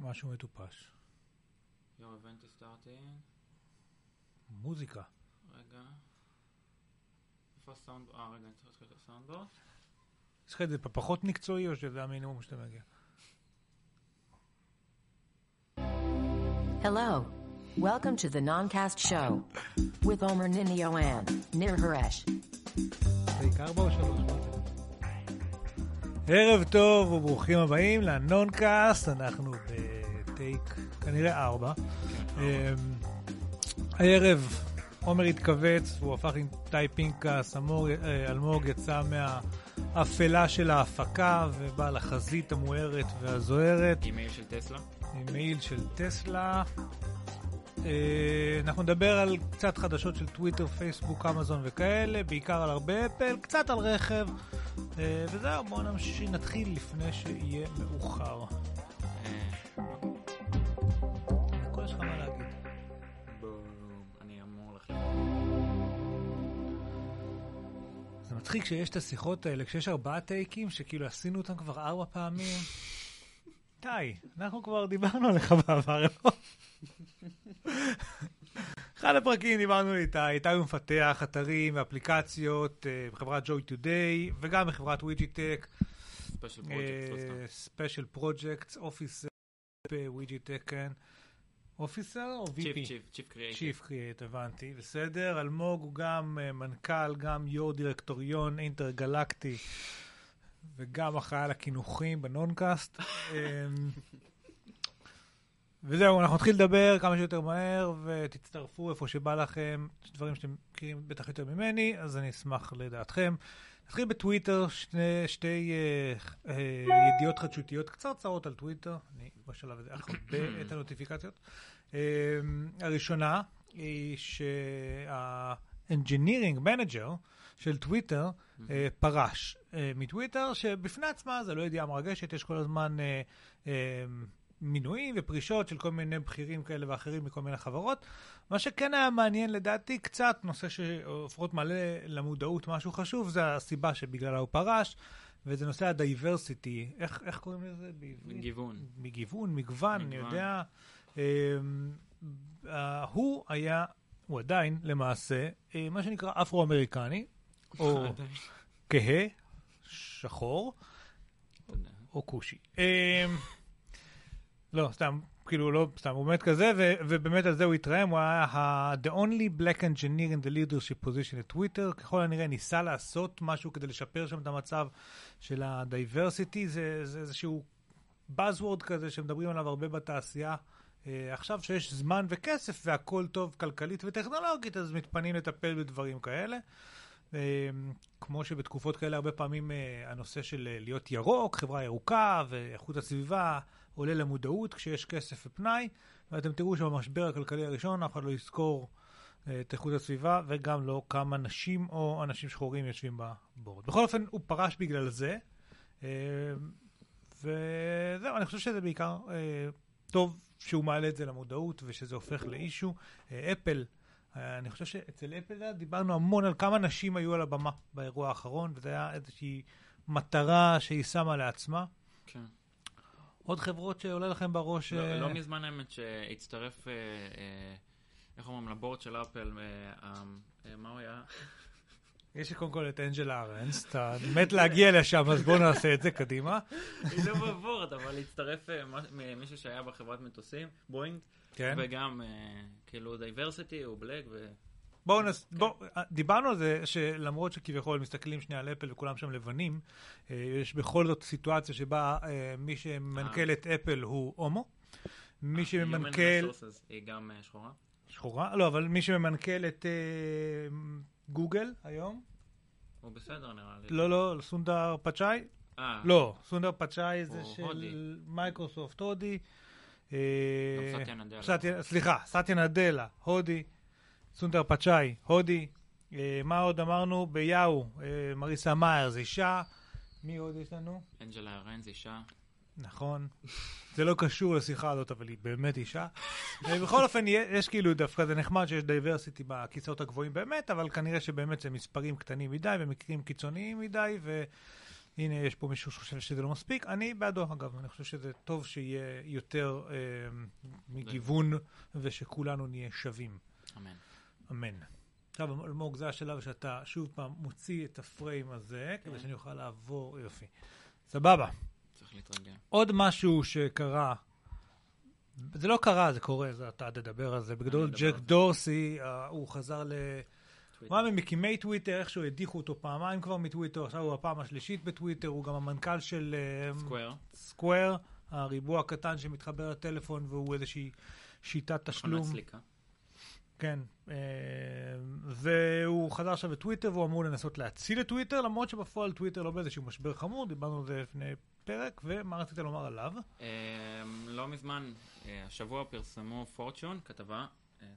משהו מטופש. Event is starting. מוזיקה. רגע. איפה הסאונד? אה, רגע, אני צריך להתחיל את הסאונדבורד. יש לך את זה פחות מקצועי, או שזה המינימום שאתה מגיע? Hello. Welcome to the Noncast Show with Omer Ninioan, Nir Haresh. ערב טוב וברוכים הבאים לנונקאסט, אנחנו בטייק כנראה ארבע. אמ, הערב עומר התכווץ, הוא הפך עם טי פינקס, אה, אלמוג יצא מהאפלה של ההפקה ובא לחזית המוארת והזוהרת. עם מעיל של טסלה. עם מעיל של טסלה. אה, אנחנו נדבר על קצת חדשות של טוויטר, פייסבוק, אמזון וכאלה, בעיקר על הרבה אפל, קצת על רכב, אה, וזהו, בואו נמשיך, נתחיל לפני שיהיה מאוחר. מצחיק שיש את השיחות האלה, כשיש ארבעה טייקים, שכאילו עשינו אותם כבר ארבע פעמים. די, אנחנו כבר דיברנו עליך בעבר, לא? אחד הפרקים דיברנו איתה, איתה הוא מפתח אתרים ואפליקציות אה, בחברת ג'וי טודיי, וגם בחברת Wigitech, special project, סתם. special projects, officer ב Wigitech, כן. officer או VP? chief, chief, chief creative. chief creat, הבנתי, בסדר. אלמוג הוא גם אה, מנכ"ל, גם יו"ר דירקטוריון אינטרגלקטי, וגם אחראי על הקינוחים בנונקאסט. אמ, וזהו, אנחנו נתחיל לדבר כמה שיותר מהר, ותצטרפו איפה שבא לכם, דברים שאתם מכירים בטח יותר ממני, אז אני אשמח לדעתכם. נתחיל בטוויטר, שני, שתי אה, אה, ידיעות חדשותיות קצרצרות על טוויטר, אני בשלב הזה אכבה את הנוטיפיקציות. אה, הראשונה היא שה-engineering manager של טוויטר אה, פרש אה, מטוויטר, שבפני עצמה זה לא ידיעה מרגשת, יש כל הזמן אה, אה, מינויים ופרישות של כל מיני בכירים כאלה ואחרים מכל מיני חברות. מה שכן היה מעניין לדעתי קצת, נושא שלפחות מעלה למודעות משהו חשוב, זה הסיבה שבגללה הוא פרש, וזה נושא הדייברסיטי. איך, איך קוראים לזה בעברית? גיוון. מגיוון, מגוון, אני. יודע. אמ, אה, הוא היה, הוא עדיין למעשה, אה, מה שנקרא אפרו-אמריקני, או כהה, שחור. או כושי. לא, סתם, כאילו, לא, סתם, הוא באמת כזה, ו- ובאמת על זה הוא התרעם, הוא היה the only black engineer in the leadership position at Twitter, ככל הנראה ניסה לעשות משהו כדי לשפר שם את המצב של ה-diversity, זה, זה איזשהו buzzword כזה שמדברים עליו הרבה בתעשייה. Uh, עכשיו שיש זמן וכסף והכל טוב כלכלית וטכנולוגית, אז מתפנים לטפל בדברים כאלה. Uh, כמו שבתקופות כאלה הרבה פעמים uh, הנושא של uh, להיות ירוק, חברה ירוקה ואיכות הסביבה עולה למודעות כשיש כסף ופנאי, ואתם תראו שבמשבר הכלכלי הראשון אף אחד לא יזכור uh, את איכות הסביבה וגם לא כמה נשים או אנשים שחורים יושבים בבורד. בכל אופן, הוא פרש בגלל זה, uh, וזהו, אני חושב שזה בעיקר uh, טוב שהוא מעלה את זה למודעות ושזה הופך לאישו. אה, אפל, אה, אני חושב שאצל אפל דיברנו המון על כמה נשים היו על הבמה באירוע האחרון, וזו הייתה איזושהי מטרה שהיא שמה לעצמה. כן. עוד חברות שעולה לכם בראש... לא- אה, לא מזמן האמת שהצטרף, אה, אה, איך אומרים, לבורד של אפל, אה, אה, אה, מה הוא היה? יש לי קודם כל את אנג'לה ארנדס, אתה מת להגיע לשם, אז בואו נעשה את זה קדימה. היא לא ב board, אבל הצטרף אה, מישהו שהיה בחברת מטוסים, בואינג, כן. וגם כאילו diversity, הוא בלק. בואו נס... בוא, אה, דיברנו על זה שלמרות שכביכול מסתכלים שנייה על אפל וכולם שם לבנים, אה, יש בכל זאת סיטואציה שבה אה, מי שמנכ"ל את אפל הוא הומו. מי שממנכ"ל... היא גם שחורה. שחורה? לא, אבל מי שממנכ"ל את גוגל היום, הוא בסדר נראה לי. לא, לא, סונדאר פיצ'אי? לא, סונדאר פיצ'אי זה של. מייקרוסופט הודי. סליחה, סאטיה נאדלה, הודי. סונדאר פיצ'אי, הודי. אה, מה עוד אמרנו? ביאו, אה, מריסה מאייר, אישה. מי עוד יש לנו? אנג'לה ארנדס, אישה. נכון. זה לא קשור לשיחה הזאת, אבל היא באמת אישה. אה, בכל אופן, יש, כאילו דווקא, זה נחמד שיש diversity בכיסאות הגבוהים באמת, אבל כנראה שבאמת זה מספרים קטנים מדי, במקרים קיצוניים מדי, הנה, יש פה מישהו שחושב שזה לא מספיק. אני בעדו, אגב, אני חושב שזה טוב שיהיה יותר אה, מגוון ושכולנו נהיה שווים. אמן. אמן. עכשיו, אלמוג, זה השלב שאתה שוב פעם מוציא את ה frame הזה, כן. כדי שאני אוכל לעבור, יופי. סבבה. צריך להתרגל. עוד משהו שקרה, זה לא קרה, זה קורה, זה אתה תדבר על זה. בגדול, ג'ק. דורסי, אה, הוא חזר ל... הוא היה ממקימי טוויטר, איכשהו הדיחו אותו פעמיים כבר מטוויטר, עכשיו הוא הפעם השלישית בטוויטר, הוא גם המנכ"ל של אה, סקוואר. סקוואר, הריבוע הקטן שמתחבר לטלפון והוא איזושהי שיטת תשלום. מכונת סליקה. כן, אה, והוא חזר עכשיו לטוויטר והוא אמור לנסות להציל את טוויטר, למרות שבפועל טוויטר לא באיזשהו משבר חמור, דיברנו על זה לפני פרק, ומה רצית לומר עליו? אה, לא מזמן, אה, השבוע פרסמו Fortune, כתבה,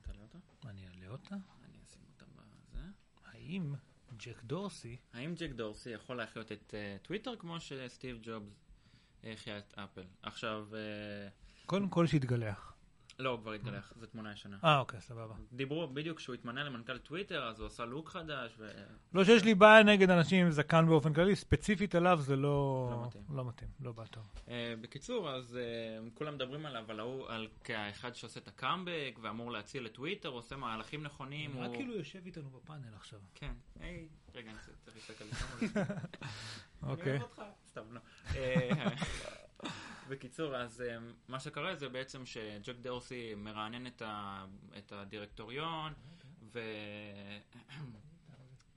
תעלה אותה? אני אעלה אותה. אני אשים אותה בזה. האם ג'ק דורסי, האם ג'ק דורסי יכול להחיות את טוויטר כמו שסטיב ג'ובס החיה את אפל? עכשיו, קודם כל שיתגלח. לא, הוא כבר התגלח, זו תמונה ישנה. אה, אוקיי, סבבה. דיברו בדיוק כשהוא התמנה למנכ"ל טוויטר, אז הוא עשה לוק חדש, ו... לא שיש לי בעיה נגד אנשים עם זקן באופן כללי, ספציפית עליו זה לא... לא מתאים. לא מתאים, לא בא טוב. אה, בקיצור, אז אה, כולם מדברים עליו, על ההוא, על כאחד שעושה את הקאמבק, ואמור להציל את טוויטר, עושה מהלכים נכונים. נראה הוא- כאילו יושב איתנו בפאנל עכשיו. כן. היי, רגע, אני צריך- להסתכל לשם. אני אוקיי. סתם, לא. אה, בקיצור, אז אה, מה שקרה זה בעצם שג'ק דורסי מרענן את, ה, את הדירקטוריון,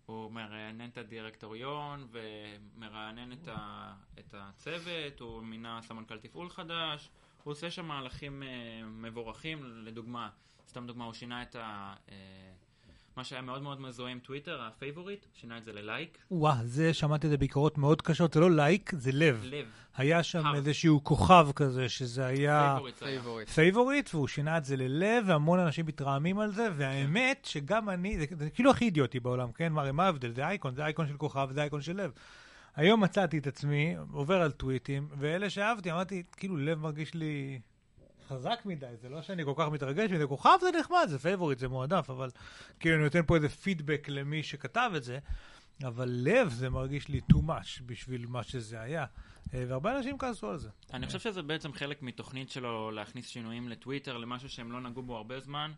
והוא מרענן את הדירקטוריון ומרענן את, ה, את הצוות, הוא מינה סמנכ"ל תפעול חדש, הוא עושה שם מהלכים אה, מבורכים, לדוגמה, סתם דוגמה, הוא שינה את ה... מה שהיה מאוד מאוד מזוהה עם טוויטר, ה favorite, שינה את זה ל like. וואה, זה, שמעתי את זה ביקורות מאוד קשות, זה לא like, זה לב. לב, היה שם הר. איזשהו כוכב כזה, שזה היה favorite. favorite. favorite, והוא שינה את זה ללב, והמון אנשים מתרעמים על זה, והאמת שגם אני, זה, זה כאילו הכי אידיוטי בעולם, כן? הרי מה ההבדל? זה אייקון, זה אייקון של כוכב, זה אייקון של לב. היום מצאתי את עצמי, עובר על טוויטים, ואלה שאהבתי, אמרתי, כאילו, לב מרגיש לי חזק מדי, זה לא שאני כל כך מתרגש מזה, כוכב זה נחמד, זה favorite, זה מועדף, אבל כאילו אני נותן פה איזה פידבק למי שכתב את זה, אבל לב זה מרגיש לי too much בשביל מה שזה היה, אה, והרבה אנשים כעסו על זה. אני חושב שזה בעצם חלק מתוכנית שלו להכניס שינויים לטוויטר, למשהו שהם לא נגעו בו הרבה זמן,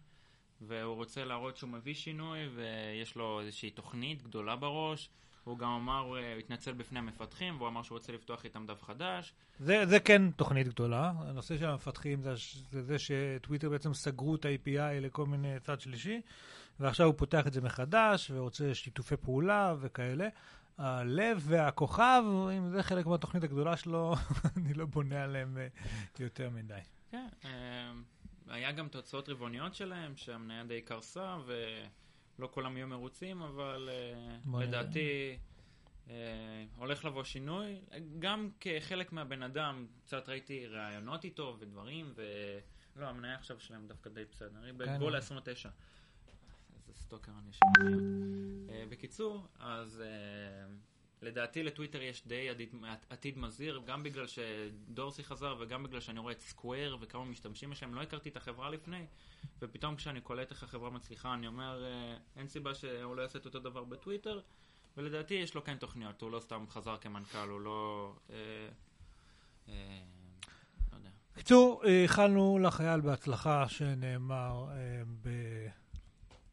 והוא רוצה להראות שהוא מביא שינוי, ויש לו איזושהי תוכנית גדולה בראש. הוא גם אמר, אה, הוא התנצל בפני המפתחים, והוא אמר שהוא רוצה לפתוח איתם דף חדש. זה, זה כן תוכנית גדולה. הנושא של המפתחים זה, זה זה שטוויטר בעצם סגרו את ה-API לכל מיני צד שלישי, ועכשיו הוא פותח את זה מחדש ורוצה שיתופי פעולה וכאלה. הלב והכוכב, אם זה חלק מהתוכנית הגדולה שלו, אני לא בונה עליהם אה, יותר מדי. כן. אה, היה גם תוצאות רבעוניות שלהם, שהמניה די קרסה, ולא כולם יהיו מרוצים, אבל נראה. לדעתי אה, הולך לבוא שינוי. גם כחלק מהבן אדם, קצת ראיתי ראיונות איתו ודברים, ולא, המניה עכשיו שלהם דווקא די בסדר. היא כן. ה-29. איזה סטוקר אני מניות. אה, בקיצור, אז אה, לדעתי לטוויטר יש די עתיד, עתיד מזהיר, גם בגלל שדורסי חזר וגם בגלל שאני רואה את סקוואר וכמה משתמשים יש להם. לא הכרתי את החברה לפני, ופתאום כשאני קולט איך החברה מצליחה, אני אומר, אה, אין סיבה שהוא לא יעשה את אותו דבר בטוויטר, ולדעתי יש לו כן תוכניות, הוא לא סתם חזר כמנכ"ל, הוא לא... אה, אה, לא יודע. בקיצור, אה, איחלנו לחייל בהצלחה שנאמר אה, ב-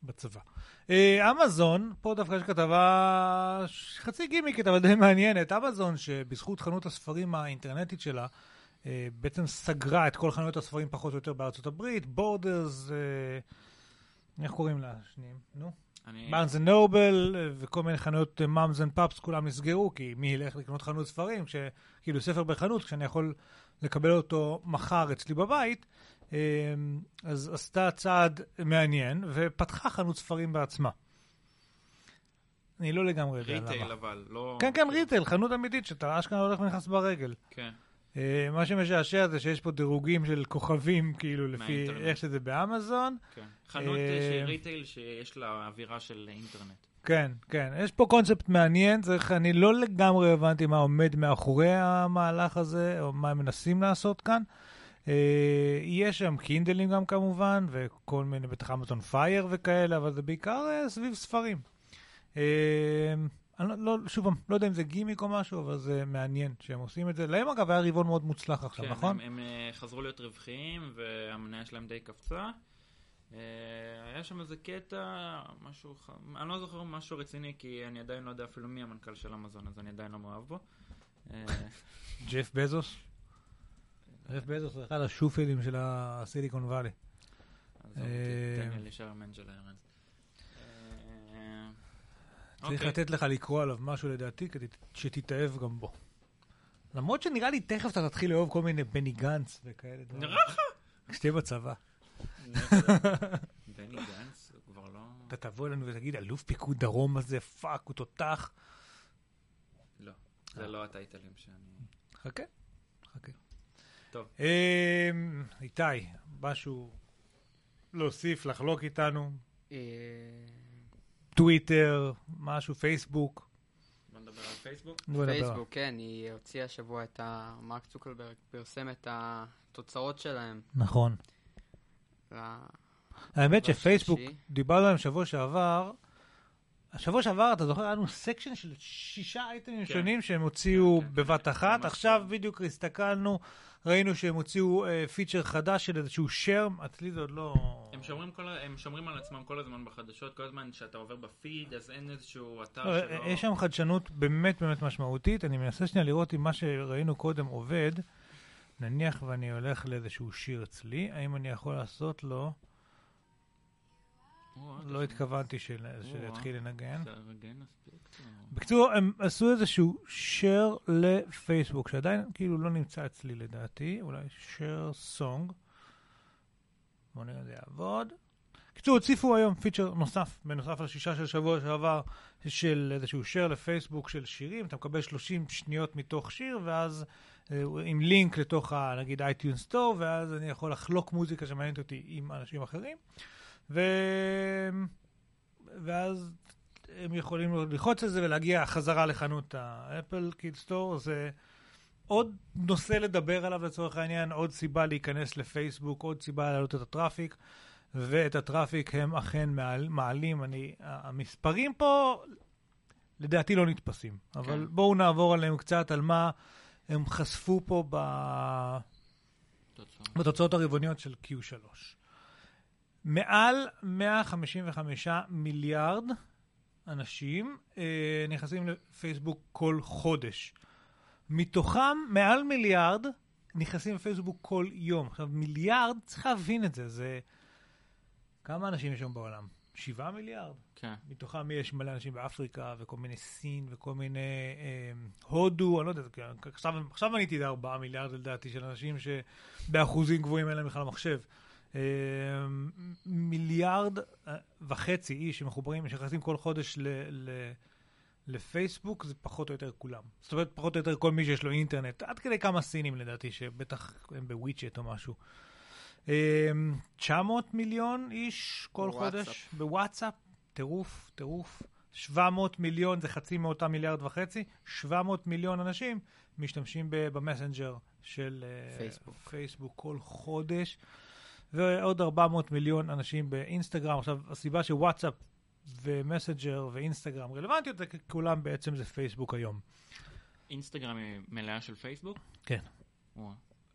בצבא. אה, אמזון, פה דווקא יש כתבה חצי גימיקית, אבל די מעניינת. אמזון, שבזכות חנות הספרים האינטרנטית שלה, אה, בעצם סגרה את כל חנויות הספרים פחות או יותר בארצות הברית, Borders, אה, איך קוראים לה? שניים, נו. Barnes and Noble וכל מיני חנויות moms and pops כולם נסגרו, כי מי ילך לקנות חנות ספרים, כש, כאילו ספר בחנות, כשאני יכול לקבל אותו מחר אצלי בבית, אז עשתה צעד מעניין ופתחה חנות ספרים בעצמה. אני לא לגמרי יודע retail למה. אבל, לא... כן, כן, retail, חנות אמיתית שאתה אשכרה הולך ונכנס ברגל. כן. אה, מה שמשעשע זה שיש פה דירוגים של כוכבים, כאילו, לפי. איך שזה באמזון. כן. חנות אה, של retail שיש לה אווירה של אינטרנט. כן, כן. יש פה קונספט מעניין, צריך, אני לא לגמרי הבנתי מה עומד מאחורי המהלך הזה, או מה הם מנסים לעשות כאן. אה, יש שם קינדלים גם כמובן, וכל מיני, בטח Amazon Fire וכאלה, אבל זה בעיקר אה, סביב ספרים. אה, אני לא, לא, שוב לא יודע אם זה גימיק או משהו, אבל זה מעניין שהם עושים את זה. להם אגב היה רבעון מאוד מוצלח עכשיו, כן, נכון? הם, הם אה, חזרו להיות רווחיים, והמניה שלהם די קפצה. היה שם איזה קטע, משהו, אני לא זוכר משהו רציני, כי אני עדיין לא יודע אפילו מי המנכ"ל של אמזון, אז אני עדיין לא מאוהב בו. ג'ף בזוס? ג'ף בזוס זה אחד השופלים של הסיליקון וואלי. אה, תן לי להישאר אנג'לה ארנס. אה, צריך אוקיי. לתת לך לקרוא עליו משהו לדעתי, כדי שתתאהב גם בו. למרות שנראה לי תכף אתה תתחיל לאהוב כל מיני בני גנץ וכאלה דברים. נראה לך? כשתהיה בצבא. בני גנץ, הוא כבר לא... אתה תבוא אלינו ותגיד, אלוף פיקוד דרום הזה, fuck, הוא תותח. לא, זה לא הטייטלים שאני... חכה, חכה. טוב. אמ, איתי, משהו להוסיף, לחלוק איתנו? אה, טוויטר, משהו, פייסבוק? בוא נדבר על פייסבוק. בוא נדבר. פייסבוק, כן, היא הוציאה השבוע את ה... מרק צוקרברג פרסם את התוצאות שלהם. נכון. ל- האמת שפייסבוק. דיברנו עליהם שבוע שעבר, השבוע שעבר, אתה זוכר, היה לנו section של שישה אייטמים כן. שונים שהם הוציאו כן, כן, בבת כן, אחת. עכשיו. בדיוק הסתכלנו, ראינו שהם הוציאו אה, פיצ'ר חדש של איזשהו שרם, אצלי זה עוד לא... הם שומרים, כל, הם שומרים על עצמם כל הזמן בחדשות, כל הזמן שאתה עובר בפיד, אז אין איזשהו אתר לא, שלא... יש שם חדשנות באמת באמת משמעותית. אני מנסה שנייה לראות אם מה שראינו קודם עובד. נניח ואני הולך לאיזשהו שיר אצלי, האם אני יכול לעשות לו? לא התכוונתי שיתחיל לנגן. בקיצור, הם עשו איזשהו share לפייסבוק, שעדיין כאילו לא נמצא אצלי לדעתי, אולי share song. בואו נראה אם זה יעבוד. בקיצור, הוסיפו היום פיצ'ר נוסף, בנוסף לשישה של שבוע שעבר, של איזשהו share לפייסבוק של שירים, אתה מקבל 30 שניות מתוך שיר, ואז אה, עם לינק לתוך, ה, נגיד, iTunes Store, ואז אני יכול לחלוק מוזיקה שמעניינת אותי עם אנשים אחרים. ו... ואז הם יכולים ללחוץ על זה ולהגיע חזרה לחנות האפל סטור. זה עוד נושא לדבר עליו לצורך העניין, עוד סיבה להיכנס לפייסבוק, עוד סיבה להעלות את ה traffic, ואת הטראפיק הם אכן מעל, מעלים. אני, המספרים פה לדעתי לא נתפסים, אבל כן. בואו נעבור עליהם קצת, על מה הם חשפו פה ב... תוצאות. בתוצאות הרבעוניות של Q3. מעל 155 מיליארד אנשים אה, נכנסים לפייסבוק כל חודש. מתוכם מעל מיליארד נכנסים לפייסבוק כל יום. עכשיו, מיליארד, צריך להבין את זה, זה... כמה אנשים יש היום בעולם? שבעה מיליארד? כן. מתוכם יש מלא אנשים באפריקה, וכל מיני סין, וכל מיני אה, הודו, אני לא יודע, כאילו, עכשיו, עכשיו מניתי איזה 4 מיליארד לדעתי של אנשים שבאחוזים גבוהים אין להם בכלל מחשב. אה, מיליארד אה, וחצי איש שמחוברים, שנכנסים כל חודש ל, ל, לפייסבוק, זה פחות או יותר כולם. זאת אומרת, פחות או יותר כל מי שיש לו אינטרנט, עד כדי כמה סינים לדעתי, שבטח הם בוויצ'ט או משהו. אה, 900 מיליון איש כל בוואטסאפ. חודש בוואטסאפ, טירוף, טירוף. 700 מיליון זה חצי מאותה מיליארד וחצי, 700 מיליון אנשים משתמשים במסנג'ר של אה, פייסבוק. פייסבוק כל חודש, ועוד 400 מיליון אנשים באינסטגרם. עכשיו, הסיבה שוואטסאפ ומסנג'ר ואינסטגרם רלוונטיות, זה כולם בעצם זה פייסבוק היום. אינסטגרם היא מלאה של פייסבוק? כן.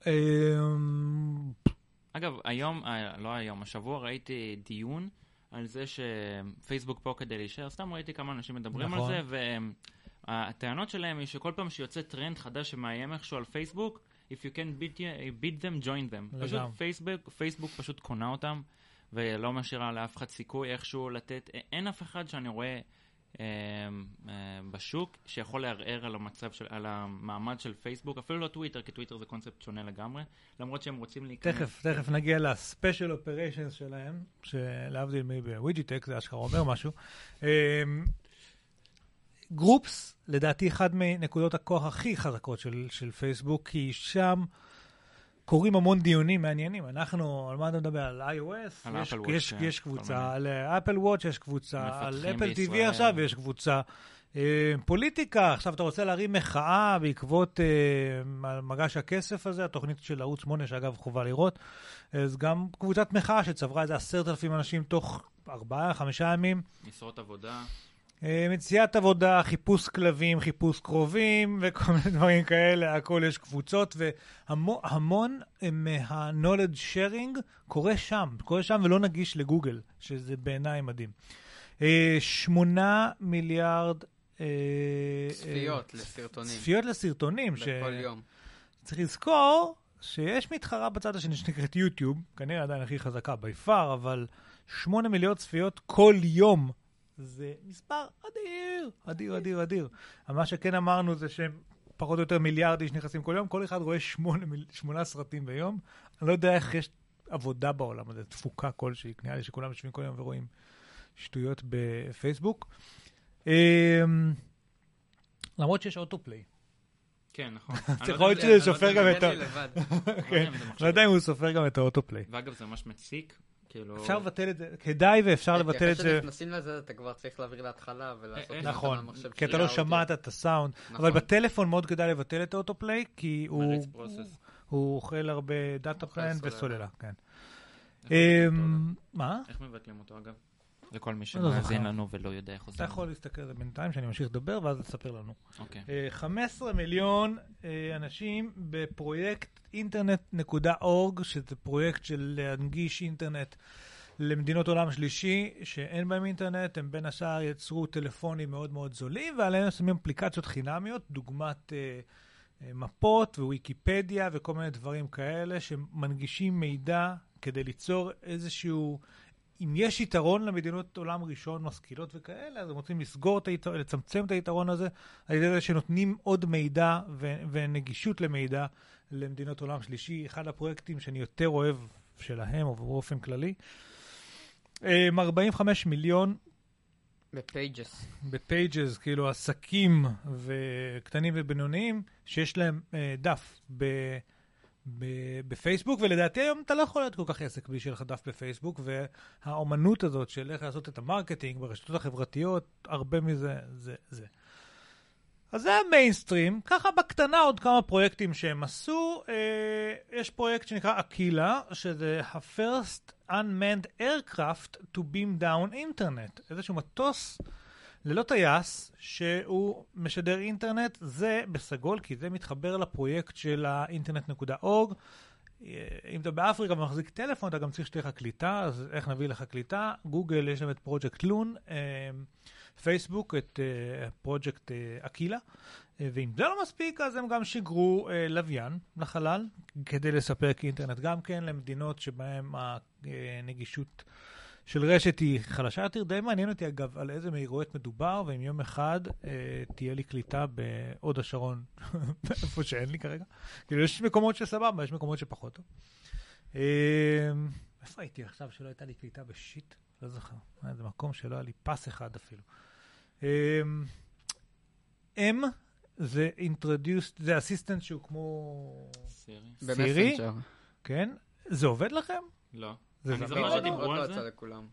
אמ, אגב, היום, אה, לא היום, השבוע ראיתי דיון על זה שפייסבוק פה כדי להישאר, סתם ראיתי כמה אנשים מדברים נכון. על זה, והטענות שלהם היא שכל פעם שיוצא טרנד חדש שמאיים איכשהו על פייסבוק, if you can beat, beat them, join them. לגמרי. פשוט פייסבוק, פייסבוק פשוט קונה אותם, ולא משאירה לאף אחד סיכוי איכשהו לתת, אין אף אחד שאני רואה אה, אה, בשוק שיכול לערער על המצב של, על המעמד של פייסבוק, אפילו לא טוויטר, כי טוויטר זה קונספט שונה לגמרי, למרות שהם רוצים להיכנס. תכף, תכף נגיע ל special operations שלהם, שלהבדיל מבוויג'יטק, זה אשכרה אומר משהו. groups, לדעתי, אחד מנקודות הכוח הכי חזקות של, של פייסבוק, כי שם קורים המון דיונים מעניינים. אנחנו, על מה אתה מדבר? על iOS? על יש, Apple Watch, יש, כן, יש כל קבוצה. על אפל וואץ' יש קבוצה, על אפל TV. עכשיו יש קבוצה. אה, פוליטיקה, עכשיו אתה רוצה להרים מחאה בעקבות אה, מגש הכסף הזה, התוכנית של ערוץ 8, שאגב חובה לראות, אז גם קבוצת מחאה שצברה איזה עשרת אלפים אנשים תוך ארבעה, חמישה ימים. משרות עבודה. אה, מציאת עבודה, חיפוש כלבים, חיפוש קרובים וכל מיני דברים כאלה, הכל יש קבוצות, והמון מה-knowledge sharing קורה שם, קורה שם ולא נגיש לגוגל, שזה בעיניי מדהים. אה, שמונה מיליארד... אה, צפיות לסרטונים. צפיות לסרטונים. בכל יום. צריך לזכור שיש מתחרה בצד השני שנקראת יוטיוב, כנראה עדיין הכי חזקה ביפר, אבל שמונה מיליון צפיות כל יום זה מספר אדיר, אדיר, אדיר, אדיר. מה שכן אמרנו זה שהם פחות או יותר מיליארד איש נכנסים כל יום, כל אחד רואה שמונה, שמונה סרטים ביום. אני לא יודע איך יש עבודה בעולם הזה, תפוקה כלשהי, נראה לי שכולם יושבים כל יום ורואים שטויות בפייסבוק. אמ, למרות שיש autoplay. כן, נכון. יכול להיות שזה סופר גם את ה... כן, לא יודע אם הוא סופר גם את ה autoplay. ואגב, זה ממש מציק, כאילו... אפשר לבטל את זה, כדאי ואפשר לבטל את זה. אחרי שנכנסים לזה, אתה כבר צריך להעביר להתחלה ולעשות את זה נכון, כי אתה לא. שמעת את הסאונד. נכון. אבל בטלפון מאוד כדאי לבטל את ה autoplay, כי הוא- process. הוא אוכל הרבה דאטה פלן סוללה. וסוללה, כן. איך מבטלים אותו, אמ, מה? איך מבטלים אותו, אגב? לכל מי לא שמאזין זוכר. לנו ולא יודע איך עושים אתה את יכול. להסתכל על זה בינתיים, שאני ממשיך לדבר, ואז תספר לנו. אוקיי. אה, 15 מיליון אה, אנשים בפרויקט אינטרנט.org, שזה פרויקט של להנגיש אינטרנט למדינות עולם שלישי שאין בהם אינטרנט, הם בין השאר יצרו טלפונים מאוד מאוד זולים, ועליהם שמים אפליקציות חינמיות, דוגמת אה, אה, מפות וויקיפדיה וכל מיני דברים כאלה, שמנגישים מידע כדי ליצור איזשהו... אם יש יתרון למדינות עולם ראשון משכילות וכאלה, אז הם רוצים לסגור את היתרון, לצמצם את היתרון הזה, על ידי זה שנותנים עוד מידע ו- ונגישות למידע למדינות עולם שלישי. אחד הפרויקטים שאני יותר אוהב שלהם, או באופן כללי. אמ, 45 מיליון ב pages. ב pages, כאילו עסקים וקטנים ובינוניים, שיש להם אה, דף ב, בפייסבוק, ולדעתי היום אתה לא יכול להיות כל כך עסק בלי שיהיה לך דף בפייסבוק, והאומנות הזאת של איך לעשות את ה marketing ברשתות החברתיות, הרבה מזה זה זה. אז זה המיינסטרים, ככה בקטנה עוד כמה פרויקטים שהם עשו. אה, יש פרויקט שנקרא Aquila, שזה ה first unmanned aircraft to beam down internet. איזשהו מטוס ללא טייס, שהוא משדר אינטרנט, זה בסגול, כי זה מתחבר לפרויקט של האינטרנט.org. אה, אם אתה באפריקה ומחזיק טלפון, אתה גם צריך שתהיה לך קליטה, אז איך נביא לך קליטה? גוגל, יש להם את פרויקט לון, אה, פייסבוק, את אה, פרויקט אקילה, ואם זה לא מספיק, אז הם גם שיגרו לוויין לחלל, כדי לספק אינטרנט גם כן למדינות שבהן הנגישות של רשת היא חלשה יותר. די מעניין אותי, אגב, על איזה מהירויות מדובר, ואם יום אחד אה, תהיה לי קליטה בהוד השרון, איפה שאין לי כרגע. כאילו, יש מקומות שסבבה, יש מקומות שפחות טוב. אה, איפה הייתי עכשיו שלא הייתה לי קליטה בשיט? לא זוכר. היה איזה מקום שלא היה לי פס אחד אפילו. אה, M זה introduced, זה אסיסטנט שהוא כמו... סירי? סירי? כן? זה עובד לכם? לא.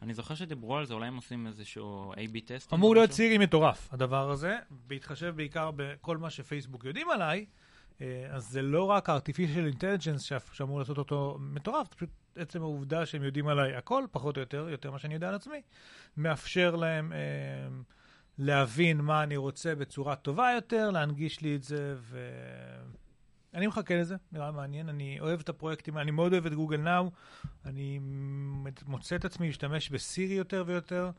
אני זוכר? שדיברו לא על זה. אולי הם עושים איזשהו A-B טסט. אמור להיות סירי מטורף, הדבר הזה, בהתחשב בעיקר בכל מה שפייסבוק יודעים עליי, אה, אז זה לא רק artificial intelligence שאמור לעשות אותו מטורף, זה פשוט עצם העובדה שהם יודעים עליי הכל, פחות או יותר, יותר ממה שאני יודע על עצמי, מאפשר להם אה, להבין מה אני רוצה בצורה טובה יותר, להנגיש לי את זה, ו... אני מחכה לזה, נראה מעניין, אני אוהב את הפרויקטים, אני מאוד אוהב את גוגל נאו, אני מוצא את עצמי להשתמש בסירי יותר ויותר.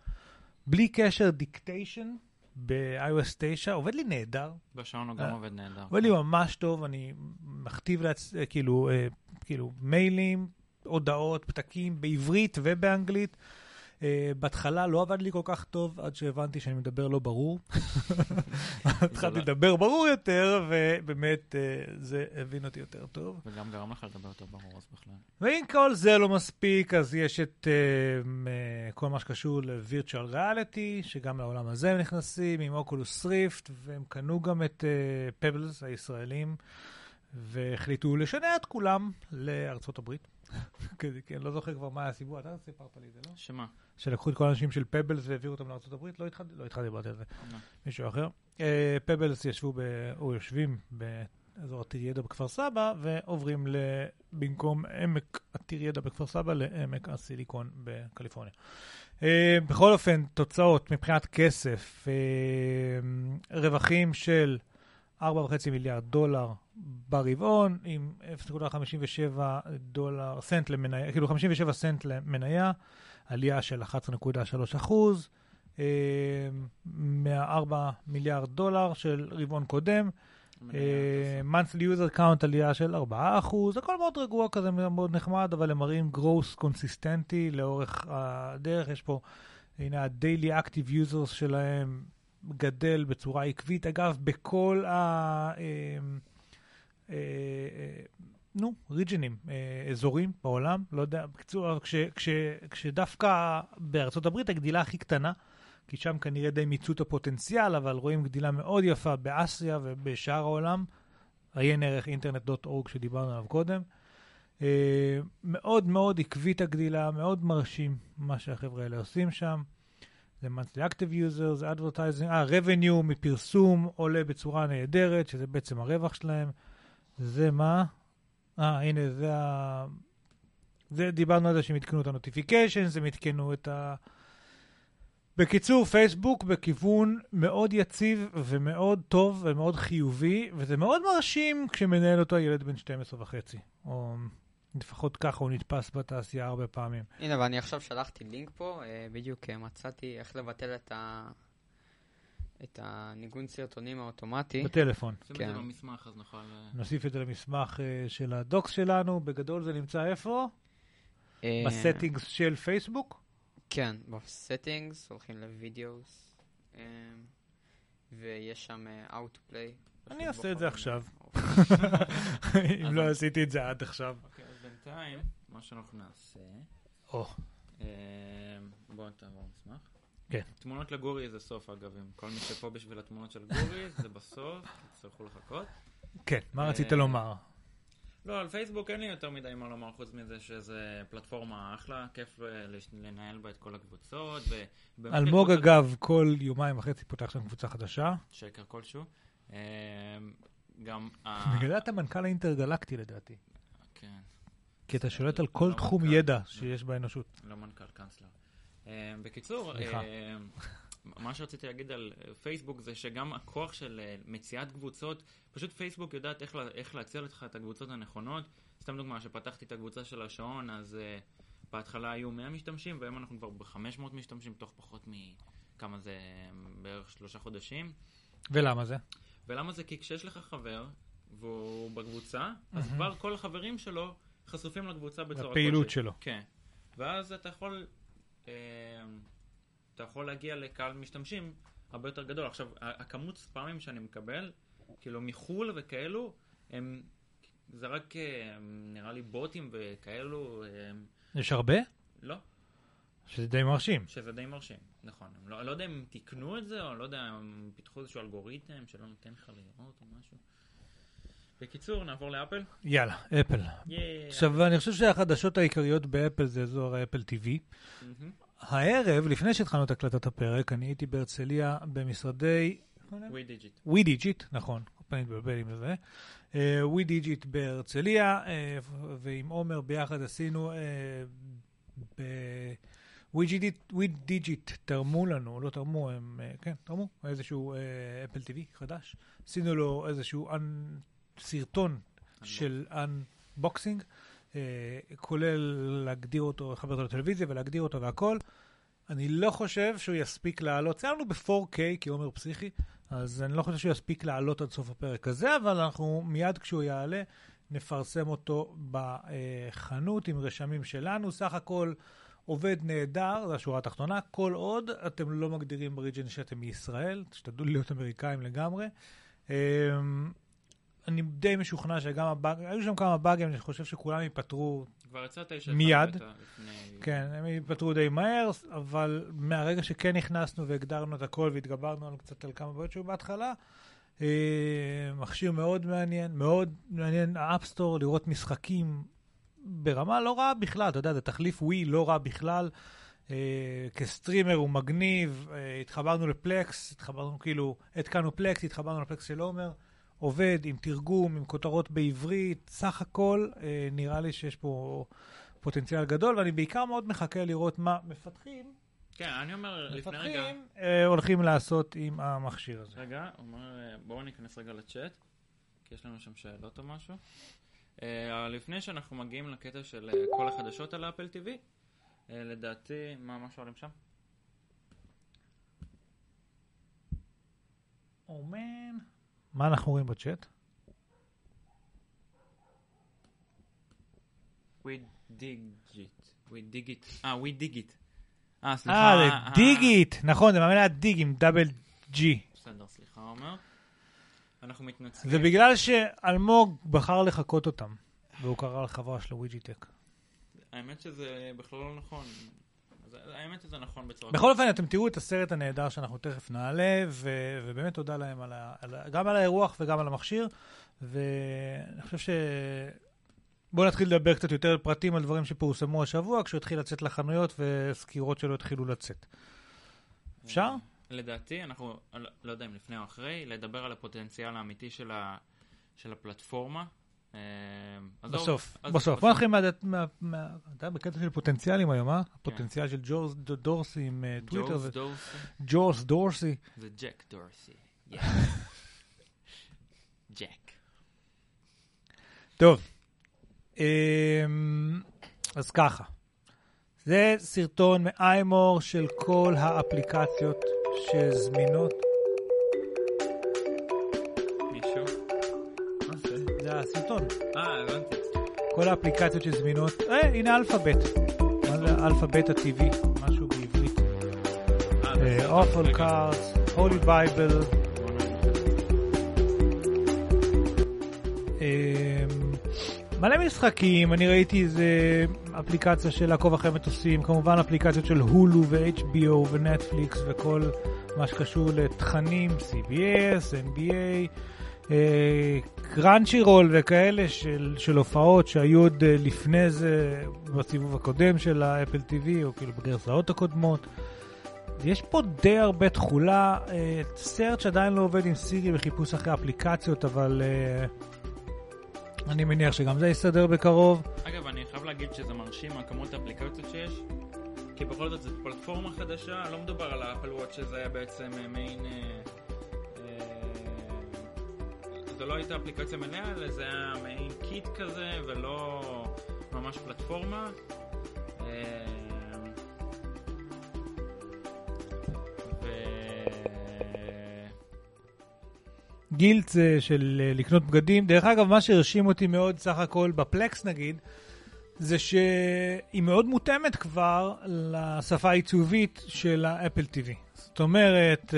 בלי קשר דיקטיישן ב-iOS 9, עובד לי נהדר, בשעון הוא גם אה, עובד נהדר. עובד לי ממש טוב, אני מכתיב לעצ... כאילו, אה, כאילו מיילים, הודעות, פתקים בעברית ובאנגלית. אה, בהתחלה לא עבד לי כל כך טוב, עד שהבנתי שאני מדבר לא ברור. התחלתי לדבר ברור יותר, ובאמת אה, זה הבין אותי יותר טוב. וגם גרם לך לדבר יותר ברור אז בכלל. ואם כל זה לא מספיק, אז יש את uh, uh, כל מה שקשור ל-Virtual Reality, שגם לעולם הזה הם נכנסים, עם אוקולוס ריפט, והם קנו גם את פבלס הישראלים, והחליטו לשנע את כולם לארצות הברית. כזה, כן, לא זוכר כבר מה הסיפור, אתה סיפרת לי את זה, לא? שמה? שלקחו את כל האנשים של פבלס והעבירו אותם הברית? לא התחלתי, לא התחלתי לדבר על זה. מישהו אחר. פבלס ישבו, ב, או יושבים אזור עתיר ידע בכפר סבא, ועוברים ל... במקום עמק עתיר ידע בכפר סבא, לעמק הסיליקון בקליפורניה. אה, בכל אופן, תוצאות מבחינת כסף, אה, רווחים של 4.5 מיליארד דולר ברבעון, עם 0.57 דולר, סנט למניה, כאילו 57 סנט למניה, עלייה של 11.3 אחוז, אה, מה-4 מיליארד דולר של רבעון קודם. אה, monthly user count עלייה של 4 אחוז, הכל מאוד רגוע כזה, מאוד נחמד, אבל הם מראים growth קונסיסטנטי לאורך הדרך. יש פה, הנה ה daily active users שלהם גדל בצורה עקבית. אגב, בכל ה... אה, אה, נו, ריג'נים, אה, אזורים בעולם, לא יודע, בקיצור, כש, כש, כשדווקא בארצות הברית הגדילה הכי קטנה, כי שם כנראה די מיצו את הפוטנציאל, אבל רואים גדילה מאוד יפה באסיה ובשאר העולם, עיין ערך אינטרנט.אורג שדיברנו עליו קודם. מאוד מאוד עקבית הגדילה, מאוד מרשים מה שהחבר'ה האלה עושים שם. זה monthly active users, advertising, אה, revenue מפרסום עולה בצורה נהדרת, שזה בעצם הרווח שלהם. זה מה? אה, הנה, זה ה... זה, דיברנו על זה שהם עדכנו את ה-notifications, הם עדכנו את ה... בקיצור, פייסבוק בכיוון מאוד יציב ומאוד טוב ומאוד חיובי, וזה מאוד מרשים כשמנהל אותו ילד בן 12 וחצי. או לפחות ככה הוא נתפס בתעשייה הרבה פעמים. הנה, ואני עכשיו שלחתי לינק פה, אה, בדיוק אה, מצאתי איך לבטל את ה... את הניגון סרטונים האוטומטי. בטלפון. שים את כן. זה במסמך, אז נוכל... אה, נוסיף את זה למסמך אה, של הדוקס שלנו. בגדול זה נמצא איפה? אה, ב settings של פייסבוק? כן, ב settings, הולכים ל videos, אה, ויש שם autoplay. אני אעשה את זה עכשיו. אוקיי. אם לא עשיתי את זה עד עכשיו. אוקיי, אז בינתיים, מה שאנחנו נעשה... או, בואו תעבור מסמך. כן. תמונות לגורי זה סוף, אגב, עם כל מי שפה בשביל התמונות של גורי, זה בסוף, תצטרכו לחכות. כן, מה אה, רצית לומר? לא, על פייסבוק אין לי יותר מדי מה לומר חוץ מזה שזה פלטפורמה אחלה, כיף אה, לנהל בה את כל הקבוצות. אלמוג, אגב, כל יומיים וחצי פותח שם קבוצה חדשה. שקר כלשהו. אה, גם... בגלל אתה מנכ"ל האינטרגלקטי לדעתי. כן, כי אתה שולט על לא כל תחום מנכ"ל. ידע שיש באנושות. לא מנכ"ל, קאנצלר. אה, בקיצור. אה, מה שרציתי להגיד על אה, פייסבוק זה שגם הכוח של מציאת קבוצות, פשוט פייסבוק יודעת איך, איך להציע לך את הקבוצות הנכונות. סתם דוגמה, כשפתחתי את הקבוצה של השעון, אז אה, בהתחלה היו 100 משתמשים, והיום אנחנו כבר ב-500 משתמשים תוך פחות מכמה זה, בערך שלושה חודשים. ולמה זה? ולמה זה? כי כשיש לך חבר, והוא בקבוצה, אז. כבר כל החברים שלו חשופים לקבוצה בצורה לפעילות כלשהי. שלו. כן. ואז אתה יכול, אתה יכול להגיע לקהל משתמשים הרבה יותר גדול. עכשיו, הכמות ספאמים שאני מקבל, כאילו מחו"ל וכאלו, הם, זה רק אה, נראה לי בוטים וכאלו, אה, יש הרבה? לא, שזה די מרשים. שזה די מרשים, נכון. הם לא, לא יודע אם הם תיקנו את זה, או לא יודע, הם פיתחו איזשהו אלגוריתם שלא נותן לך לראות או משהו. בקיצור, נעבור לאפל. יאללה, אפל. עכשיו, אני חושב שהחדשות העיקריות באפל זה אזור האפל TV. מהמם. הערב, לפני שהתחלנו את הקלטת הפרק, אני הייתי בהרצליה במשרדי... ווי דיג'יט. ווי דיג'יט, נכון, פעם מתבלבל עם זה. ווי דיג'יט בהרצליה, אה, ועם עומר ביחד עשינו... ווי דיג'יט תרמו לנו, לא תרמו, הם, אה, כן, תרמו, איזשהו אפל TV חדש. עשינו לו איזשהו סרטון של unboxing, כולל להגדיר אותו, לחבר אותו לטלוויזיה ולהגדיר אותו והכל. אני לא חושב שהוא יספיק לעלות, לנו ב-4K, כי עומר פסיכי, אז אני לא חושב שהוא יספיק לעלות עד סוף הפרק הזה, אבל אנחנו מיד כשהוא יעלה, נפרסם אותו בחנות עם רשמים שלנו. סך הכל עובד נהדר, זו השורה התחתונה, כל עוד אתם לא מגדירים ב region שאתם מישראל, תשתדלו להיות אמריקאים לגמרי. אני די משוכנע שגם הבאג, היו שם כמה באגים, אני חושב שכולם ייפתרו כבר יצא תשע. מיד. לפני- כן, הם ייפתרו די מהר, אבל מהרגע שכן נכנסנו והגדרנו את הכל והתגברנו על קצת על כמה בעיות שהיו בהתחלה, אה, מכשיר מאוד מעניין, מאוד מעניין, ה App Store, לראות משחקים ברמה לא רעה בכלל, אתה יודע, זה תחליף ווי לא רע בכלל. אה, כסטרימר הוא מגניב, אה, התחברנו לפלקס, התחברנו כאילו, התקנו פלקס, התחברנו לפלקס של עומר, עובד עם תרגום, עם כותרות בעברית, סך הכל אה, נראה לי שיש פה פוטנציאל גדול, ואני בעיקר מאוד מחכה לראות מה מפתחים, כן, אני אומר, לפני רגע... מפתחים אה, הולכים לעשות עם המכשיר הזה. רגע, אומר, אה, בואו ניכנס רגע לצ'אט, כי יש לנו שם שאלות או משהו. אה, לפני שאנחנו מגיעים לקטע של אה, כל החדשות על אפל TV, אה, לדעתי, מה מה שואלים שם? אומן. מה אנחנו רואים בצ'אט? We dig it. We dig it. אה, we dig it. אה, סליחה. אה, זה דיגיט. נכון, זה מהמילה דיג עם דאבל ג'י. בסדר, סליחה, עומר. אנחנו מתנצלים. זה בגלל שאלמוג בחר לחקות אותם, והוא קרא לחברה שלו וויג'יטק. האמת שזה בכלל לא נכון. האמת שזה נכון בצורה... בכל אופן, אתם תראו את הסרט הנהדר שאנחנו תכף נעלה, ו- ובאמת תודה להם על ה- על ה- גם על האירוח וגם על המכשיר, ואני חושב ש... בואו נתחיל לדבר קצת יותר פרטים על דברים שפורסמו השבוע, כשהוא התחיל לצאת לחנויות וסקירות שלו התחילו לצאת. אפשר? לדעתי, אנחנו, לא- לא יודע אם לפני או אחרי, לדבר על הפוטנציאל האמיתי של, ה, של הפלטפורמה. אה, בסוף, בסוף. בוא נתחיל מה... אתה בקטע של פוטנציאלים היום, אה? כן. הפוטנציאל של ג'ורס דורסי עם אה, טוויטר. ג'ורס דורסי ג'ורס דורסי. זה ג'ק דורסי. ג'ק. טוב, אמ, אז ככה. זה סרטון מאיימור של כל האפליקציות שזמינות. הבנתי. כל האפליקציות שזמינות. אה, הנה אלפאבית. מה זה אלפאבית הטבעי? משהו בעברית. אה, אופל רגע. קארדס, הולי בייבל. מלא משחקים, אני ראיתי איזה אפליקציה של לעקוב אחרי מטוסים, כמובן אפליקציות של הולו ו-HBO ונטפליקס וכל מה שקשור לתכנים, CBS, NBA, קראנצ'י רול וכאלה של, של הופעות שהיו עוד אה, לפני זה בסיבוב הקודם של האפל TV, או כאילו בגרסאות הקודמות. יש פה די הרבה תכולה, אה, סרט שעדיין לא עובד עם סירי בחיפוש אחרי אפליקציות, אבל אה, אני מניח שגם זה יסתדר בקרוב. אגב, אני חייב להגיד שזה מרשים הכמות האפליקציות שיש, כי בכל זאת זו פלטפורמה חדשה, לא מדובר על ה Apple Watch שזה היה בעצם אה, מעין... זו לא הייתה אפליקציה מלאה, אלא זה היה מעין kit כזה, ולא ממש פלטפורמה. אה. Gilt אה, של אה, לקנות בגדים. דרך אגב, מה שהרשים אותי מאוד סך הכל ב Plex נגיד, זה שהיא מאוד מותאמת כבר לשפה העיצובית של ה Apple TV. זאת אומרת,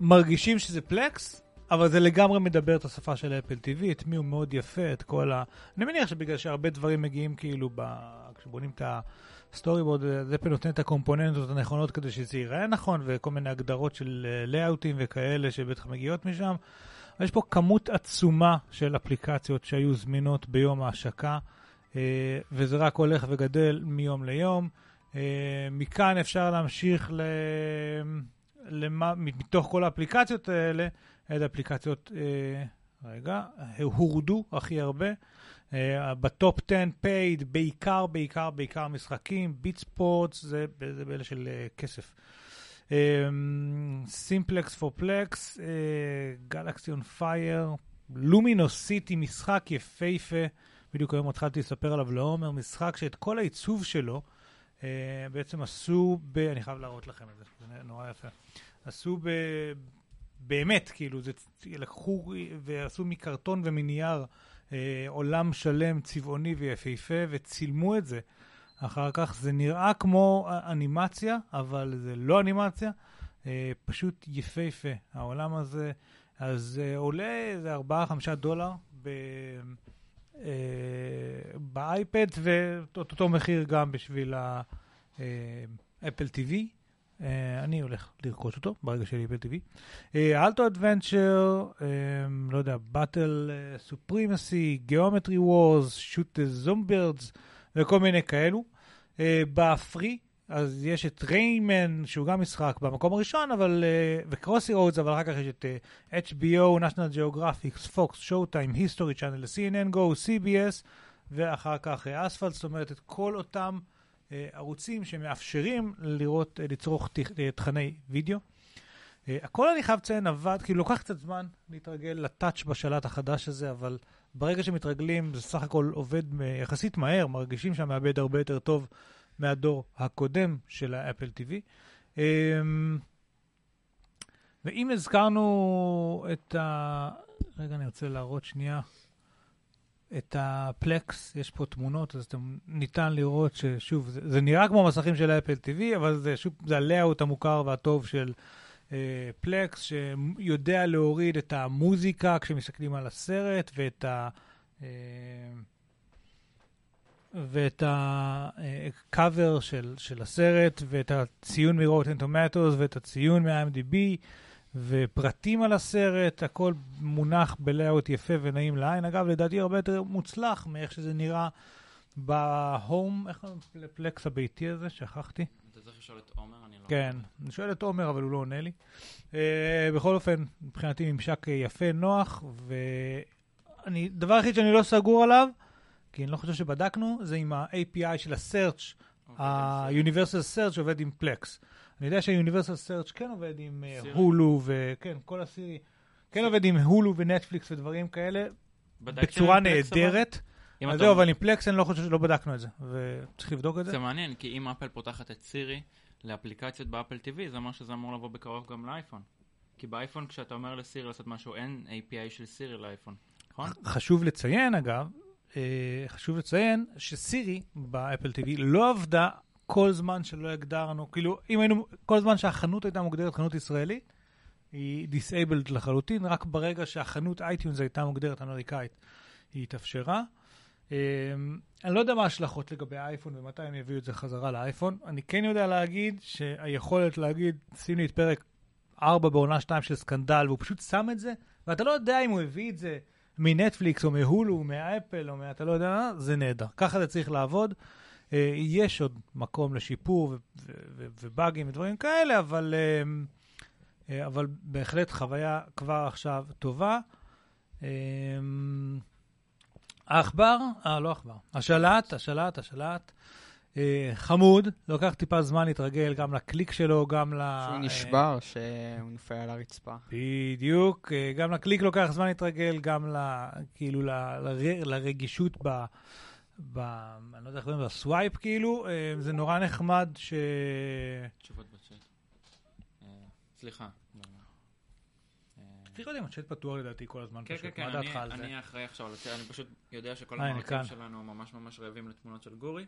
מרגישים שזה Plex, אבל זה לגמרי מדבר את השפה של Apple TV, את מי הוא מאוד יפה, את כל ה... אני מניח שבגלל שהרבה דברים מגיעים כאילו ב... כשבונים את ה storyboard, זה Apple נותן את הקומפוננטות הנכונות כדי שזה ייראה נכון, וכל מיני הגדרות של לייאוטים וכאלה שבטח מגיעות משם. אבל יש פה כמות עצומה של אפליקציות שהיו זמינות ביום ההשקה, אה, וזה רק הולך וגדל מיום ליום. אה, מכאן אפשר להמשיך ל... למה, מתוך כל האפליקציות האלה, איזה אפליקציות, אה, רגע, הורדו הכי הרבה. אה, ב top 10 paid, בעיקר, בעיקר, בעיקר משחקים, Beat Sports, זה, זה באלה של אה, כסף. Simplex for Plex, Galaxy on Fire, Lumino City, משחק יפהפה, בדיוק היום התחלתי לספר עליו לעומר, משחק שאת כל העיצוב שלו אה, בעצם עשו ב... אני חייב להראות לכם את זה, זה נורא יפה. עשו ב... באמת, כאילו, זה, לקחו ועשו מקרטון ומנייר אה, עולם שלם, צבעוני ויפהפה, וצילמו את זה. אחר כך זה נראה כמו אנימציה, אבל זה לא אנימציה, אה, פשוט יפהפה. העולם הזה, אז אה, עולה איזה 4-5 דולר ב... אה, באייפד, ואת אותו מחיר גם בשביל ה Apple TV. אה, אני הולך לרכוש אותו ברגע שלי Apple TV. Alto's Adventure, לא יודע, Battle Supremacy, Geometry Wars, Shoot Zombirds וכל מיני כאלו. Uh, בפרי, אז יש את ריימן, שהוא גם משחק במקום הראשון, אבל, אה, וקרוסי רודס, אבל אחר כך יש את אה, HBO, national geographic, Fox, Showtime, History Channel, CNN Go, CBS, ואחר כך אספלט, זאת אומרת, את כל אותם אה, ערוצים שמאפשרים לראות, אה, לצרוך אה, תכני וידאו. אה, הכל אני חייב לציין עבד, כאילו לוקח קצת זמן להתרגל לטאץ' בשלט החדש הזה, אבל ברגע שמתרגלים זה סך הכל עובד יחסית מהר, מרגישים שהמעבד הרבה יותר טוב מהדור הקודם של האפל TV. אמ, ואם הזכרנו את ה... רגע, אני רוצה להראות שנייה. את הפלקס, יש פה תמונות, אז אתם, ניתן לראות ששוב, זה, זה נראה כמו מסכים של האפל TV, אבל זה שוב, זה הלאוט המוכר והטוב של אה, פלקס, שיודע להוריד את המוזיקה כשמסתכלים על הסרט, ואת ה... אה, ואת הקאבר של, של הסרט, ואת הציון מ-Rotten Tomatoes, ואת הציון מה-MDB, ופרטים על הסרט, הכל מונח בלאוט יפה ונעים לעין. אגב, לדעתי הרבה יותר מוצלח מאיך שזה נראה בהום, איך לפלקס הביתי הזה? שכחתי. אתה צריך לשאול את עומר, אני לא... כן, אני שואל את עומר, אבל הוא לא עונה לי. Uh, בכל אופן, מבחינתי ממשק אה, יפה, נוח, ואני, דבר היחיד שאני לא סגור עליו, כי אני לא חושב שבדקנו, זה עם ה-API של ה-search, אוקיי, ה-Universal Search עובד עם Plex. אני יודע שה-Universal Search כן עובד עם אה? הולו, וכן, כל הסירי, כן עובד עם הולו ונטפליקס ודברים כאלה, בצורה? נהדרת. אז זהו, אבל עם פלקס אני לא חושב שלא בדקנו את זה, וצריך לבדוק את זה. זה מעניין, כי אם אפל פותחת את סירי לאפליקציות ב Apple TV, זה אומר שזה אמור לבוא בקרוב גם לאייפון. כי באייפון, כשאתה אומר לסירי לעשות משהו, אין API של סירי לאייפון, נכון? חשוב לציין, אגב, אה, חשוב לציין שסירי ב Apple TV לא עבדה כל זמן שלא הגדרנו, כאילו, אם היינו, כל זמן שהחנות הייתה מוגדרת חנות ישראלית, היא disabled לחלוטין, רק ברגע שהחנות iTunes הייתה מוגדרת אמריקאית, היא התאפשרה. אה, אני לא יודע מה ההשלכות לגבי האייפון ומתי הם יביאו את זה חזרה לאייפון. אני כן יודע להגיד שהיכולת להגיד, שים לי את פרק 4 בעונה 2 של סקנדל, והוא פשוט שם את זה, ואתה לא יודע אם הוא הביא את זה מנטפליקס או מהולו, או מהאפל, או מה... אתה לא יודע זה נהדר. ככה זה צריך לעבוד. אה, יש עוד מקום לשיפור ובאגים ודברים כאלה, אבל, אה, אה, אבל בהחלט חוויה כבר עכשיו טובה. אה, העכבר, אה, לא עכבר, השלט, השלט, השלט. אה, חמוד, לוקח טיפה זמן להתרגל גם לקליק שלו, גם ל... שהוא נשבר, שהוא נופל על הרצפה. בדיוק, גם לקליק לוקח זמן להתרגל, גם ל, כאילו ל, לרגישות ב... ב... אני לא יודע איך קוראים לזה, swipe כאילו, אה, זה נורא נחמד ש... תשובות בצ'אט. אה, סליחה. צריך להיות עם הצ'אט פתוח לדעתי כל הזמן כן, פשוט, כן, כן, מה אני- דעתך על זה? אני אחראי עכשיו על זה, אני פשוט יודע שכל אה, המרצים. שלנו ממש ממש רעבים לתמונות של גורי.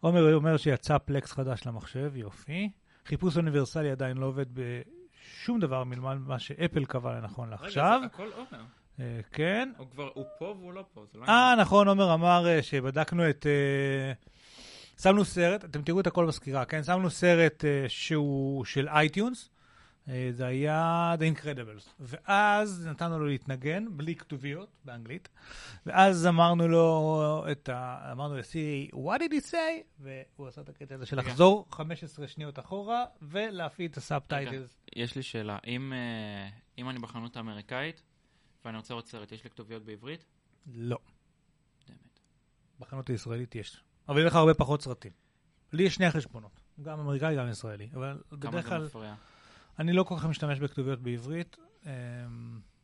עומר אומר שיצא פלקס חדש למחשב, יופי. חיפוש אוניברסלי עדיין לא עובד בשום דבר מלבד מה שאפל קבע לנכון לעכשיו. רגע, זה הכל עומר. אה, כן. הוא כבר, הוא פה והוא לא פה, לא... אה, נכון, עומר אמר אה, שבדקנו את... אה, שמנו סרט, אתם תראו את הכל בסקירה, כן? שמנו סרט שהוא של iTunes, זה היה The Incredibles. ואז נתנו לו להתנגן, בלי כתוביות, באנגלית. ואז אמרנו לו את ה... אמרנו לסירי, what did he say? והוא עשה את הקטע הזה של רגע. לחזור 15 שניות אחורה ולהפעיל את ה subtitles. יש לי שאלה, אם, אם אני בחנות האמריקאית ואני רוצה לראות סרט, יש לי כתוביות בעברית? לא. באמת. בחנות הישראלית יש. אבל יהיה לך הרבה פחות סרטים. לי יש שני חשבונות, גם אמריקאי, גם ישראלי. אבל כמה בדרך כלל, מפריע? אני לא כל כך משתמש בכתוביות בעברית, אמ,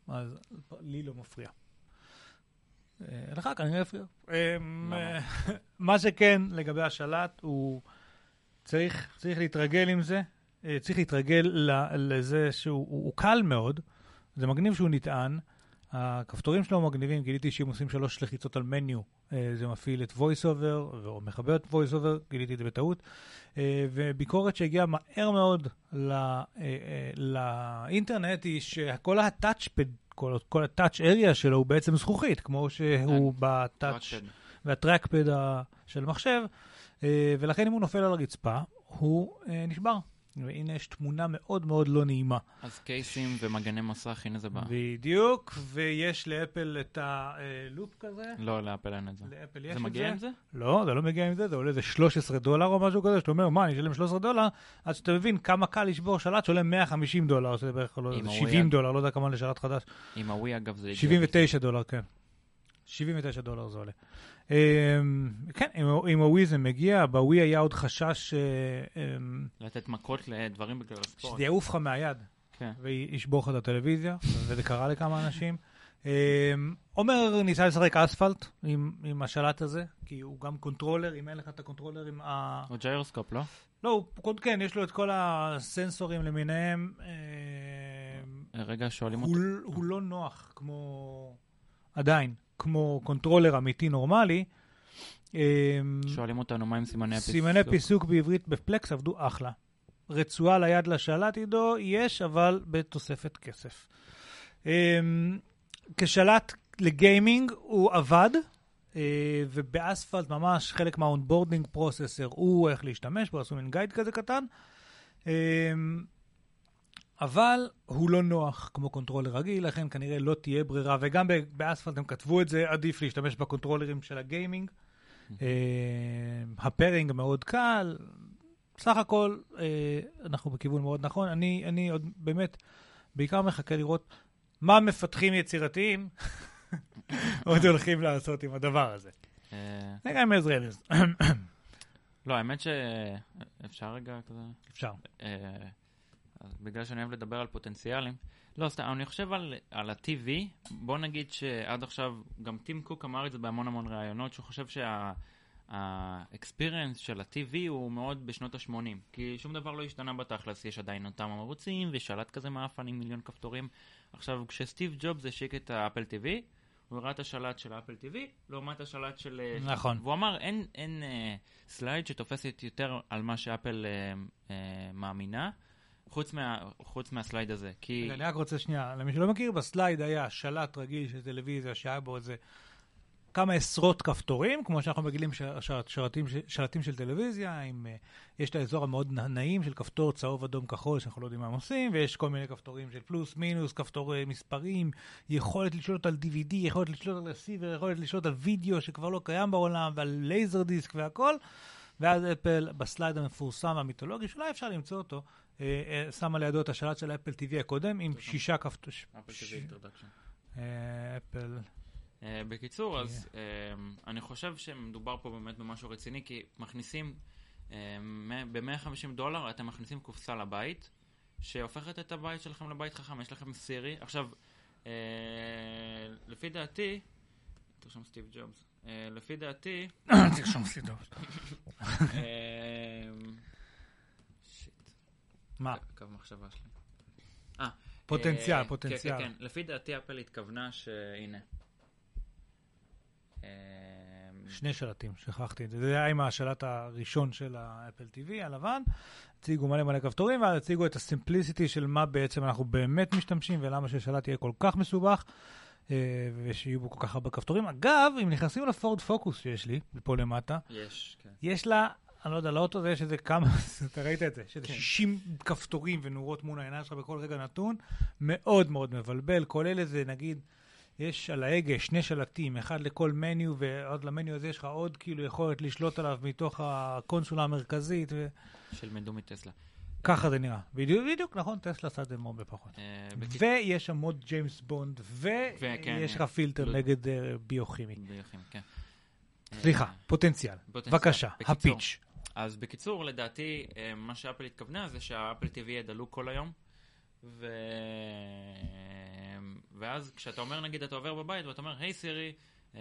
אז לי לא מפריע. אה, לך כנראה יפריע. אמ, מה שכן, לגבי השלט, הוא צריך, צריך להתרגל עם זה, אה, צריך להתרגל לזה שהוא הוא, הוא קל מאוד, זה מגניב שהוא נטען, הכפתורים שלו מגניבים, גיליתי שאם עושים שלוש לחיצות על מניו, אה, זה מפעיל את voice-over, או מחבר את voice-over, גיליתי את זה בטעות, אה, וביקורת שהגיעה מהר מאוד אה, לאינטרנט היא שכל הטאצ'פד, כל, כל הטאצ' אריה שלו הוא בעצם זכוכית, כמו שהוא בטאצ' טראצ'פד. והטרקפד של המחשב, ולכן אם הוא נופל על הרצפה, הוא נשבר. והנה יש תמונה מאוד מאוד לא נעימה. אז קייסים ומגני מסך, הנה זה בא. בדיוק, ויש לאפל את הלופ כזה. לא, לאפל אין את זה. לאפל יש זה את מגיע זה. עם זה? לא, זה לא מגיע עם זה, זה עולה איזה 13 דולר או משהו כזה, שאתה אומר, מה, אני אשלם 13 דולר? עד שאתה מבין כמה קל לשבור שלט שעולה 150 דולר, שזה בערך לא, זה הווי 70 עד. דולר, לא יודע כמה לשלט חדש. עם הווי, אגב, זה... הגיע 79 דולר, כן. 79 דולר זה עולה. אמ, כן, עם ה- עם הווי זה מגיע, בווי היה עוד חשש אה, אמ, לתת מכות לדברים בגלל הספורט. שזה יעוף לך מהיד. כן. וישבור לך את הטלוויזיה, וזה קרה לכמה אנשים. אמ, עומר ניסה לשחק Asphalt עם, עם השלט הזה, כי הוא גם controller, אם אין לך את ה controller עם ה... או ג'יירוסקופ, לא? לא, הוא, כן, יש לו את כל הסנסורים למיניהם. רגע, שואלים הוא, אותי. הוא לא נוח כמו... עדיין, כמו controller אמיתי נורמלי. אמ, שואלים אותנו מה עם סימני הפיסוק. סימני פיסוק בעברית בפלקס עבדו אחלה. רצועה ליד לשלט עידו, יש, אבל בתוספת כסף. אמ, כשלט לגיימינג הוא עבד, אה, וב Asphalt ממש חלק מה onboarding process הוא איך להשתמש בו, עשו מין guide כזה קטן. אבל הוא לא נוח כמו controller רגיל, לכן כנראה לא תהיה ברירה, וגם ב Asphalt הם כתבו את זה, עדיף להשתמש בקונטרולרים של הגיימינג. אה, ה pairing מאוד קל, סך הכל אה, אנחנו בכיוון מאוד נכון. אני, אני עוד באמת בעיקר מחכה לראות מה מפתחים יצירתיים עוד הולכים לעשות עם הדבר הזה. אה, זה גם עזרנס, לא, האמת שאפשר רגע כזה... אפשר. אז בגלל שאני אוהב לדבר על פוטנציאלים. לא, סתם, אני חושב על, על ה-TV, בוא נגיד שעד עכשיו, גם טים קוק אמר את זה בהמון המון ראיונות, שהוא חושב שה-experience של ה-TV הוא מאוד בשנות ה-80, כי שום דבר לא השתנה בתכלס, יש עדיין אותם ערוצים, ושלט כזה מאפן עם מיליון כפתורים. עכשיו, כשסטיב ג'ובס השיק את האפל TV, הוא הראה את השלט של האפל TV, לעומת השלט של... נכון. והוא אמר, אין, אין אה, slide שתופסת יותר על מה שאפל אה, אה, מאמינה, חוץ, מה, חוץ מה slide הזה. כי... רגע, אני רק רוצה שנייה, למי שלא מכיר, ב slide היה שלט רגיל של טלוויזיה שהיה בו איזה כמה עשרות כפתורים, כמו שאנחנו שרת- שרתים, שלטים של טלוויזיה, עם, uh, יש את האזור המאוד נעים של כפתור צהוב, אדום, כחול, שאנחנו לא יודעים מה הם עושים, ויש כל מיני כפתורים של פלוס, מינוס, כפתורי מספרים, יכולת לשלוט על DVD, יכולת לשלוט על רסיבר, יכולת לשלוט על וידאו שכבר לא קיים בעולם, ועל LaserDisc והכל. ואז אפל, ב slide המפורסם המיתולוגי, שאולי אפשר למצוא אותו, אה, אה, שמה לידו את השלט של ה Apple TV הקודם, עם שישה כפתורים. Apple TV introduction. אפל. Uh, בקיצור, אז אני חושב שמדובר פה באמת במשהו רציני, כי מכניסים, uh, ב-150 דולר אתם מכניסים קופסה לבית, שהופכת את הבית שלכם לבית חכם, יש לכם סירי. עכשיו, לפי דעתי, תרשום סטיב ג'ובס, לפי דעתי, תרשום. אה, שיט, מה? קו מחשבה שלי. אה, פוטנציאל, אה, פוטנציאל. כן, כן, כן. לפי דעתי אפל התכוונה שהנה. אה, שני שלטים, שכחתי את זה. זה היה עם השלט הראשון של האפל TV, הלבן. הציגו מלא מלא כפתורים, ואז הציגו את הסימפליסיטי של מה בעצם אנחנו באמת משתמשים, ולמה ששלט יהיה כל כך מסובך, אה, ושיהיו בו כל כך הרבה כפתורים. אגב, אם נכנסים לפורד פוקוס שיש לי, פה למטה, יש, כן. יש לה, אני לא יודע, לאוטו הזה יש איזה כמה, אתה ראית את זה, יש איזה כן. 60 כפתורים ונורות מול העיניים שלך בכל רגע נתון, מאוד מאוד מבלבל, כולל איזה, נגיד, יש על ההגה שני שלטים, אחד לכל מניו, ועוד למניו הזה יש לך עוד כאילו יכולת לשלוט עליו מתוך הקונסולה המרכזית, שילמדו מטסלה. וככה זה נראה. בדיוק, בדיוק, נכון, טסלה עשה את זה מאוד בפחות. אה, ויש שם עוד ג'יימס בונד, ויש לך אה, פילטר נגד אה, ביוכימי. ביוכים, כן. סליחה, פוטנציאל. בבקשה, ה pitch. אז בקיצור, לדעתי, אה, מה שאפל התכוונה זה שה Apple TV יהיה דלוק כל היום, ו... ואז כשאתה אומר, נגיד, אתה עובר בבית ואתה אומר, hey Siri, אה,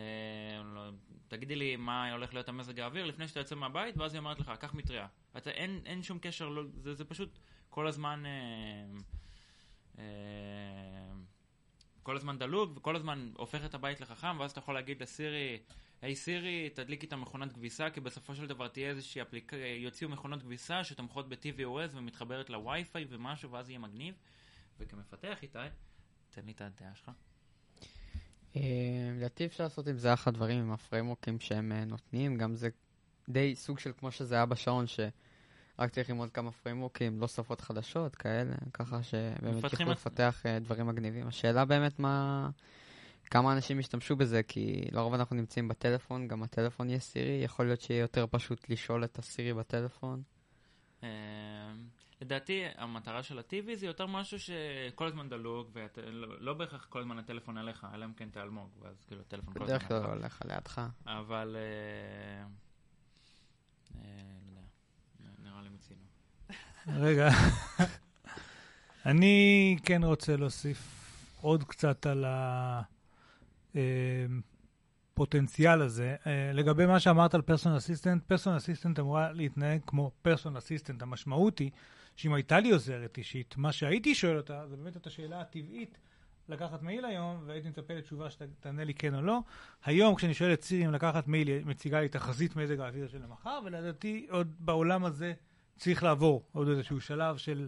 לא, תגידי לי מה הולך להיות המזג האוויר לפני שאתה יוצא מהבית, ואז היא אומרת לך, קח מטריה. אתה, אין, אין שום קשר, לא, זה, זה פשוט כל הזמן... אה, אה, כל הזמן דלוק, וכל הזמן הופך את הבית לחכם, ואז אתה יכול להגיד לסירי, היי סירי, תדליקי את המכונת כביסה, כי בסופו של דבר תהיה איזושהי אפליקציה, יוציאו מכונות כביסה שתומכות ב-TVOS ומתחברת לווי-פיי ומשהו, ואז יהיה מגניב. וכמפתח איתי, תן לי את הדעה שלך. אה, לדעתי אפשר לעשות עם זה אחלה דברים עם הפריימורקים שהם אה, נותנים, גם זה די סוג של כמו שזה היה בשעון, רק צריך ללמוד כמה פריימורקים, לא שפות חדשות, כאלה, ככה שבאמת יוכלו לפתח אה, דברים מגניבים. השאלה באמת מה... כמה אנשים ישתמשו בזה, כי לרוב אנחנו נמצאים בטלפון, גם הטלפון יהיה סירי, יכול להיות שיהיה יותר פשוט לשאול את הסירי בטלפון. אה, לדעתי, המטרה של ה-TV זה יותר משהו שכל הזמן דלוק, ולא לא בהכרח כל הזמן הטלפון עליך, אלא אם כן תאלמוג, ואז כאילו הטלפון כל הזמן בדרך כלל עליך. הולך לידך. אבל... אה, אה, לא יודע, נראה לי מיצינו. רגע. אני כן רוצה להוסיף עוד קצת על הפוטנציאל הזה. אה, לגבי מה שאמרת על פרסונל אסיסטנט, פרסונל אסיסטנט אמורה להתנהג כמו פרסונל אסיסטנט. המשמעות היא שאם הייתה לי עוזרת אישית, מה שהייתי שואל אותה, זה באמת את השאלה הטבעית לקחת מייל היום, והייתי מצפה לתשובה שתענה לי כן או לא. היום, כשאני שואל את סירי אם לקחת מייל, היא מציגה לי תחזית מזג האוויר של המחר, ולדעתי עוד בעולם הזה צריך לעבור עוד איזשהו שלב של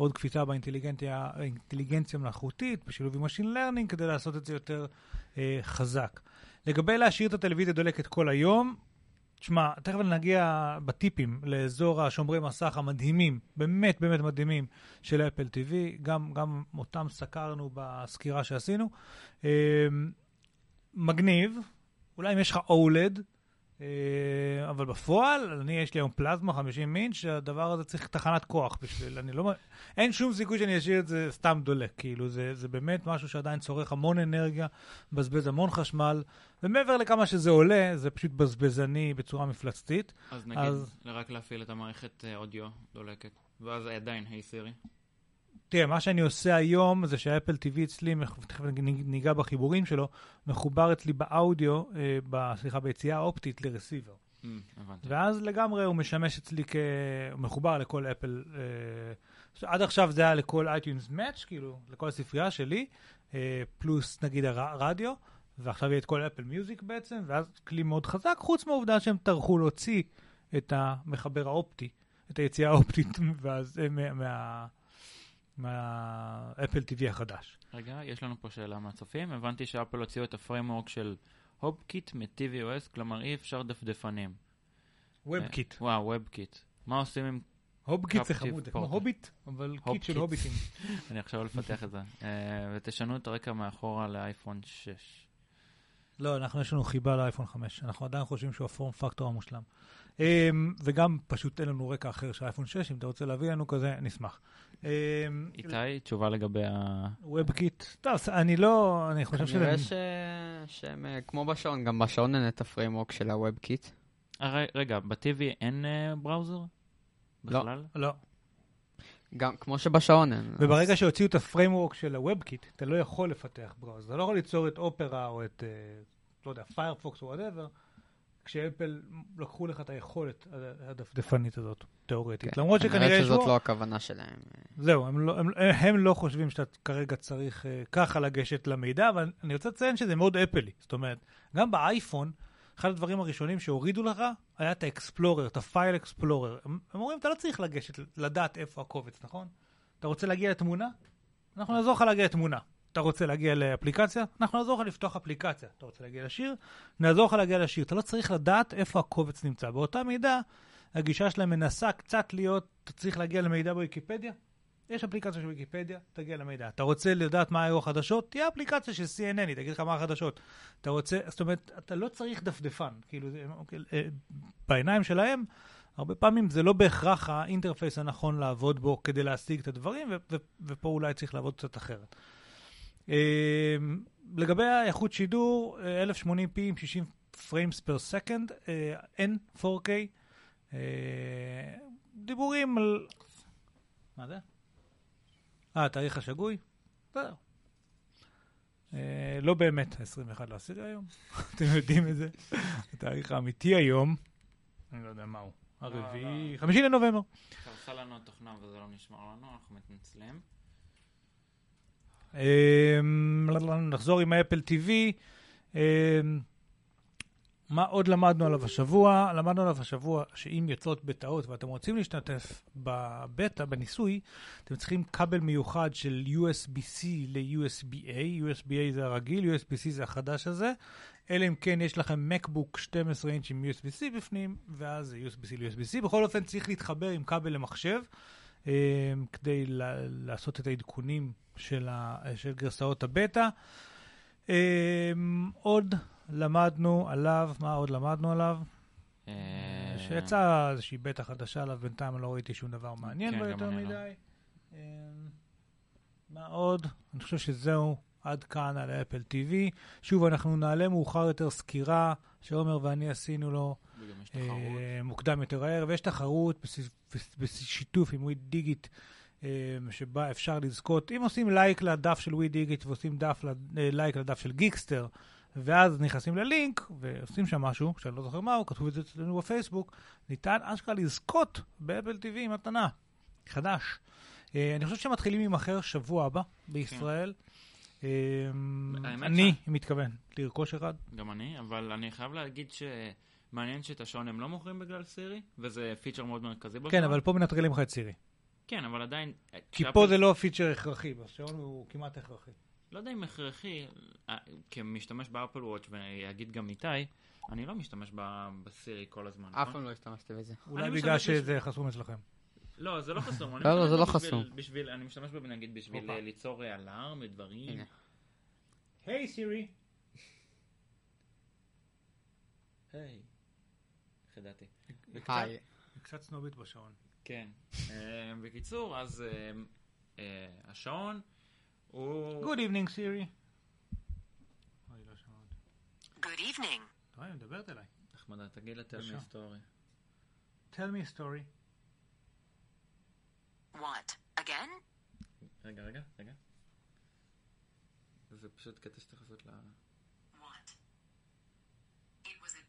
עוד קפיצה באינטליגנציה מלאכותית, בשילוב עם Machine Learning, כדי לעשות את זה יותר אה, חזק. לגבי להשאיר את הטלוויזיה דולקת כל היום, תשמע, תכף נגיע בטיפים לאזור השומרי מסך המדהימים, באמת באמת מדהימים, של אפל TV, גם, גם אותם סקרנו בסקירה שעשינו. אה, מגניב, אולי אם יש לך אה, אבל בפועל, אני, יש לי היום פלזמה 50 אינץ', שהדבר הזה צריך תחנת כוח בשביל, אני לא... אין שום סיכוי שאני אשאיר את זה סתם דולק, כאילו, זה, זה באמת משהו שעדיין צורך המון אנרגיה, מבזבז המון חשמל, ומעבר לכמה שזה עולה, זה פשוט בזבזני בצורה מפלצתית. אז נגיד, אז- רק להפעיל את המערכת אה, אודיו דולקת, ואז עדיין, היי סירי. תראה, מה שאני עושה היום זה שהאפל TV אצלי, תכף ניגע בחיבורים שלו, מחובר אצלי באודיו, אה, סליחה, ביציאה אופטית לרסיבר. Mm. ואז לגמרי הוא משמש אצלי כ... הוא מחובר לכל אפל. אה, עד עכשיו זה היה לכל iTunes Match, כאילו, לכל הספרייה שלי, אה, פלוס נגיד הרדיו, ועכשיו יהיה את כל Apple Music בעצם, ואז כלי מאוד חזק, חוץ מהעובדה שהם טרחו להוציא את המחבר האופטי, את היציאה האופטית, ואז אה, מה... מה... מה Apple TV החדש. רגע, יש לנו פה שאלה מהצופים. הבנתי שאפל הוציאו את ה framework של הובקיט מ-tvOS, כלומר אי אפשר דפדפנים. WebKit. אה, וואו, WebKit. מה עושים עם... הובקיט זה חמוד, זה כמו. הוביט, אבל kit של. הוביטים. אני עכשיו לפתח את זה. אה, ותשנו את הרקע מאחורה לאייפון 6. לא, אנחנו יש לנו חיבה לאייפון 5. אנחנו עדיין חושבים שהוא ה form factor המושלם. אמ, וגם פשוט אין לנו רקע אחר של אייפון 6, אם אתה רוצה להביא לנו כזה, נשמח. אמ, איתי, תשובה לגבי ה... WebKit, טוב, אני לא, אני חושב כנראה שזה... ש- שהם אה, כמו בשעון, גם בשעון אין את ה framework של ה-WebKit. אה, רגע, ב-TV אין אה, browser? לא. בכלל? לא. גם כמו שבשעון אין. וברגע שהוציאו את ה framework של ה-WebKit, אתה לא יכול לפתח browser. אתה לא יכול ליצור את Opera או את, אה, לא יודע, Firefox או whatever, כשאפל לקחו לך את היכולת הדפדפנית הזאת, תיאורטית. כן. למרות שכנראה יש שזאת בו... לא הכוונה שלהם. זהו, הם לא, הם, הם לא חושבים שאתה כרגע צריך uh, ככה לגשת למידע, אבל אני רוצה לציין שזה מאוד אפלי. זאת אומרת, גם באייפון, אחד הדברים הראשונים שהורידו לך היה את האקספלורר, את הפייל אקספלורר. הם, הם אומרים, אתה לא צריך לגשת, לדעת איפה הקובץ, נכון? אתה רוצה להגיע לתמונה? אנחנו נעזור לך להגיע לתמונה. אתה רוצה להגיע לאפליקציה? אנחנו נעזור לך לפתוח אפליקציה. אתה רוצה להגיע לשיר? נעזור לך להגיע לשיר. אתה לא צריך לדעת איפה הקובץ נמצא. באותה מידה, הגישה שלהם מנסה קצת להיות, אתה צריך להגיע למידע בוויקיפדיה? יש אפליקציה של ויקיפדיה, תגיע למידע. אתה רוצה לדעת מה היו החדשות? תהיה אפליקציה של CNN, היא תגיד לך מה החדשות. אתה רוצה, זאת אומרת, אתה לא צריך דפדפן. כאילו, זה, אה, בעיניים שלהם, הרבה פעמים זה לא בהכרח ה interface הנכון לעבוד בו כדי להשיג את הדברים, ופה אולי צריך לעבוד קצת אחרת. אה, לגבי האיכות שידור, אה, 1080p עם 60 frames per second, אין 4K. אה, דיבורים על... מה זה? אה, התאריך השגוי? בסדר. אה, לא באמת, 21 לעשירי היום, אתם יודעים את זה. התאריך האמיתי היום, אני לא יודע מה הוא, הרביעי, חמישי לנובמבר. קרסה לנו התוכנה וזה לא נשמר לנו, אנחנו מתנצלים. אמ, נחזור עם האפל TV. אמ, מה עוד למדנו עליו השבוע? למדנו עליו השבוע שאם יוצאות בטעות ואתם רוצים להשתתף בבטא, בניסוי, אתם צריכים כבל מיוחד של USB-C ל-USB-A. USB-A זה הרגיל, USB-C זה החדש הזה. אלא אם כן יש לכם מקבוק 12 אינץ' עם USB-C בפנים, ואז זה USB-C ל-USB-C. בכל אופן צריך להתחבר עם כבל למחשב, כדי ל- לעשות את העדכונים של, ה- של גרסאות הבטא. אה, עוד למדנו עליו, מה עוד למדנו עליו? אה, שיצאה איזושהי בטא חדשה עליו, בינתיים לא ראיתי שום דבר מעניין כן, בו יותר לא. מדי. אה, מה עוד? אני חושב שזהו עד כאן על Apple TV. שוב, אנחנו נעלה מאוחר יותר סקירה שעומר ואני עשינו לו וגם יש תחרות. אה, מוקדם יותר הערב, ויש תחרות בשיתוף עם ווי דיגיט, אה, שבה אפשר לזכות. אם עושים לייק לדף של ווי דיגיט ועושים דף, אה, לייק לדף של גיקסטר, ואז נכנסים ללינק ועושים שם משהו, שאני לא זוכר מהו, כתוב את זה אצלנו בפייסבוק, ניתן אשכרה לזכות ב Apple TV עם מתנה. חדש. אני חושב שמתחילים להימכר שבוע הבא בישראל. האמת אני מתכוון לרכוש אחד. גם אני, אבל אני חייב להגיד שמעניין שאת השעון הם לא מוכרים בגלל סירי, וזה פיצ'ר מאוד מרכזי בשעון. כן, אבל פה מנטרלים לך את סירי. כן, אבל עדיין... כי כשאפל- פה זה לא פיצ'ר הכרחי, בשעון הוא כמעט הכרחי. לא יודע אם הכרחי, אה, כמשתמש באפל וואץ' ויגיד גם איתי, אני לא משתמש בסירי כל הזמן. אף נכון? פעם לא השתמשתי בזה. אולי בגלל שזה חסום אצלכם. לא, זה לא חסום. לא, לא, זה לא בשביל- חסום. בשביל, אני משתמש בו נגיד בשביל. אה, ליצור אה, אלארם ודברים. היי סירי. היי. איך ידעתי? היי. קצת סנובית בשעון. כן. אה, בקיצור, אז אה, אה, השעון הוא... Good evening סירי. אוי, לא שמעתי. Good evening. טוב, היא מדברת אליי. נחמדה, תגיד לה תל בבקשה. מהיסטוריה. Tell me a story. What? Again? רגע, רגע, רגע. זה פשוט קטע שצריך לעשות לה... What? It was a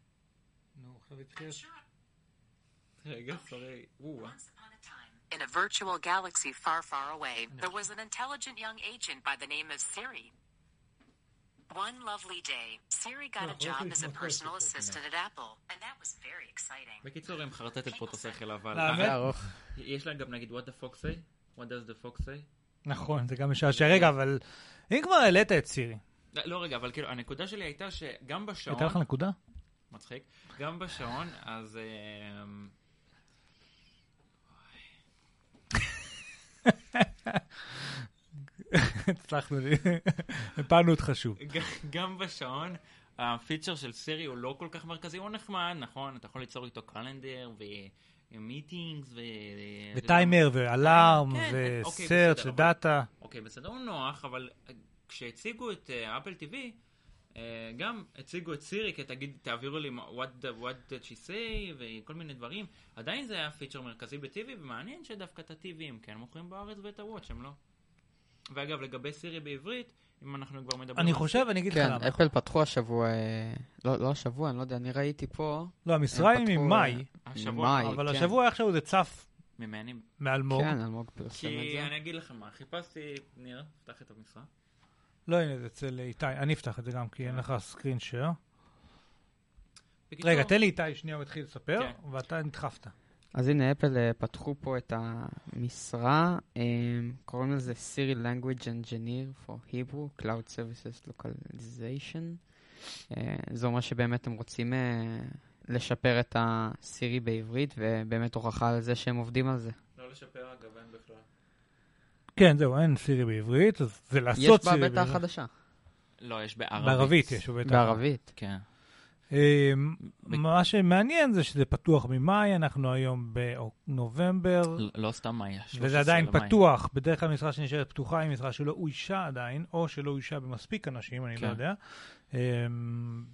נו, עכשיו התחיל. sure רגע, סורי. וואו. once upon a time. In a virtual galaxy far, far away, there was an intelligent young agent by the name of Siri. One lovely day, Siri got a Oh, job as a personal assistant at Apple, and that was very exciting. בקיצור, היא מחרטטת פה את השכל, אבל... יש לה גם נגיד what the fox say? What does the fox say? נכון, זה גם משעשע. רגע, אבל אם כבר העלית את סירי, לא, לא רגע, אבל כאילו, הנקודה שלי הייתה שגם בשעון... הייתה לך נקודה? מצחיק. גם בשעון, אז... אמ, הצלחנו, הפלנו אותך שוב. גם בשעון, הפיצ'ר של סירי הוא לא כל כך מרכזי, הוא נחמד, נכון? אתה יכול ליצור איתו קלנדר ומיטינגס ו... וטיימר ואלארם בסדר, אבל- ודאטה. אוקיי, בסדר, הוא נוח, אבל אה, כשהציגו את אה, אפל TV, אה, גם הציגו את סירי, כי תגיד, תעבירו לי what, the, what did she say וכל מיני דברים. עדיין זה היה פיצ'ר מרכזי ב-TV, ומעניין שדווקא את ה-TVים כן מוכרים בארץ ואת הוואץ' הם לא. ואגב, לגבי סירי בעברית, אם אנחנו כבר מדברים... אני חושב, אני אגיד לך כן, למה. אפל פתחו השבוע, אה, לא לא השבוע, אני לא יודע, אני ראיתי פה. לא, המשרה היא פתחו, ממאי, השבוע, ממאי. אבל כן. השבוע איכשהו זה צף ממני, מאלמוג. כן, אלמוג פרסם את כי זה. אני אגיד לכם מה, חיפשתי, ניר, פתח את המשרה. לא, הנה, זה אצל איתי. אני אפתח את זה גם, כי אין לך סקרין שייר. רגע, תן לי איתי, שנייה, הוא התחיל לספר, כן. ואתה נדחפת. אז הנה, אפל אה, פתחו פה את המשרה, אה, קוראים לזה Siri Language Engineer for Hebrew, Cloud Services Localization. אה, זה אומר שבאמת הם רוצים לשפר את הסירי בעברית, ובאמת הוכחה על זה שהם עובדים על זה. לא לשפר אגב, אין בכלל. כן, זהו, אין סירי בעברית, אז זה יש לעשות בה סירי בעברית. החדשה, לא, יש בערבית. בערבית יש בטח. בערבית. כן. אמ, מה שמעניין זה שזה פתוח ממאי, אנחנו היום בנובמבר, ל- לא סתם מאי. וזה עדיין פתוח. בדרך כלל משרה שנשארת פתוחה היא משרה שלא אוישה עדיין, או שלא אוישה במספיק אנשים, אני לא כן. יודע. אמ,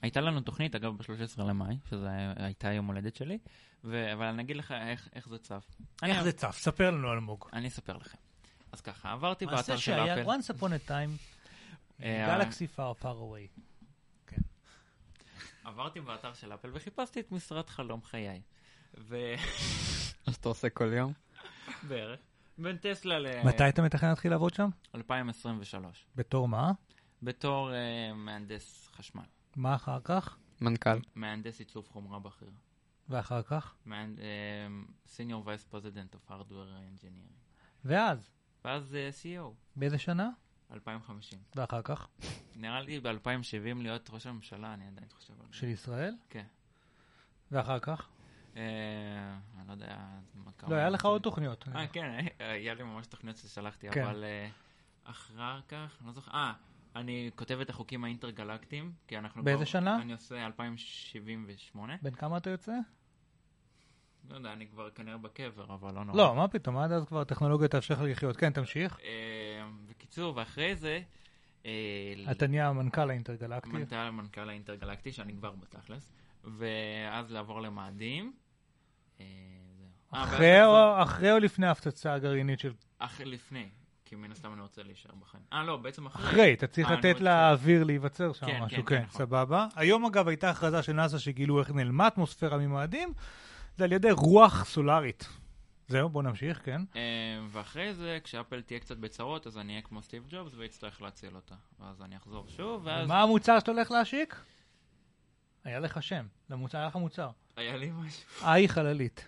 הייתה לנו תוכנית, אגב, ב-13 למאי, היה- הייתה יום הולדת שלי, אבל אני אגיד לך איך, איך זה צף. איך זה צף? ספר לנו אלמוג. אני אספר לכם. אז ככה, עברתי מעשה באתר של שהיה אפל. once upon a time, אה, galaxy far far away. עברתי באתר של אפל וחיפשתי את משרת חלום חיי. ובערך, מה שאתה עושה כל יום. בין טסלה ל... מתי אתה מתכנן להתחיל לעבוד שם? 2023. בתור מה? בתור אה, מהנדס חשמל. מה אחר כך? מנכ"ל. מהנדס עיצוב חומרה בכיר. ואחר כך? אה, senior vice president of hardware engineering. ואז? ואז אה, CEO. באיזה שנה? 2050. ואחר כך? נראה לי ב-2070 להיות ראש הממשלה, אני עדיין חושב על זה. של ישראל? כן. ואחר כך? אה, אני לא יודע... לא, היה לך עוד תוכניות. אה, כן, היה לי ממש תוכניות ששלחתי, כן. אבל אה, אחר כך, אני לא זוכר, אה, אני כותב את החוקים האינטרגלקטיים, כי אנחנו... באיזה שנה? אני עושה 2078. בן כמה אתה יוצא? לא יודע, אני כבר כנראה בקבר, אבל לא נורא. לא, מה פתאום, עד אז כבר הטכנולוגיה תאפשר לך לחיות. כן, תמשיך. אה, בקיצור, ואחרי זה... אה, אתה נהיה המנכ"ל האינטרגלקטי. מנכ"ל מנכ"ל האינטרגלקטי, שאני כבר בתכלס, ואז לעבור למאדים. אה, אחרי או- אחרי או לפני ההפצצה הגרעינית של... אחרי, לפני, כי מן הסתם אני רוצה להישאר בחיים. אה, לא, בעצם אחרי. אחרי, אתה צריך לתת לאוויר להיווצר שם כן, משהו, כן, כן, כן, נכון. סבבה. היום אגב הייתה הכרזה של נאסא שגילו איך נעלמה אטמוספירה ממאדים, זה על ידי רוח סולארית. זהו, בוא נמשיך, כן. אה, ואחרי זה, כשאפל תהיה קצת בצרות, אז אני אהיה כמו סטיב ג'ובס ואצטרך להציל אותה. ואז אני אחזור שוב, ואז מה המוצר שאתה הולך להשיק? היה לך שם, למוצר, היה לך מוצר. היה לי משהו. איי חללית.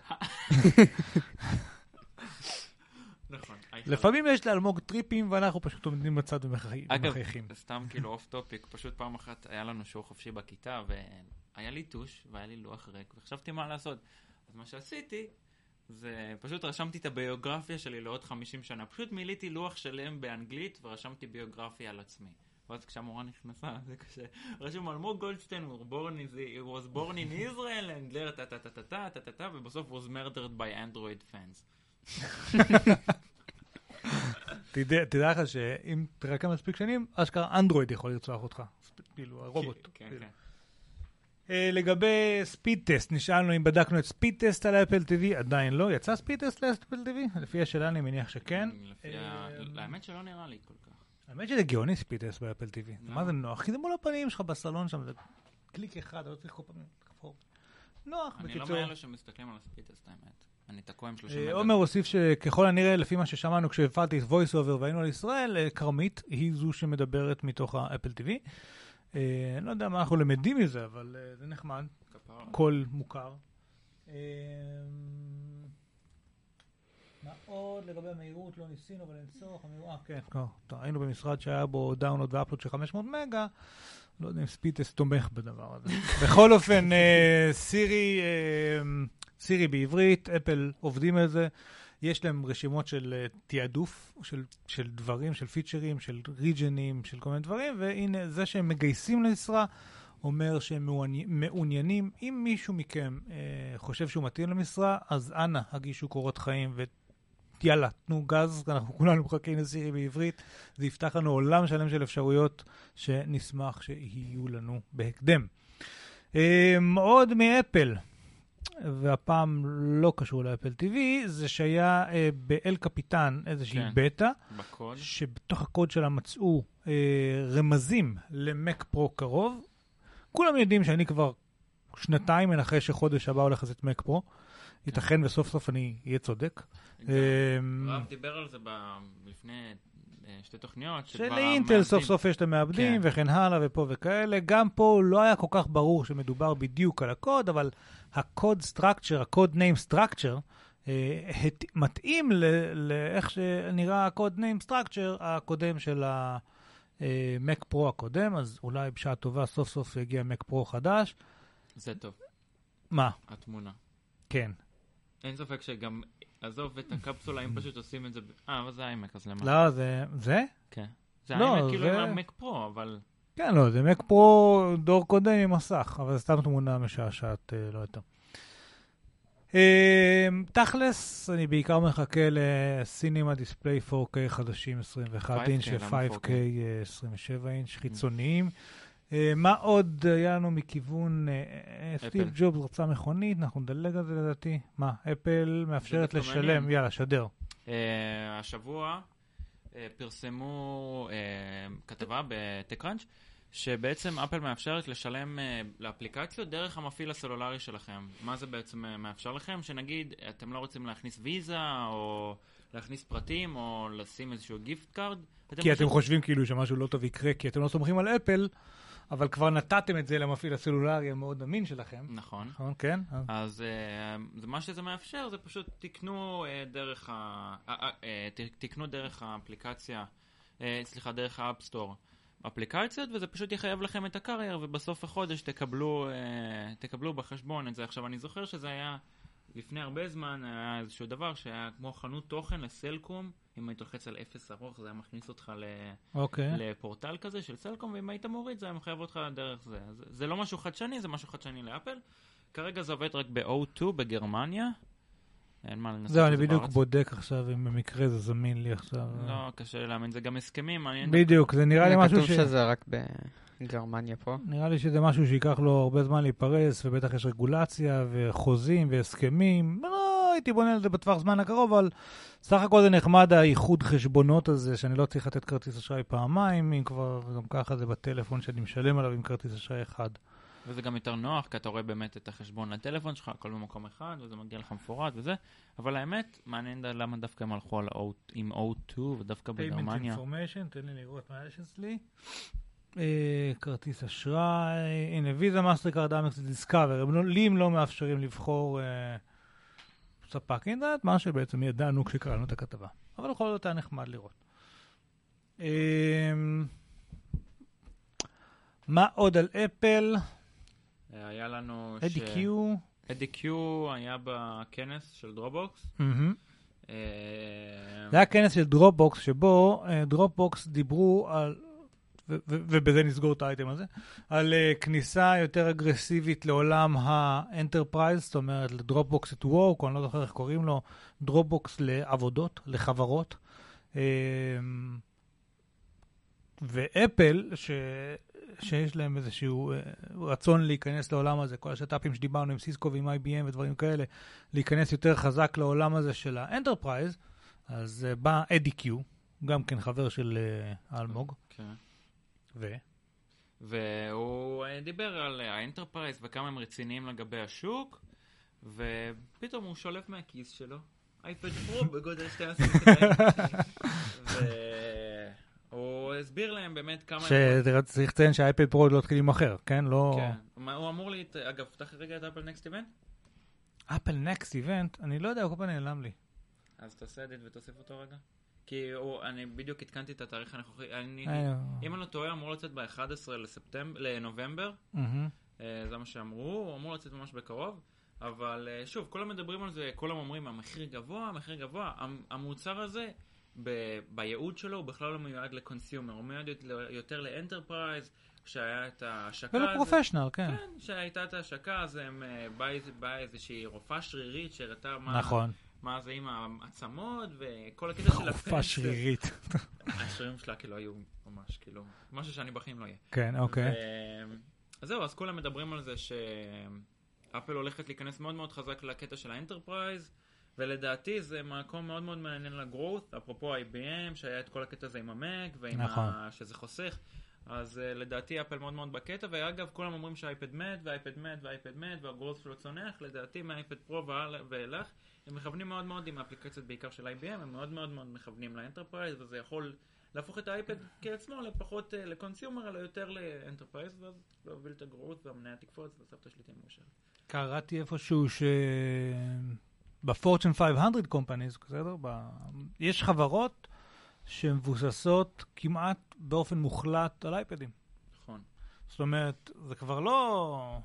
נכון. לפעמים יש לאלמוג טריפים ואנחנו פשוט עומדים בצד ומחי- אגב, ומחייכים. סתם כאילו off topic, פשוט פעם אחת היה לנו שיעור חופשי בכיתה, והיה לי טוש, והיה לי לוח ריק, וחשבתי מה לעשות. אז מה שעשיתי, זה פשוט רשמתי את הביוגרפיה שלי לעוד 50 שנה. פשוט מילאתי לוח שלם באנגלית, ורשמתי ביוגרפיה על עצמי. ואז כשהמורה נכנסה, זה קשה. רשום אלמוג גולדשטיין, הוא he was born in Israel, and there, טה טה טה טה טה טה טה טה, ובסוף was murdered by Android fans. תדע לך שאם תרקע מספיק שנים, אשכרה אנדרואיד יכול לרצוח אותך. כאילו, הרובוט. כן. כן. אה, לגבי ספיד טסט, נשאלנו אם בדקנו את ספיד טסט על אפל TV, עדיין לא. יצא ספיד טסט לאפל TV? לפי השאלה אני מניח שכן. אה, האמת שלא נראה לי כל כך. האמת שזה גאוני Speedtest באפל TV. מה זה נוח? כי זה מול הפנים שלך בסלון שם, זה קליק אחד, אתה לא צריך כל פעם לחפור. נוח, אני לא בקיצור. מאלה שמסתכלים על ה Speedtest, האמת. אני תקוע עם 30 אה, מגה. עומר הוסיף שככל הנראה, לפי מה ששמענו כשהפעלתי את VoiceOver והיינו על ישראל, כרמית היא זו שמדברת מתוך האפל TV. אה, אני לא יודע מה אנחנו למדים מזה, אבל אה, זה נחמד. קול מוכר. אה, מה עוד לגבי המהירות? לא ניסינו, אבל אין צורך. אה, כן. טוב, היינו במשרד שהיה בו download ו upload של 500 מגה. לא יודע אם Speedtest תומך בדבר הזה. בכל אופן, סירי, סירי בעברית, אפל עובדים על זה. יש להם רשימות של אה, תעדוף, של, של דברים, של פיצ'רים, של region ים, של כל מיני דברים, והנה, זה שהם מגייסים למשרה, אומר שהם מעוני- מעוניינים. אם מישהו מכם אה, חושב שהוא מתאים למשרה, אז אנא, הגישו קורות חיים ויאללה, תנו גז, אנחנו כולנו מחכים לסירי בעברית. זה יפתח לנו עולם שלם של אפשרויות שנשמח שיהיו לנו בהקדם. אה, עוד מאפל, והפעם לא קשור לאפל TV, זה שהיה אה, באל קפיטן איזושהי כן. בטא, בקוד. שבתוך הקוד שלה מצאו אה, רמזים למק פרו קרוב. כולם יודעים שאני כבר שנתיים מנחש שחודש הבא הולך לצאת מק פרו. ייתכן וסוף סוף אני אהיה צודק. גם אה, רב דיבר על זה לפני שתי תוכניות. שלאינטל המעבדים- סוף סוף יש את המעבדים כן. וכן הלאה ופה וכאלה. גם פה לא היה כל כך ברור שמדובר בדיוק על הקוד, אבל ה code structure, ה code name structure, מתאים ל- לאיך שנראה ה code name structure הקודם של המק פרו הקודם, אז אולי בשעה טובה סוף סוף יגיע מק פרו חדש. זה טוב, מה? התמונה. כן. אין ספק שגם, עזוב את הקפסולה, אם פשוט עושים את זה, אה, אבל זה איימק, אז למה? לא, זה... זה? כן. זה לא, איימק כאילו עם המק פרו, אבל... כן, לא, זה מק פרו דור קודם עם מסך, אבל זה סתם תמונה משעשעת, אה, לא יותר. אה, תכלס, אני בעיקר מחכה לסינימה דיספליי 4K חדשים 21 5K, אינץ' למה ו-5K 4K? אה, 27 אינץ' חיצוניים. אה, מה עוד היה לנו מכיוון, אה, אה, סטיב. ג'ובס רצה מכונית, אנחנו נדלג על זה לדעתי. מה, אפל מאפשרת לשלם. יאללה, שדר. השבוע פרסמו כתבה ב TechCrunch שבעצם אפל מאפשרת לשלם לאפליקציות דרך המפעיל הסלולרי שלכם. מה זה בעצם מאפשר לכם? שנגיד אתם לא רוצים להכניס ויזה או להכניס פרטים או לשים איזשהו gift card. כי אתם חושבים כאילו שמשהו לא טוב יקרה, כי אתם לא סומכים על אפל, אבל כבר נתתם את זה למפעיל הסלולרי המאוד אמין שלכם. נכון. נכון, כן? אז- זה מה שזה מאפשר זה פשוט תקנו אה, דרך ה... אה, תקנו דרך האפליקציה סליחה, דרך ה App Store אפליקציות, וזה פשוט יחייב לכם את ה carrier, ובסוף החודש תקבלו, אה, תקבלו בחשבון את זה. עכשיו, אני זוכר שזה היה לפני הרבה זמן, היה איזשהו דבר שהיה כמו חנות תוכן לסלקום, אם היית לוחץ על אפס ארוך, זה היה מכניס אותך ל... אוקיי. לפורטל כזה של סלקום, ואם היית מוריד זה היה מחייב אותך דרך זה. אז זה לא משהו חדשני, זה משהו חדשני לאפל. כרגע זה עובד רק ב-O2 בגרמניה. אין מה לנסות זהו, אני זה בדיוק בארץ. בודק עכשיו אם במקרה זה זמין לי עכשיו. לא, קשה לי להאמין, זה גם הסכמים. בדיוק, זה נראה לי זה משהו כתוב ש... שזה רק בגרמניה פה. נראה לי שזה משהו שייקח לו הרבה זמן להיפרס, ובטח יש רגולציה וחוזים והסכמים. לא הייתי בונה על זה בטווח זמן הקרוב, אבל סך הכל זה נחמד האיחוד חשבונות הזה, שאני לא צריך לתת כרטיס אשראי פעמיים, אם כבר גם ככה זה בטלפון שאני משלם עליו עם כרטיס אשראי אחד. וזה גם יותר נוח, כי אתה רואה באמת את החשבון לטלפון שלך, הכל במקום אחד, וזה מגיע לך מפורט וזה. אבל האמת, מעניין למה דווקא הם הלכו על O- עם O2 ודווקא payment בגרמניה. information, תן לי לראות מה יש אצלי. אה, כרטיס אשראי, הנה ויזה, מאסטרקארד, Amex Discover, לי הם לא מאפשרים לבחור אה, ספק אינטרנט, מה שבעצם ידענו כשקראנו את הכתבה. אבל בכל זאת היה נחמד לראות. אה, מה עוד על אפל? אה, היה לנו... אדי קיו. אדי קיו היה בכנס של דרופבוקס. אה, זה היה כנס של דרופבוקס, שבו אה, דרופבוקס דיברו על, ובזה נסגור את האייטם הזה, על אה, כניסה יותר אגרסיבית לעולם ה enterprise, זאת אומרת לדרופבוקס at work, או אני לא זוכר איך קוראים לו, דרופבוקס לעבודות, לחברות. אה, ואפל, ש... שיש להם איזשהו אה, רצון להיכנס לעולם הזה, כל השת"פים שדיברנו עם סיסקו ועם IBM ודברים כאלה, להיכנס יותר חזק לעולם הזה של ה enterprise, אז uh, בא אדי קיו, גם כן חבר של אלמוג, כן. ו... והוא אה, דיבר על אה, ה enterprise וכמה הם רציניים לגבי השוק, ופתאום הוא שולף מהכיס שלו אייפד פרו בגודל 12 והוא הסביר להם באמת כמה... שצריך לציין שהאייפד פרו עוד לא התחיל להימכר, כן? לא... כן. הוא אמור לי... אגב, פתח רגע את אפל נקסט איבנט, אפל נקסט איבנט, אני לא יודע, הוא כל פעם נעלם לי. אז תעשה אדיט ותוסיף אותו רגע. כי הוא, אני בדיוק עדכנתי את התאריך הנוכחי, אני, אה, אם אני לא טועה, אמור לצאת ב-11 לספטמבר, לנובמבר. אה, זה מה שאמרו, הוא אמור לצאת ממש בקרוב, אבל אה, שוב, כולם מדברים על זה, כולם אומרים, המחיר גבוה, המחיר גבוה, המ- המוצר הזה, ב- בייעוד שלו, הוא בכלל לא מיועד ל consumer, הוא מיועד יותר- ל enterprise, כשהיה את ההשקה, ול professional, כן. כן, שהייתה את ההשקה, אז הם אה, באה איזושהי רופאה שרירית שהראתה מה, נכון. מה זה עם העצמות וכל הקטע של רופאה שרירית. השרירים שלה כאילו היו ממש כאילו משהו שאני בחיים לא אהיה. כן, אוקיי. אז זהו, אז כולם מדברים על זה שאפל הולכת להיכנס מאוד מאוד חזק לקטע של ה enterprise, ולדעתי זה מקום מאוד מאוד מעניין ל growth, אפרופו IBM, שהיה את כל הקטע הזה עם המק, ועם נכון. ה... שזה חוסך. אז uh, לדעתי אפל מאוד מאוד בקטע, ואגב, כולם אומרים שהאייפד מת, והאייפד מת, והאייפד מת, וה growth שלו צונח, לדעתי מהאייפד פרו ואילך, הם מכוונים מאוד מאוד עם האפליקציות בעיקר של IBM, הם מאוד מאוד מאוד מכוונים ל enterprise, וזה יכול להפוך את האייפד כעצמו לפחות uh, ל consumer, אלא יותר ל enterprise, ואז להוביל את ה growth והמניה תקפוץ, והסבתא שלי תהיה מאושרת. קראתי איפשהו ש... ב Fortune 500 companies, בסדר? ב... יש חברות שמבוססות כמעט באופן מוחלט על אייפדים. נכון. זאת אומרת, זה כבר לא...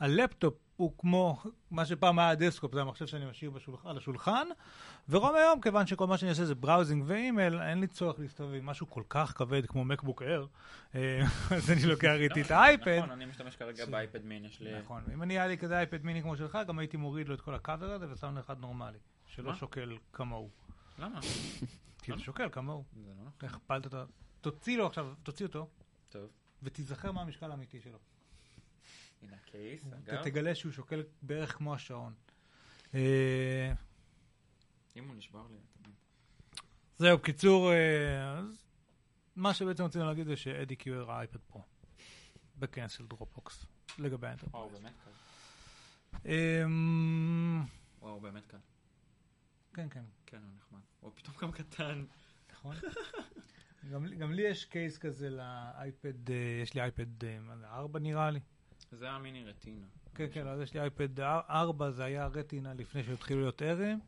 הלפטופ הוא כמו מה שפעם היה ה desktop, זה המחשב שאני משאיר בשולח... על השולחן, ורוב היום, כיוון שכל מה שאני עושה זה browsing ואימייל, אין לי צורך להסתובב עם משהו כל כך כבד כמו מקבוק אייר, אה, אז אני לוקח איתי את האייפד. נכון, אני משתמש כרגע באייפד מין, יש לי... נכון, ואם אני היה לי כזה אייפד מיני כמו שלך, גם הייתי מוריד לו את כל הקאבר הזה ושם לו אחד נורמלי, שלא? שוקל כמוהו. למה? כי זה שוקל כמוהו. זה לא נכון. הכפלת את ה... תוציא לו עכשיו, תוציא אותו, טוב. ותיזכר מה המשקל האמיתי שלו. הנה ה case, אתה אגב. תגלה שהוא שוקל בערך כמו השעון. אה, אם הוא נשבר לי, אתה מבין. זהו, בקיצור, אה, מה שבעצם רצינו להגיד זה שאדי קיו הראה אייפד פרו. בכנס של דרופבוקס, לגבי ה enterprise. וואו, באמת קל. אמ, וואו, באמת קל. כן, כן, כן, הוא נחמד. הוא פתאום גם קטן. נכון. גם, גם לי יש case כזה לאייפד, אה, יש לי אייפד אה, מה זה, 4 נראה לי. זה היה mini Retina. כן, כן, אז יש לי אייפד 4, זה היה Retina לפני שהתחילו להיות Air ים,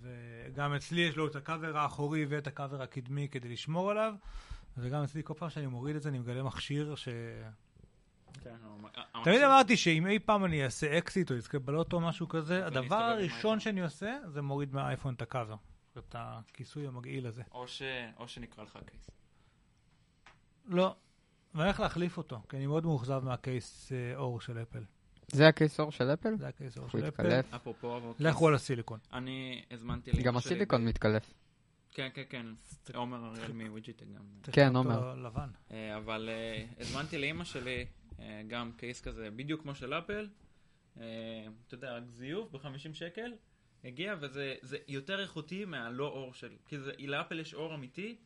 וגם אצלי יש לו את הקאבר האחורי ואת הקאבר הקדמי כדי לשמור עליו, וגם אצלי כל פעם שאני מוריד את זה אני מגלה מכשיר ש... כן, תמיד אמרתי שאם אי פעם אני אעשה אקזיט או אזכה בלוטו או משהו כזה, הדבר הראשון. שאני עושה זה מוריד מהאייפון את הקאבר. את הכיסוי המגעיל הזה. או ש- או שנקרא לך case. לא, ואני הולך להחליף אותו, כי אני מאוד מאוכזב מהקייס אה, אור של אפל. זה הקיסור של אפל? זה הקייס אור של אפל. אפרופו, אבל לכו על הסיליקון. אני הזמנתי לאמא גם הסיליקון מתקלף. כן, כן, כן. עומר אריאל מוויג'יטה גם. כן, עומר. לבן. אה, אבל אה, הזמנתי לאימא שלי גם קייס כזה, בדיוק כמו של אפל. אתה יודע, רק זיוף ב-50 שקל. הגיע, וזה זה יותר איכותי מהלא אור של... כי זה, לאפל יש אור אמיתי,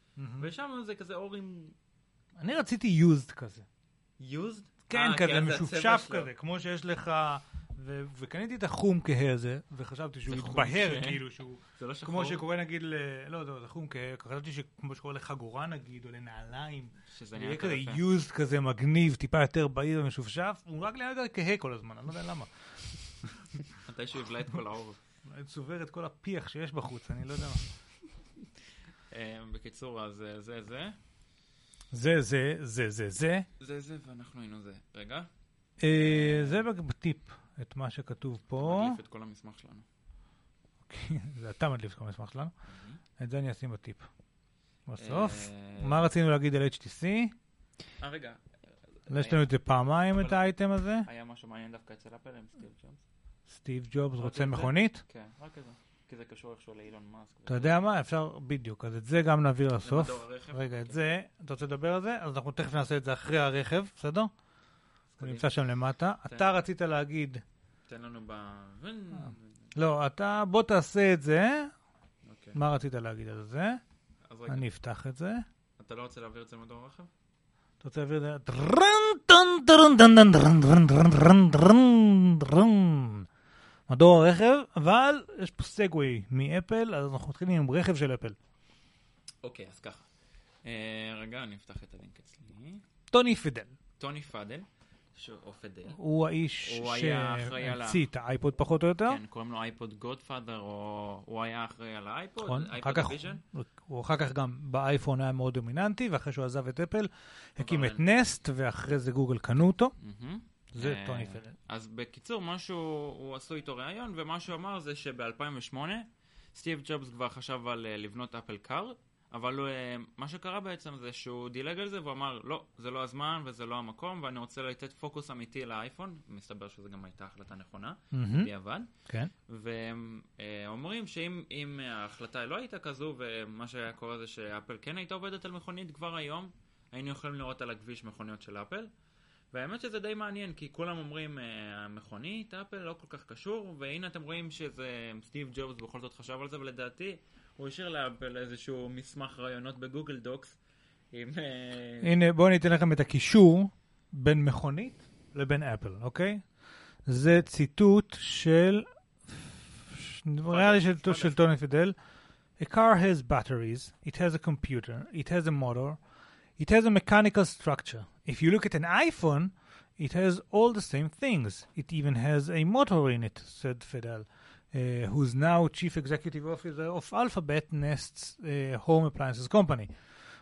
ושם זה כזה אור עם אני רציתי יוזד כזה. used. כן, אה, כזה משופשף. כזה, כמו שיש לך... ו- וקניתי את החום כהה הזה, וחשבתי שהוא כהה? כאילו שהוא... זה לא שחור. כמו שקורה נגיד ל... לא, לא, זה חום כהה, חשבתי שכמו שקורה לחגורה נגיד, או לנעליים, שזה זה נהיה כזה. יוזד כזה מגניב, טיפה יותר בהיר ומשופשף, הוא רק נהיה יותר כהה כל הזמן, אני לא יודע למה. מתישהו יבלע את כל האור. אולי צובר את כל הפיח שיש בחוץ, אני לא יודע מה. אה, בקיצור, אז אה, זה זה. זה, זה, זה, זה, זה. זה זה, ואנחנו היינו זה. רגע, אה, זה בטיפ, את מה שכתוב פה. מדליף את כל המסמך שלנו. זה אתה מדליף את כל המסמך שלנו. את זה אני אשים בטיפ. בסוף. אה, מה רצינו להגיד על HTC? אה, רגע. יש לנו את זה פעמיים, את האייטם הזה. היה משהו מעניין דווקא אצל אפל עם סטיב ג'ובס. סטיב ג'ובס רוצה? מכונית. כן, רק כזה. כי זה קשור איכשהו לאילון מאסק. אתה יודע מה? אפשר, בדיוק. אז את זה גם נעביר לסוף. רגע, את כן. זה, אתה רוצה לדבר על זה? אז אנחנו תכף נעשה את זה אחרי הרכב, בסדר? הוא. נמצא שם למטה. אתה רצית להגיד, תן לנו ב... לא, אתה, בוא תעשה את זה. אוקיי. מה רצית להגיד על זה? אני אפתח את זה. אתה לא רוצה להעביר את זה למדור הרכב? אתה רוצה להעביר את זה? מדור הרכב, אבל יש פה segue מאפל, אז אנחנו מתחילים עם רכב של אפל. אוקיי, אז ככה. אה, רגע, אני אפתח את הלינק אצלי. טוני פידל, טוני פאדל, ש- או פדל. הוא האיש שהמציא את האייפוד פחות או יותר. כן, קוראים לו iPod godfather, או הוא היה אחראי על האייפוד, נכון, iPod division. הוא אחר כך גם באייפון היה מאוד דומיננטי, ואחרי שהוא עזב את אפל, הקים את נסט, ואחרי זה גוגל קנו אותו. מהמם. זה אה, טוני פידל. אז בקיצור, משהו, הוא עשו איתו ראיון, ומה שהוא אמר זה שב-2008, סטיב ג'ובס כבר חשב על אה, לבנות אפל קאר, אבל אה, מה שקרה בעצם זה שהוא דילג על זה והוא אמר, לא, זה לא הזמן וזה לא המקום, ואני רוצה לתת פוקוס אמיתי לאייפון, מסתבר שזו גם הייתה החלטה נכונה, בדיעבד. כן. והם אה, אומרים שאם אם ההחלטה לא הייתה כזו, ומה שהיה קורה זה שאפל כן הייתה עובדת על מכונית כבר היום, היינו יכולים לראות על הכביש מכוניות של אפל. והאמת שזה די מעניין, כי כולם אומרים, אה, המכונית, אפל לא כל כך קשור, והנה אתם רואים שזה סטיב ג'ובס בכל זאת חשב על זה, ולדעתי הוא השאיר לאפל איזשהו מסמך רעיונות בגוגל דוקס, עם... אה, הנה, בואו ניתן לכם את הקישור בין מכונית לבין אפל, אוקיי? זה ציטוט של, נראה לי של, טוני פידל. A car has batteries, it has a computer, it has a motor, it has a mechanical structure. If you look at an iPhone, it has all the same things. It even has a motor in it, said Fidel, uh, who's now chief executive officer of Alphabet, Nest's uh, home appliances company.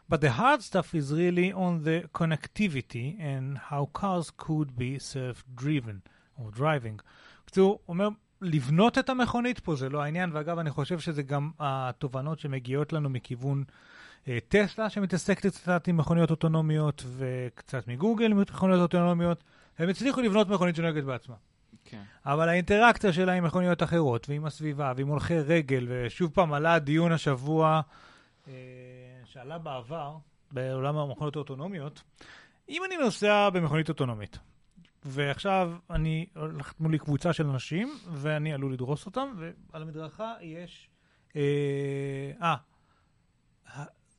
But the hard stuff is really on the connectivity and how cars could be self-driven or driving. בקיצור, הוא אומר, לבנות את המכונית פה זה לא העניין, ואגב, אני חושב שזה גם התובנות שמגיעות לנו מכיוון אה, טסלה, שמתעסקת קצת עם מכוניות אוטונומיות, וקצת מגוגל עם מכוניות אוטונומיות. הם הצליחו לבנות מכונית שנוהגת בעצמה. כן. אבל האינטראקציה שלה עם מכוניות אחרות, ועם הסביבה, ועם הולכי רגל, ושוב פעם עלה הדיון השבוע, אה, שעלה בעבר, בעולם המכוניות האוטונומיות, אם אני נוסע במכונית אוטונומית, ועכשיו אני הולכת מולי קבוצה של אנשים, ואני עלול לדרוס אותם, ועל המדרכה יש... אה, אה, ה-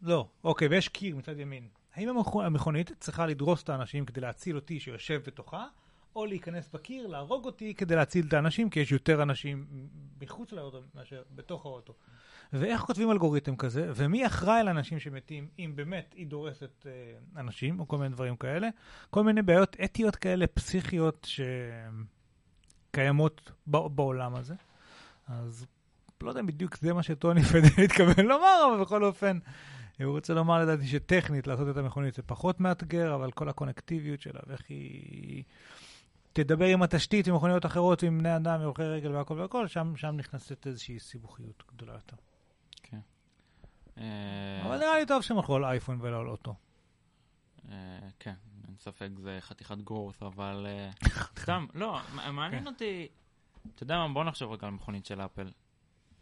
לא, אוקיי, ויש קיר מצד ימין. האם המכו- המכונית צריכה לדרוס את האנשים כדי להציל אותי שיושב בתוכה, או להיכנס בקיר, להרוג אותי כדי להציל את האנשים, כי יש יותר אנשים מחוץ לאוטו מאשר בתוך האוטו. ואיך כותבים אלגוריתם כזה, ומי אחראי לאנשים שמתים, אם באמת היא דורסת אה, אנשים, או כל מיני דברים כאלה. כל מיני בעיות אתיות כאלה, פסיכיות, שקיימות בעולם הזה. אז לא יודע בדיוק זה מה שטוני פדל התכוון לומר, אבל בכל אופן, הוא רוצה לומר לדעתי שטכנית לעשות את המכונית זה פחות מאתגר, אבל כל הקונקטיביות שלה ואיך היא תדבר עם התשתית, עם מכוניות אחרות, עם בני אדם, עם הולכי רגל והכל והכל, שם, שם נכנסת איזושהי סיבוכיות גדולה יותר. כן. אה, אבל נראה לי טוב שהם הלכו על אייפון ולא על אוטו. אה, כן, אין ספק, זה חתיכת גרוס, אבל אה, סתם, לא, מעניין כן. אותי, אתה יודע מה, בוא נחשוב רגע על מכונית של אפל.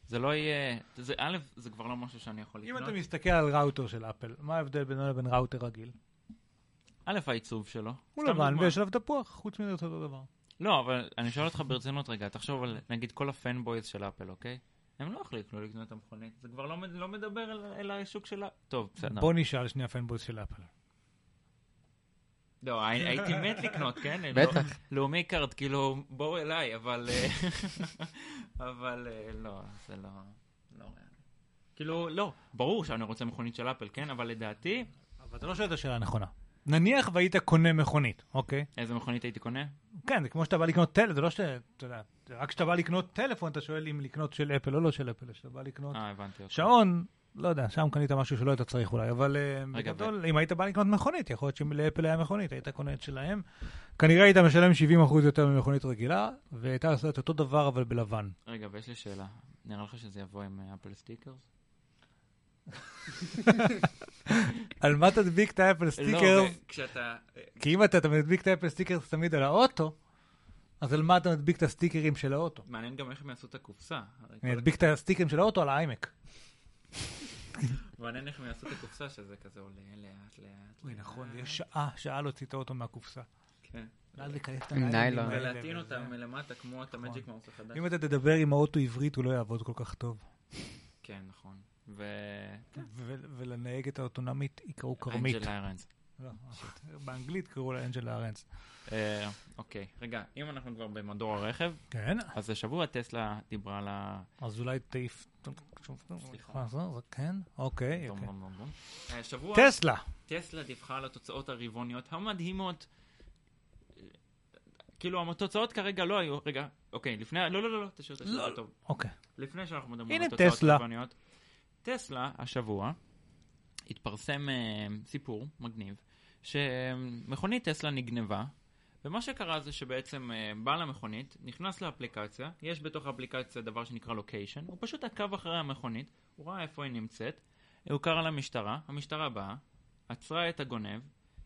זה לא יהיה, זה, א', זה כבר לא משהו שאני יכול אם לקנות. אתה מסתכל על ראוטר של אפל, מה ההבדל בינו לבין ראוטר רגיל? א', העיצוב שלו. הוא לבן. ויש עליו תפוח, חוץ מזה זה אותו דבר. לא, אבל אני שואל אותך ברצינות רגע, תחשוב על נגיד כל הפנבויז של אפל, אוקיי? הם לא החליטו לקנות את המכונית, זה כבר לא, לא מדבר אל, אל השוק שלה. טוב, בסדר. בוא נשאל שנייה fanboys של אפל. לא, הי- הייתי מת לקנות, כן? בטח. לא- לאומי קארד, כאילו, בואו אליי, אבל... אה, אבל אה, לא, זה לא... לא. כאילו, לא, ברור שאני רוצה מכונית של אפל, כן? אבל לדעתי, אבל אתה לא שואל את השאלה הנכונה. נניח והיית קונה מכונית, אוקיי? איזה מכונית הייתי קונה? כן, זה כמו שאתה בא לקנות טלפון, זה לא שאתה, אתה יודע, זה רק כשאתה בא לקנות טלפון, אתה שואל אם לקנות של אפל או לא של אפל, כשאתה בא לקנות אה, הבנתי אותך. שעון, לא יודע, שם קנית משהו שלא היית צריך אולי, אבל אה, בגדול, אם היית בא לקנות מכונית, יכול להיות שלאפל היה מכונית, היית קונה את שלהם. כנראה היית משלם 70% יותר ממכונית רגילה, והייתה עושה את אותו דבר אבל בלבן. רגע, ויש לי שאלה. נראה לך שזה יבוא עם אה, Apple stickers? על מה תדביק את ה Apple sticker? לא, כשאתה... כי אם אתה מדביק את ה Apple sticker תמיד על האוטו, אז על מה אתה מדביק את הסטיקרים של האוטו? מעניין גם איך הם יעשו את הקופסה. אני אדביק את הסטיקרים של האוטו על האיימק. מעניין איך הם יעשו את הקופסה, שזה כזה עולה לאט לאט. אוי. נכון, יש שעה, שעה להוציא את האוטו מהקופסה. כן. ואז לכנס את עם הניילונים ניילון. האלה ולהטעין. אותם מלמטה כמו את ה Magic Mouse החדש. אם אתה תדבר עם האוטו עברית, הוא לא יעבוד כל כך טוב. כן, נכון. ו... ו- ולנהגת האוטונומית יקראו כרמית. אנג'ל איירנס. לא, באנגלית קראו לה אנג'ל ארנס. אה, אוקיי, רגע, אם אנחנו כבר במדור הרכב, כן, אז השבוע טסלה דיברה על ה... אז אולי תעיף... סליחה. זה כן? אוקיי. אוקיי. אה, טסלה. טסלה דיווחה על התוצאות הרבעוניות המדהימות. אה, כאילו, התוצאות כרגע לא היו... רגע, אוקיי, לפני... לא, לא, לא, לא, תשאיר את השאלה לא. טוב. אוקיי. לפני שאנחנו מדברים על התוצאות. הרבעוניות. טסלה, השבוע, התפרסם אה, סיפור מגניב, שמכונית טסלה נגנבה, ומה שקרה זה שבעצם אה, בעל המכונית נכנס לאפליקציה, יש בתוך האפליקציה דבר שנקרא לוקיישן, הוא פשוט עקב אחרי המכונית, הוא ראה איפה היא נמצאת, הוא קרא למשטרה, המשטרה באה, עצרה את הגונב,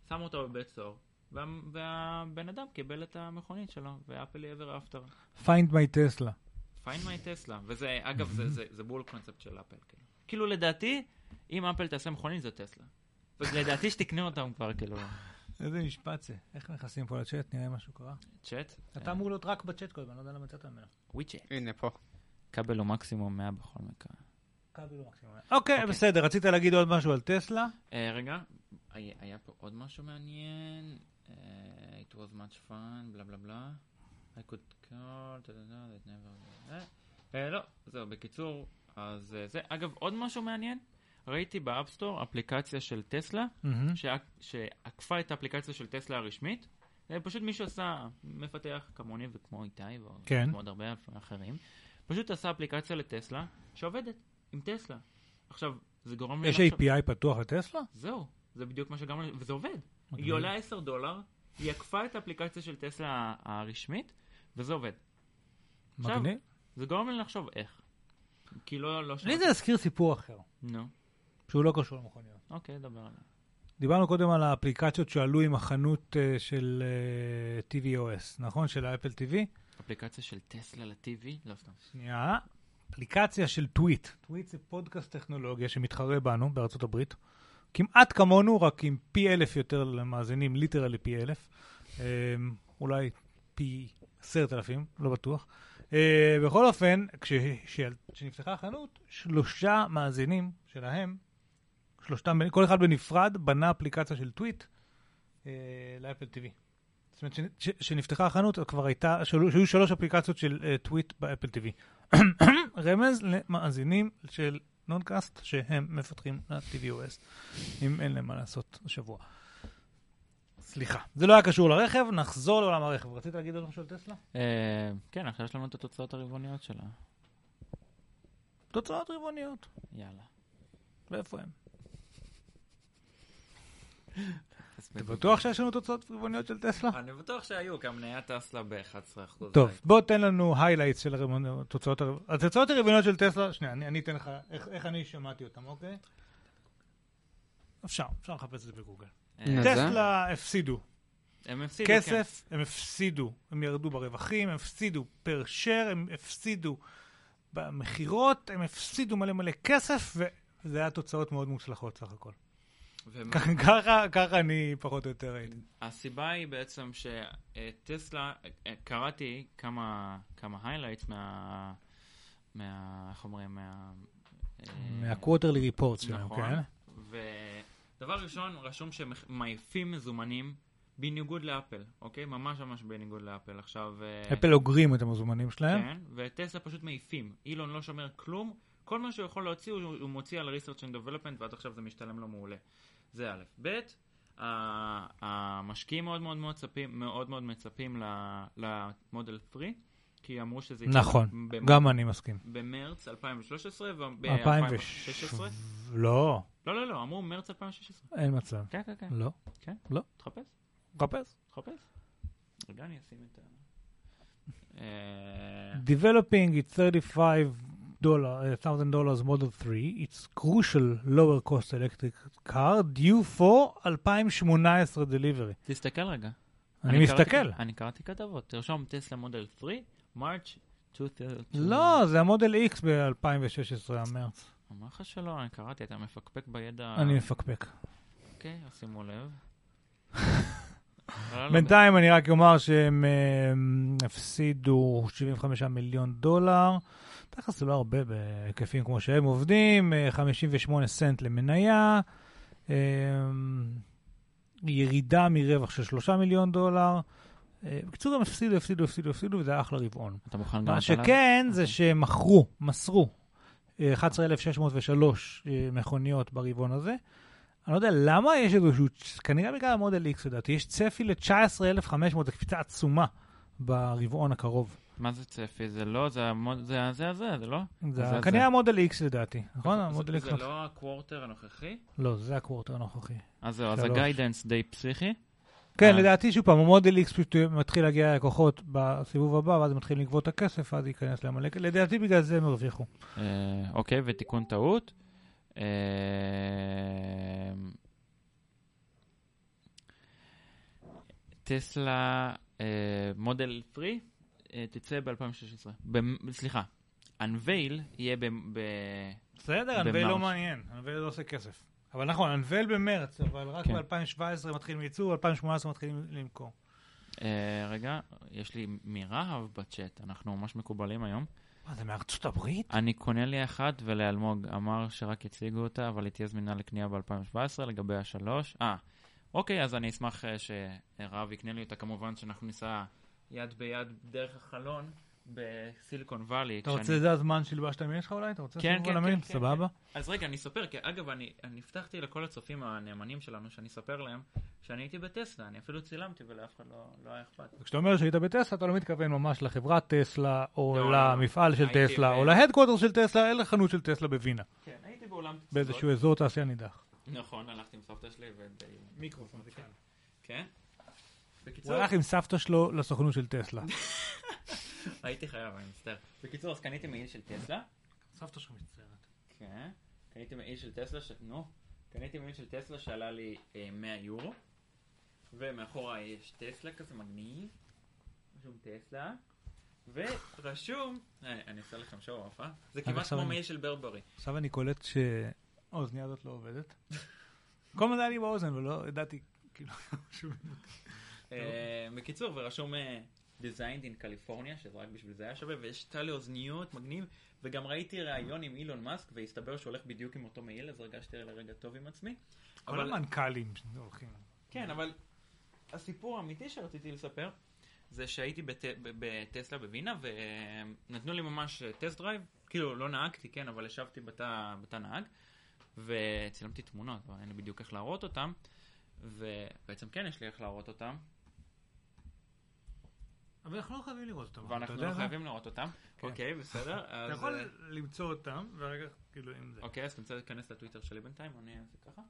שם אותו בבית סוהר, וה, והבן אדם קיבל את המכונית שלו, ואפל ever after. find my טסלה. find my טסלה, וזה, אגב, זה, זה, זה בול קונספט של אפל, כאילו. כאילו, לדעתי, אם אפל תעשה מכונית זה טסלה. ולדעתי שתקנה אותם כבר, כאילו, איזה משפט זה. איך נכנסים פה לצ'אט? נראה משהו קרה. צ'אט. אתה אמור להיות רק בצ'אט כל הזמן, לא יודע למה יצאת ממנו. וויצ'אט. הנה פה. כבל הוא מקסימום 100 בכל מקרה. כבל הוא מקסימום. אוקיי, אוקיי. בסדר. רצית להגיד עוד משהו על טסלה? אה, רגע, היה, פה עוד משהו מעניין. אה, it was much fun, בלה בלה בלה. I could call, da, da, that never... אה, אה, לא, זהו, בקיצור, אז אה, זה. אגב, עוד משהו מעניין. ראיתי ב App Store אפליקציה של טסלה. שעק- שעקפה את האפליקציה של טסלה הרשמית. פשוט מישהו עשה, מפתח כמוני וכמו איתי כן. וכמו עוד הרבה אחרים, פשוט עשה אפליקציה לטסלה שעובדת עם טסלה. עכשיו, זה גורם לי יש API פתוח לטסלה? זהו, זה בדיוק מה שגרם לי, וזה עובד. מגניב. היא עולה 10 דולר, היא עקפה את האפליקציה של טסלה הרשמית, וזה עובד. עכשיו, מגניב. זה גורם לי לחשוב איך. כי לא, לא לי זה להזכיר סיפור אחר, נו, שהוא לא קשור למכוניות. אוקיי, דבר עליו. דיברנו קודם על האפליקציות שעלו עם החנות אה, של אה, TVOS, נכון? של האפל TV. אפליקציה של טסלה לטיווי? לא סתם. שנייה. אפליקציה של טוויט. טוויט זה פודקאסט טכנולוגיה שמתחרה בנו בארצות הברית. כמעט כמונו, רק עם פי אלף יותר למאזינים, literally פי אלף. אה, אולי פי עשרת אלפים, לא בטוח. אה, בכל אופן, כש- כש- כשנפתחה החנות, שלושה מאזינים שלהם, שלושתם, כל אחד בנפרד, בנה אפליקציה של טוויט אה, לאפל TV. זאת אומרת, כשנפתחה החנות, כבר הייתה, שהיו שלוש אפליקציות של אה, טוויט באפל TV. רמז למאזינים של נונקאסט שהם מפתחים ל-TVOS, אם אין להם מה לעשות השבוע. סליחה, זה לא היה קשור לרכב, נחזור לעולם הרכב. רצית להגיד עוד משהו על טסלה? אה, כן, עכשיו יש לנו את התוצאות הרבעוניות שלה. תוצאות רבעוניות. יאללה. ואיפה הם? אתה. בטוח שיש לנו תוצאות רבעוניות של טסלה? אני בטוח שהיו, גם מניה טסלה ב-11%. טוב, בוא תן לנו highlights של הרבעוניות, התוצאות הרב- התוצאות הרבעוניות של טסלה, שנייה, אני אני אתן לך איך- איך אני שמעתי אותם, אוקיי? אפשר, אפשר לחפש את זה בגוגל. זה? טסלה הפסידו הם הפסידו, כן. כסף, הם הפסידו, הם ירדו ברווחים, הם הפסידו פר שייר, הם הפסידו במכירות, הם הפסידו מלא מלא כסף, וזה היה תוצאות מאוד מוצלחות סך הכל. ככה, ככה אני פחות או יותר ראיתי. הסיבה היא בעצם שטסלה, קראתי כמה, כמה highlights מה... מה... איך אומרים? מה... אה, מהקווטרלי ריפורט שלהם, נכון. כן? ודבר ראשון, רשום שהם מעיפים מזומנים בניגוד לאפל, אוקיי? ממש ממש בניגוד לאפל. עכשיו... אה, אפל אוגרים את המזומנים שלהם. כן, וטסלה פשוט מעיפים. אילון לא שומר כלום, כל מה שהוא יכול להוציא הוא, הוא מוציא על ה-research and development ועד עכשיו זה משתלם לו מעולה. זה א', ב', המשקיעים מאוד מאוד מאוד מצפים, מאוד מאוד מצפים למודל 3, כי אמרו שזה יקרה נכון, במ- גם אני מסכים. במרץ 2013 וב-2016. 2006. לא, לא, לא, לא, אמרו מרץ 2016. אין מצב. כן, כן, כן. לא. כן? לא. תחפש, חפש. תחפש. רגע, אני אשים את ה... אה, Developing its 35 dollar, uh, thousand dollars Model 3, its crucial lower cost electric car due for 2018 delivery. תסתכל רגע. אני מסתכל. אני קראתי כתבות. תרשום טסלה מודל 3, מרץ' 2013. לא, זה המודל X ב-2016, המרץ. אמר לך שלא, אני קראתי, אתה מפקפק בידע. אני מפקפק. אוקיי, אז שימו לב. לא, לא, בינתיים אני רק אומר שהם אה, הפסידו 75 מיליון דולר. תכלס זה לא הרבה בהיקפים כמו שהם עובדים, אה, 58 סנט למניה, אה, ירידה מרווח של 3 מיליון דולר. אה, בקיצור, הם הפסידו, הפסידו, הפסידו, הפסידו, וזה היה אחלה רבעון. אתה מוכן גם מה שכן, זה אוקיי. שהם מכרו, מסרו אה, 11,603 אה, מכוניות ברבעון הזה. אני לא יודע למה יש איזשהו, כנראה בגלל המודל X לדעתי, יש צפי ל-19,500, זו קפיצה עצומה ברבעון הקרוב. מה זה צפי? זה לא, זה המוד- זה זה, זה, זה לא? זה זה- כנראה זה. המודל X לדעתי, נכון? זה- המודל זה X. לא ה quarter הנוכחי? לא, זה ה quarter הנוכחי. אז זהו, אז. ה guidance די פסיכי. כן, אה. לדעתי, שוב פעם, המודל X פשוט מתחיל להגיע ללקוחות בסיבוב הבא, ואז הם מתחילים לגבות את הכסף, ואז ייכנס להם. לדעתי, בגלל זה הם הרוויחו. אה, אוקיי, ותיקון טעות. אה, טסלה אה, מודל 3 אה, תצא ב-2016. סליחה, Unveil יהיה ב... ב- בסדר, אנוויל לא. מעניין, אנוויל לא עושה כסף. אבל נכון, אנוויל במרץ, אבל רק כן. ב-2017 מתחילים ייצור, 2018 מתחילים למכור. אה, רגע, יש לי מרהב בצ'אט, אנחנו ממש מקובלים היום. מה, זה מארצות הברית? אני קונה לי אחת ולאלמוג אמר שרק יציגו אותה, אבל היא תהיה זמינה לקנייה ב-2017 לגבי השלוש. אה, אוקיי, אז אני אשמח אה, שרב יקנה לי אותה, כמובן שאנחנו ניסע יד ביד דרך החלון בסיליקון וואלי. אתה רוצה לדעת זמן שהלבשת ימין שלך אולי? אתה רוצה כן, כן? כן, כן, סבבה? אז רגע, אני אספר, כי אגב, אני, אני הבטחתי לכל הצופים הנאמנים שלנו שאני אספר להם שאני הייתי בטסלה, אני אפילו צילמתי ולאף אחד לא, לא היה אכפת. כשאתה אומר שהיית בטסלה, אתה לא מתכוון ממש לחברת טסלה, או לא, לא, למפעל של טסלה, ב- או להדקווטר של טסלה, אלא לחנות של טסלה בווינה, כן, הייתי באולם טיסות. באיזשהו אזור תעשייה נידח. נכון, הלכתי עם סבתא שלי ודי... מיקרופון, כאן. כן? הוא הלך עם סבתא שלו לסוכנות של טסלה. הייתי חייב, אני מצטער. בקיצור, אז קניתי מעיל של טסלה. סבתא שלך מצטערת. כן. קניתי מעיל של טסלה, ש... נו. קניתי מעיל של טסלה שעלה לי אה, 100 יורו. ומאחורה יש טסלה כזה מגניב. רשום טסלה. ורשום, אה, אני עושה לכם שואו אה? זה כמעט כמו מעיל של ברברי. עכשיו אני קולט שהאוזנייה הזאת לא עובדת. כל הזמן היה לי באוזן ולא ידעתי, כאילו. אה, בקיצור, ורשום אה, Designed in California, שזה רק בשביל זה היה שווה, ויש תא לאוזניות מגניב, וגם ראיתי ראיון עם אילון מאסק, והסתבר שהוא הולך בדיוק עם אותו מעיל, אז הרגשתי לרגע טוב עם עצמי. כל אבל- המנכ"לים הולכים. כן, אבל הסיפור האמיתי שרציתי לספר, זה שהייתי בטסלה בווינה, ונתנו לי ממש test drive, כאילו לא נהגתי, כן, אבל ישבתי בתא, בתא נהג, וצילמתי תמונות, אבל אין לי בדיוק איך להראות אותם, ובעצם כן יש לי איך להראות אותם, אבל אנחנו לא חייבים לראות אותם. ואנחנו לא? חייבים לראות אותם. אוקיי, בסדר. אתה יכול אה, למצוא אותם, ורגע, כאילו, אם זה. אוקיי, אז אתה רוצה להיכנס לטוויטר שלי בינתיים, אני אעשה ככה.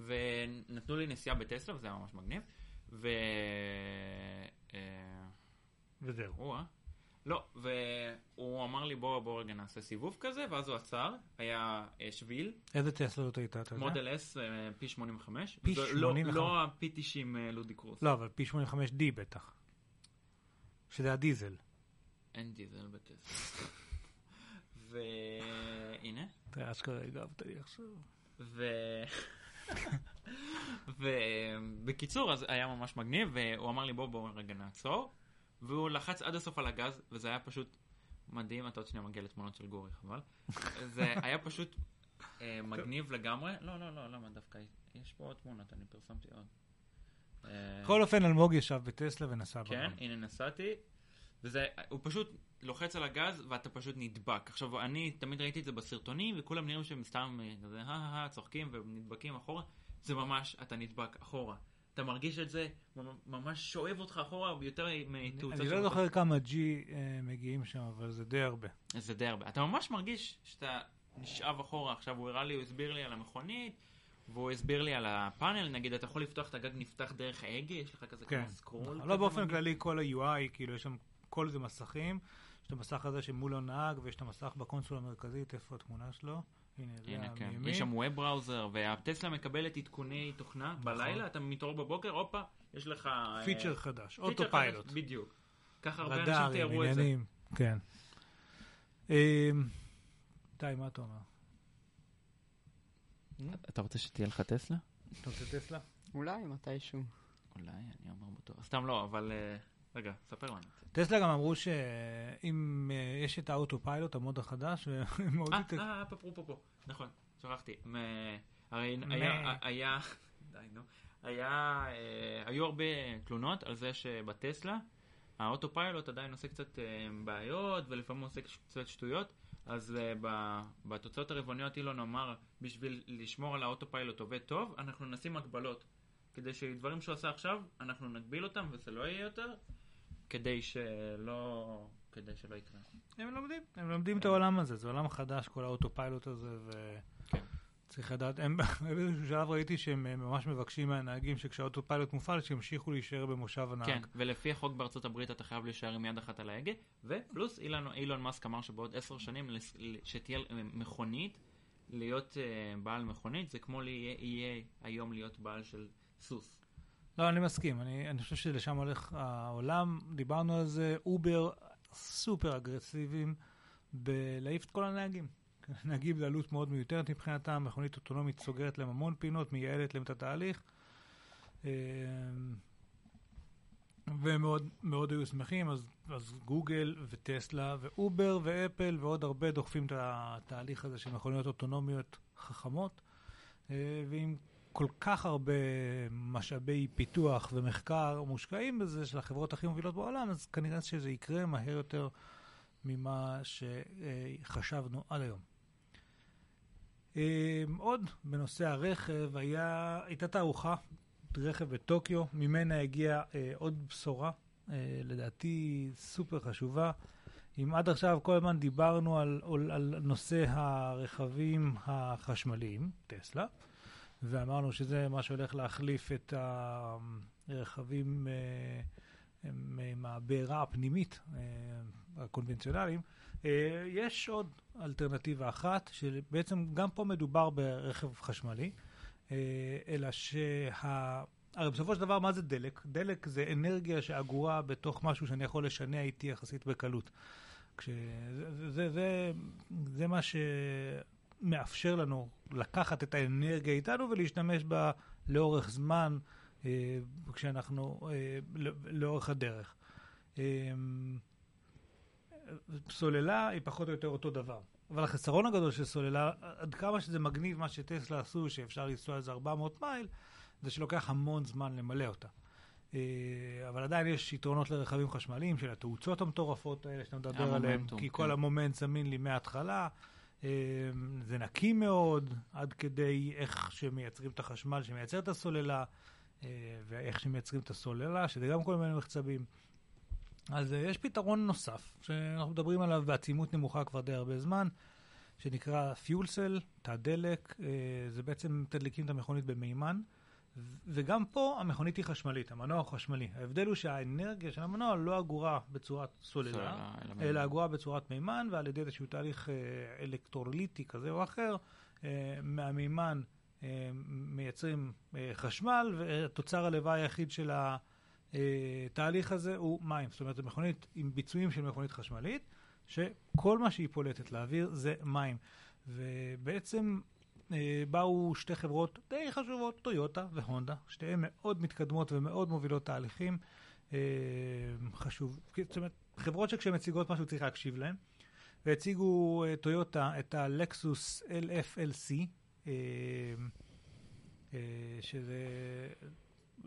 ונתנו לי נסיעה בטסלה, וזה היה ממש מגניב. ו... אה, וזהו. או-אה. לא, והוא אמר לי בוא בוא רגע נעשה סיבוב כזה, ואז הוא עצר, היה אה, שביל, איזה טסלה זאת הייתה, אתה יודע? מודל S פי 85. פי זה לא- 85. לא הפי 90 אה, לודי קרוס. לא, אבל פי 85D בטח. שזה הדיזל. אין דיזל בטסלה. והנה. אתה אשכרה הגבת לי עכשיו. ו... ובקיצור, אז היה ממש מגניב, והוא אמר לי בוא בוא רגע נעצור, והוא לחץ עד הסוף על הגז, וזה היה פשוט מדהים, אתה עוד שנייה מגיע לתמונות של גורי, חבל. זה היה פשוט אה, מגניב לגמרי. לא, לא, לא, למה דווקא, יש פה עוד תמונות, אני פרסמתי עוד. בכל אופן, אלמוג ישב בטסלה ונסע כן, בגן. הנה נסעתי, וזה, הוא פשוט לוחץ על הגז ואתה פשוט נדבק. עכשיו, אני תמיד ראיתי את זה בסרטונים, וכולם נראים שהם סתם אה, כזה, הא הא הא, צוחקים ונדבקים אחורה. זה ממש, אתה נדבק אחורה. אתה מרגיש את זה, ממ- ממש שואב אותך אחורה יותר מתאוצה אני לא. זוכר כמה G אה, מגיעים שם, אבל זה די הרבה. זה די הרבה. אתה ממש מרגיש שאתה נשאב אחורה. עכשיו, הוא הראה לי, הוא הסביר לי על המכונית, והוא הסביר לי על הפאנל, נגיד, אתה יכול לפתוח את הגג נפתח דרך ההגה, יש לך כזה כן. כמו סקרול. נכון. לא, באופן מגניב. כללי, כל ה-UI, כאילו, יש שם כל זה מסכים. יש את המסך הזה שמול הנהג, ויש את המסך בקונסולה המרכזית, איפה התמונה שלו? הנה, הנה, כן. מימין. יש שם ווב בראוזר, והטסלה מקבלת עדכוני תוכנה בלילה, אתה מתעורר בבוקר, הופה, יש לך... אה, פיצ'ר חדש, פיצ'ר אוטו חדש, פיילוט. בדיוק. ככה הרבה אנשים תיארו את זה. כן. אמ, די, מה אתה אומר? אתה רוצה שתהיה לך טסלה? אתה רוצה טסלה? אולי מתישהו. אולי, אני אומר בטוח. סתם לא, אבל... אה, רגע, ספר לנו. טסלה גם אמרו שאם אה, יש את האוטו פיילוט, המוד החדש, והם מאוד... אה, אה, פה, פה, פה, פה. נכון, שכחתי. הרי היה, די, נו. היה, אה, היו הרבה תלונות על זה שבטסלה, האוטו פיילוט עדיין עושה קצת אה, בעיות, ולפעמים עושה קצת שטויות. אז אה, ב- בתוצאות הרבעוניות אילון אמר, בשביל לשמור על האוטו פיילוט עובד טוב, אנחנו נשים הגבלות. כדי שדברים שהוא עשה עכשיו, אנחנו נגביל אותם וזה לא יהיה יותר, כדי שלא, כדי שלא יקרה. הם לומדים, הם לומדים את העולם הזה, זה עולם חדש, כל האוטו פיילוט הזה, כן. וצריך לדעת, הם באיזשהו שלב ראיתי שהם אה, ממש מבקשים מהנהגים שכשהאוטו פיילוט מופעל, שימשיכו להישאר במושב הנהג. כן, ולפי החוק בארצות הברית אתה חייב להישאר עם יד אחת על ההגה, ופלוס אילון, אילון מאסק אמר שבעוד עשר שנים שתהיה אה, מכונית, להיות אה, בעל מכונית, זה כמו יהיה, יהיה היום להיות בעל של סוס. לא, אני מסכים, אני, אני חושב שלשם הולך העולם, דיברנו על זה, אובר סופר אגרסיביים בלהעיף את כל הנהגים. נהגים זה עלות מאוד מיותרת מבחינתם, מכונית אוטונומית סוגרת להם המון פינות, מייעלת להם את התהליך. אה, והם מאוד, היו שמחים, אז, אז גוגל וטסלה ואובר ואפל ועוד הרבה דוחפים את התהליך הזה של מכוניות אוטונומיות חכמות. אה, ועם כל כך הרבה משאבי פיתוח ומחקר מושקעים בזה של החברות הכי מובילות בעולם, אז כנראה שזה יקרה מהר יותר ממה שחשבנו עד היום. אה, עוד בנושא הרכב, היה, הייתה תערוכה, רכב בטוקיו, ממנה הגיעה אה, עוד בשורה, אה, לדעתי סופר חשובה. אם עד עכשיו כל הזמן דיברנו על, על, על נושא הרכבים החשמליים, טסלה, ואמרנו שזה מה שהולך להחליף את הרכבים אה, עם עם הבעירה הפנימית, אה, הקונבנציונליים. אה, יש עוד אלטרנטיבה אחת, שבעצם גם פה מדובר ברכב חשמלי, אה, אלא שה... הרי בסופו של דבר, מה זה דלק? דלק זה אנרגיה שאגורה בתוך משהו שאני יכול לשנע איתי יחסית בקלות. כש... זה, זה, זה, זה מה שמאפשר לנו לקחת את האנרגיה איתנו ולהשתמש בה לאורך זמן, אה, כשאנחנו, לא- לאורך הדרך. אה, סוללה היא פחות או יותר אותו דבר. אבל החסרון הגדול של סוללה, עד כמה שזה מגניב מה שטסלה עשו, שאפשר לנסוע איזה 400 מייל, זה שלוקח המון זמן למלא אותה. אה, אבל עדיין יש יתרונות לרכבים חשמליים של התאוצות המטורפות האלה שאתה מדבר עליהן, המומנטום, כי כן. כל המומנט זמין לי מההתחלה. אה, זה נקי מאוד, עד כדי איך שמייצרים את החשמל שמייצר את הסוללה, אה, ואיך שמייצרים את הסוללה, שזה גם כל מיני מחצבים. אז אה, יש פתרון נוסף, שאנחנו מדברים עליו בעצימות נמוכה כבר די הרבה זמן, שנקרא פיול סל, תא דלק, אה, זה בעצם מתדלקים את המכונית במימן, וגם פה המכונית היא חשמלית, המנוע הוא חשמלי. ההבדל הוא שהאנרגיה של המנוע לא אגורה בצורת סוללה, אלא אגורה בצורת מימן, ועל ידי איזשהו תהליך אה, אלקטרוליטי כזה או אחר, מהמימן מייצרים חשמל, והתוצר הלוואי היחיד של התהליך הזה הוא מים. זאת אומרת, זו מכונית עם ביצועים של מכונית חשמלית, שכל מה שהיא פולטת לאוויר זה מים. ובעצם אה, באו שתי חברות די חשובות, טויוטה והונדה, שתיהן מאוד מתקדמות ומאוד מובילות תהליכים. אה, חשוב, זאת אומרת, חברות שכשהן מציגות משהו צריך להקשיב להן. והציגו אה, טויוטה את הלקסוס LFLC, אה, אה, שזה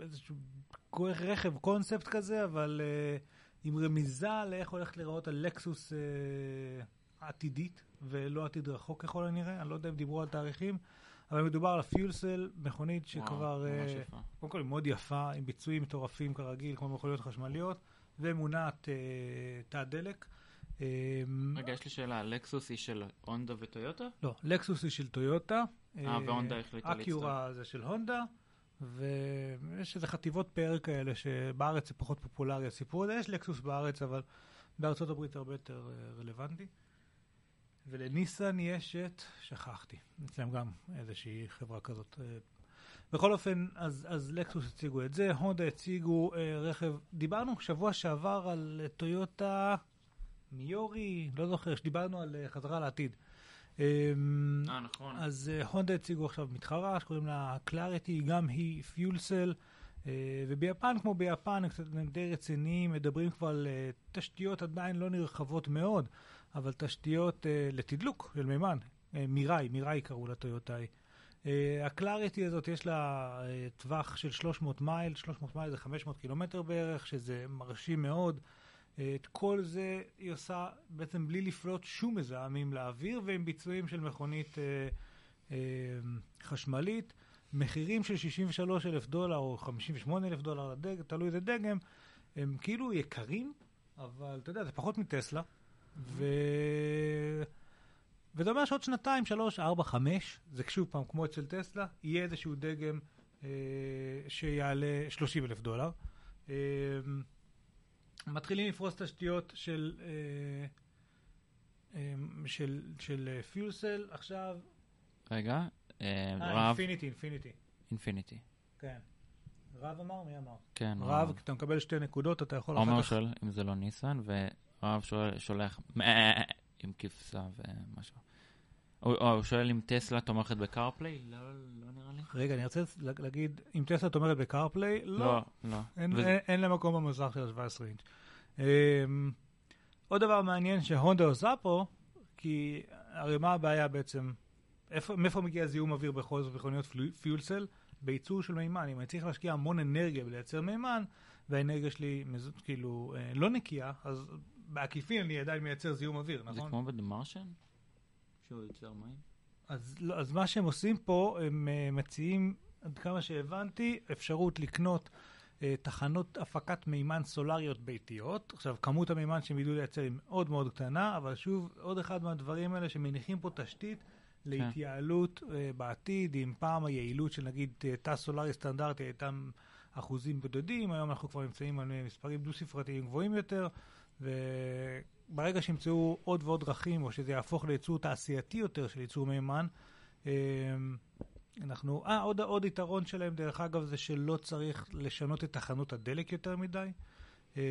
איזשהו רכב קונספט כזה, אבל אה, עם רמיזה לאיך הולכת להיראות הלקסוס אה, עתידית, ולא עתיד רחוק ככל הנראה, אני לא יודע אם דיברו על תאריכים, אבל מדובר על הפיולסל, מכונית שכבר... וואו, ממש אה, יפה. קודם כל היא מאוד יפה, עם ביצועים מטורפים כרגיל, כמו מכוניות חשמליות, ומונעת אה, תא דלק. אה, רגע, יש לי שאלה, לקסוס היא של הונדה וטויוטה? לא, לקסוס היא של טויוטה. אה, והונדה החליטה אקיורה זה של הונדה, ויש איזה חטיבות פאר כאלה שבארץ זה פחות פופולרי הסיפור הזה. יש לקסוס בארץ, אבל בארצות הברית הרבה יותר אה, רלוונטי. ולניסן יש את, שכחתי, אצלם גם איזושהי חברה כזאת. אה, בכל אופן, אז, אז לקסוס הציגו את זה, הונדה הציגו אה, רכב, דיברנו שבוע שעבר על טויוטה מיראי, לא זוכר, שדיברנו על אה, חזרה לעתיד. אה, אה, נכון. אז אה, הונדה הציגו עכשיו מתחרה שקוראים לה קלאריטי, גם היא fuel cell, וביפן כמו ביפן הם קצת די רציניים, מדברים כבר על אה, תשתיות עדיין לא נרחבות מאוד, אבל תשתיות אה, לתדלוק של מימן, אה, מיראי, מיראי קראו לה טויוטאי. אה, הקלאריטי הזאת יש לה אה, טווח של 300 מייל, 300 מייל זה 500 קילומטר בערך, שזה מרשים מאוד. את כל זה היא עושה בעצם בלי לפלוט שום מזהמים לאוויר ועם ביצועים של מכונית אה, אה, חשמלית. מחירים של 63 אלף דולר או 58 אלף דולר לדגם, תלוי איזה דגם, הם כאילו יקרים, אבל אתה יודע, זה פחות מטסלה. ו... וזה אומר שעוד שנתיים, שלוש, ארבע, חמש, זה שוב פעם, כמו אצל טסלה, יהיה איזשהו דגם אה, שיעלה 30 אלף דולר. אה, מתחילים לפרוס תשתיות של, אה, אה, של, של fuel cell, עכשיו, רגע, אה, אה, רהב, אינפיניטי, אינפיניטי, אינפיניטי. כן. רהב אמר? מי אמר? כן, רהב, אתה מקבל שתי נקודות, אתה יכול עומר אחר כך... שואל אם זה לא ניסן, ורהב שואל- שולח עם כבשה ומשהו. או, הוא שואל אם טסלה תומכת ב CarPlay? לא, לא נראה לי. רגע, אני רוצה לה- להגיד, אם טסלה את אומרת בקארפליי, לא, לא, לא. אין, וזה- אין, אין לה מקום במסך של ה-17 אינץ'. אמ, עוד דבר מעניין שהונדה עושה פה, כי הרי מה הבעיה בעצם, איפה, מאיפה מגיע זיהום אוויר בכל זאת מכוניות פלו- פיול סל? בייצור של מימן. אם אני צריך להשקיע המון אנרגיה בלייצר מימן, והאנרגיה שלי כאילו אה, לא נקייה, אז בעקיפין אני עדיין מייצר זיהום אוויר, זה נכון? כמו בדמרשן? שהוא יוצר מים? אז, לא, אז מה שהם עושים פה, הם uh, מציעים, עד כמה שהבנתי, אפשרות לקנות uh, תחנות הפקת מימן סולריות ביתיות. עכשיו, כמות המימן שהם ידעו לייצר היא מאוד מאוד קטנה, אבל שוב, עוד אחד מהדברים האלה שמניחים פה תשתית להתייעלות uh, בעתיד, אם פעם היעילות של נגיד תא סולרי סטנדרטי הייתה אחוזים בודדים, היום אנחנו כבר נמצאים על מספרים דו-ספרתיים גבוהים יותר, וברגע שימצאו עוד ועוד דרכים, או שזה יהפוך לייצור תעשייתי יותר של ייצור מימן, אה, אנחנו, אה, עוד, עוד יתרון שלהם, דרך אגב, זה שלא צריך לשנות את תחנות הדלק יותר מדי. אה,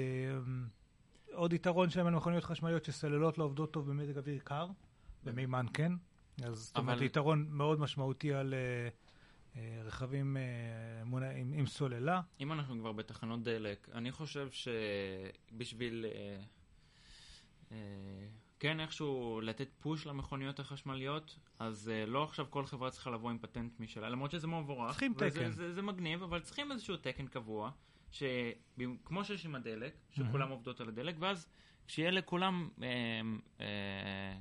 עוד יתרון שלהם על מכוניות חשמליות שסוללות לא עובדות טוב במזג אוויר קר, במימן כן. אז זאת אומרת, יתרון מאוד משמעותי על אה, אה, רכבים אה, מונע, עם, עם סוללה. אם אנחנו כבר בתחנות דלק, אני חושב שבשביל אה, כן איכשהו לתת פוש למכוניות החשמליות, אז אה, לא עכשיו כל חברה צריכה לבוא עם פטנט משלה, למרות שזה מבורך. צריכים וזה- תקן. זה, זה מגניב, אבל צריכים איזשהו תקן קבוע, שכמו שיש עם הדלק, שכולם עובדות על הדלק, ואז כשיהיה לכולם אה, אה,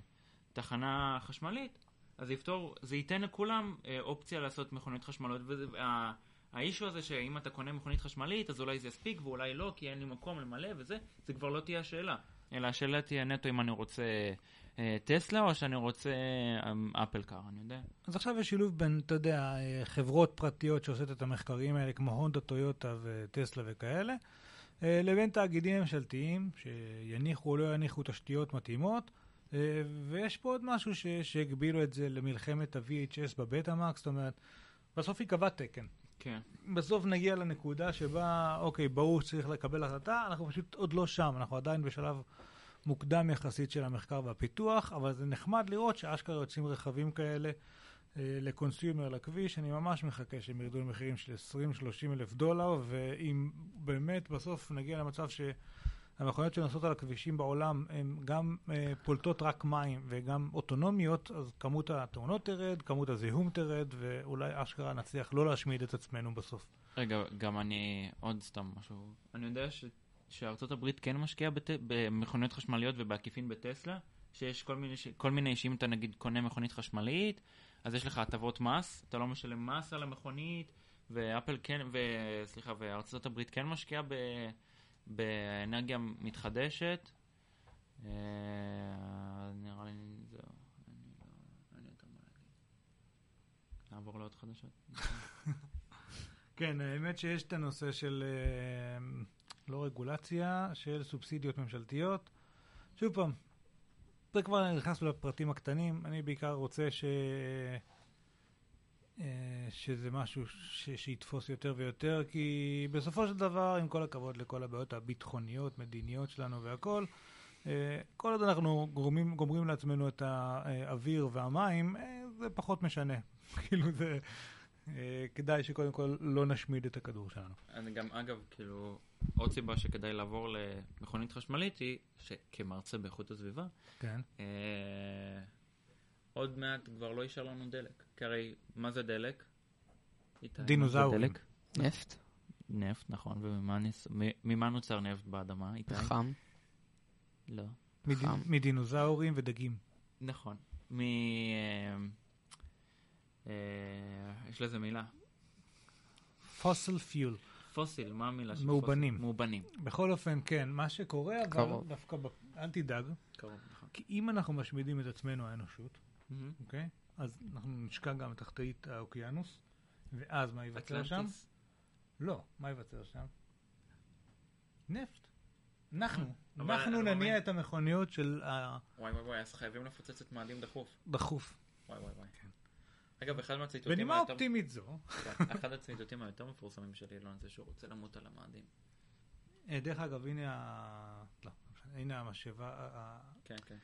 תחנה חשמלית, אז זה יפתור, זה ייתן לכולם אה, אופציה לעשות מכוניות חשמליות, האישו הזה שאם אתה קונה מכונית חשמלית, אז אולי זה יספיק ואולי לא, כי אין לי מקום למלא וזה, זה כבר לא תהיה השאלה. אלא השאלה תהיה נטו אם אני רוצה אה, טסלה או שאני רוצה אה, אפל קאר, אני יודע. אז עכשיו יש שילוב בין, אתה יודע, אה, חברות פרטיות שעושות את המחקרים האלה, כמו הונדה, טויוטה וטסלה וכאלה, לבין תאגידים ממשלתיים שיניחו או לא יניחו תשתיות מתאימות. ויש פה עוד משהו שהגבילו את זה למלחמת ה-VHS בבטה-מקס, זאת אומרת, בסוף ייקבע תקן. כן. בסוף נגיע לנקודה שבה, אוקיי, ברור שצריך לקבל החלטה, אנחנו פשוט עוד לא שם, אנחנו עדיין בשלב מוקדם יחסית של המחקר והפיתוח, אבל זה נחמד לראות שאשכרה יוצאים רכבים כאלה אה, לקונסיומר לכביש, אני ממש מחכה שהם ירדו למחירים של 20-30 אלף דולר, ואם באמת בסוף נגיע למצב שהמכוניות שנוסעות על הכבישים בעולם הן גם אה, פולטות רק מים וגם אוטונומיות, אז כמות התאונות תרד, כמות הזיהום תרד, ואולי אשכרה נצליח לא להשמיד את עצמנו בסוף. רגע, גם אני, עוד סתם משהו. אני יודע ש, שארצות הברית כן משקיעה בת, במכוניות חשמליות ובעקיפין בטסלה, שיש כל מיני, ש- כל מיני, שאם אתה נגיד קונה מכונית חשמלית, אז יש לך הטבות מס, אתה לא משלם מס על המכונית, ואפל כן, וסליחה, וארצות הברית כן משקיעה ב, באנרגיה מתחדשת. אה, נראה לי זהו, אני לא, אין לי יותר מה להגיד. נעבור לעוד חדשות. כן, האמת שיש את הנושא של אה, לא רגולציה, של סובסידיות ממשלתיות. שוב פעם, זה כבר נכנסנו לפרטים הקטנים, אני בעיקר רוצה ש... אה, שזה משהו ש... שיתפוס יותר ויותר, כי בסופו של דבר, עם כל הכבוד לכל הבעיות הביטחוניות, מדיניות שלנו והכל, אה, כל עוד אנחנו גורמים, גומרים לעצמנו את האוויר והמים, אה, זה פחות משנה. כאילו זה... כדאי שקודם כל לא נשמיד את הכדור שלנו. אני גם, אגב, כאילו, עוד סיבה שכדאי לעבור למכונית חשמלית היא שכמרצה באיכות הסביבה, כן. אה, עוד מעט כבר לא יישאר לנו דלק. כי הרי, מה זה דלק? דינוזאורים. דלק? נפט, נפט, נכון, וממה נס- מ- ממה נוצר נפט באדמה, איתי? חם. לא. מד- חם. מדינוזאורים ודגים. נכון. מ... אה, אה, יש לזה מילה. פוסל פיול. פוסיל, מה המילה של מאובנים. פוסיל? מאובנים. בכל אופן, כן, מה שקורה, אבל קרוב. דווקא, ב- אל תדאג, קרוב, נכון. כי אם אנחנו משמידים את עצמנו, האנושות. אוקיי? אז אנחנו נשקע גם תחתית האוקיינוס, ואז מה ייווצר שם? לא, מה ייווצר שם? נפט. אנחנו, אנחנו נניע את המכוניות של וואי וואי וואי, אז חייבים לפוצץ את מאדים דחוף. הדחוף. וואי וואי וואי. אגב, אחד מהציטוטים בנימה אופטימית זו, כן, אחד הציטוטים היותר מפורסמים של אילון זה שהוא רוצה למות על המאדים. אה, דרך אגב, הנה ה... לא, לא הנה המשאבה. ה- ה- כן, כן,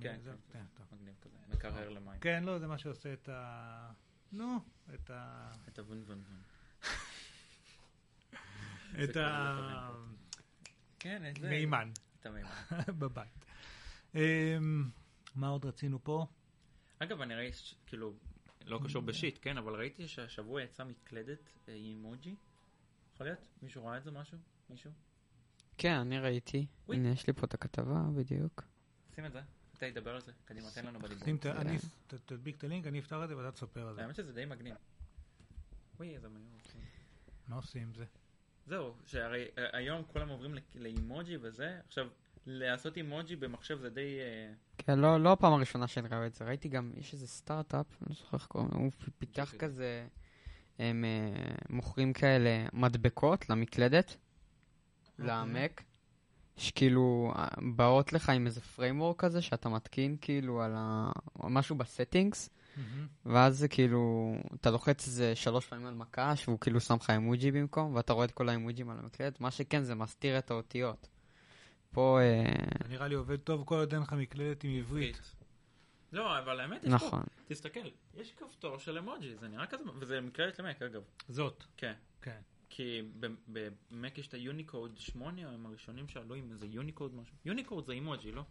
כן, זה- כן. כן, טוב. מגניב כזה, מקרר למים. כן, לא, זה מה שעושה את ה... נו, את ה... את הוון וון וון. את ה... כן, את זה. מימן את המימן. בבית. אמ, מה עוד רצינו פה? אגב, אני ראיתי, כאילו, לא קשור בשיט, כן, אבל ראיתי שהשבוע יצאה מקלדת אה, עם אימוג'י. יכול להיות? מישהו ראה את זה משהו? מישהו? כן, אני ראיתי. הנה, יש לי פה את הכתבה בדיוק. שים את זה. אתה ידבר על זה. קדימה, תן לנו בדיבור. אני- תדביק את הלינק, אני אפתח את זה ואתה תספר על זה. האמת שזה די מגניב. וואי, איזה מהיר. כן. מה עושים עם זה? זהו, שהרי אה, היום כולם עוברים לאימוג'י וזה, עכשיו, לעשות אימוג'י במחשב זה די... אה, כן, לא, לא הפעם הראשונה שאני רואה את זה. ראיתי גם, יש איזה סטארט-אפ, אני לא זוכר איך קוראים לו, הוא פיתח שזה. כזה, הם אה, מוכרים כאלה מדבקות למקלדת, למק, שכאילו אה, באות לך עם איזה framework כזה שאתה מתקין כאילו על ה... משהו ב settings, מהמם. ואז זה כאילו, אתה לוחץ איזה שלוש פעמים על מקש, והוא כאילו שם לך אימוג'י במקום, ואתה רואה את כל האימוג'ים על המקלדת, מה שכן זה מסתיר את האותיות. פה, אה, נראה לי עובד טוב כל עוד אין לך מקלדת עם עברית. לא, אבל האמת, יש פה, נכון. תסתכל, יש כפתור של אמוג'י, זה נראה כזה, וזה מקלדת למק אגב. זאת, כן. כן. כי ב- במק יש את היוניקוד 8, הם הראשונים שעלו עם איזה יוניקוד משהו. יוניקוד זה אימוג'י, לא?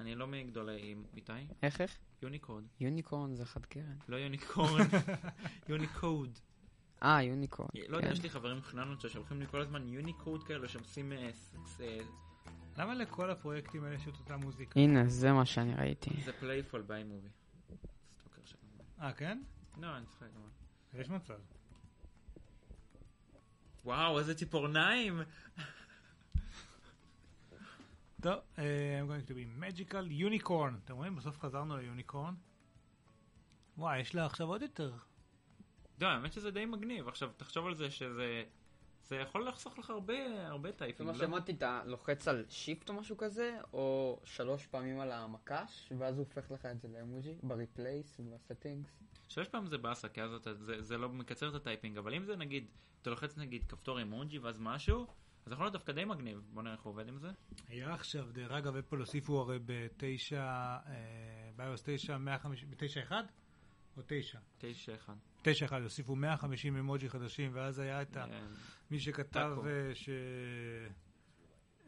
אני לא מגדולי איתי. איך איך? יוניקוד. unicorn זה חד קרן. לא unicorn, יוניקוד. אה, unicorn. לא יודע, כן. יש לי חברים חננות ששולחים לי כל הזמן יוניקוד כאלה שעושים אה, ס- ס- אה, למה לכל הפרויקטים האלה יש את אותה מוזיקה? הנה, זה מה שאני ראיתי. זה playful by מובי. אה, כן? לא, אני צוחק אבל. יש מצב. וואו, איזה ציפורניים. טוב, אה, I'm going to be magical unicorn. אתם רואים? בסוף חזרנו ל unicorn. וואי, יש לה עכשיו עוד יותר. לא, האמת שזה די מגניב. עכשיו, תחשוב על זה שזה... זה יכול לחסוך לך הרבה, הרבה זה typing, מה לא? שאמרתי, אתה לוחץ על shift או משהו כזה, או שלוש פעמים על המקש, ואז הוא הופך לך את זה לאמוג'י, ב replace וב settings. שלוש פעמים זה באסה, כי אז אתה, זה, זה לא מקצר את ה typing, אבל אם זה נגיד, אתה לוחץ נגיד כפתור אימוג'י ואז משהו, אז יכול להיות דווקא די מגניב. בוא נראה איך הוא עובד עם זה. היה עכשיו, דרך אגב, אפל הוסיפו הרי בתשע, אה, ב-iOS 9, 150, בתשע אחד? או תשע? תשע אחד. תשע אחד, הוסיפו 150 אמוג'י חדשים, ואז היה את. אה, מי שכתב. אה, ש...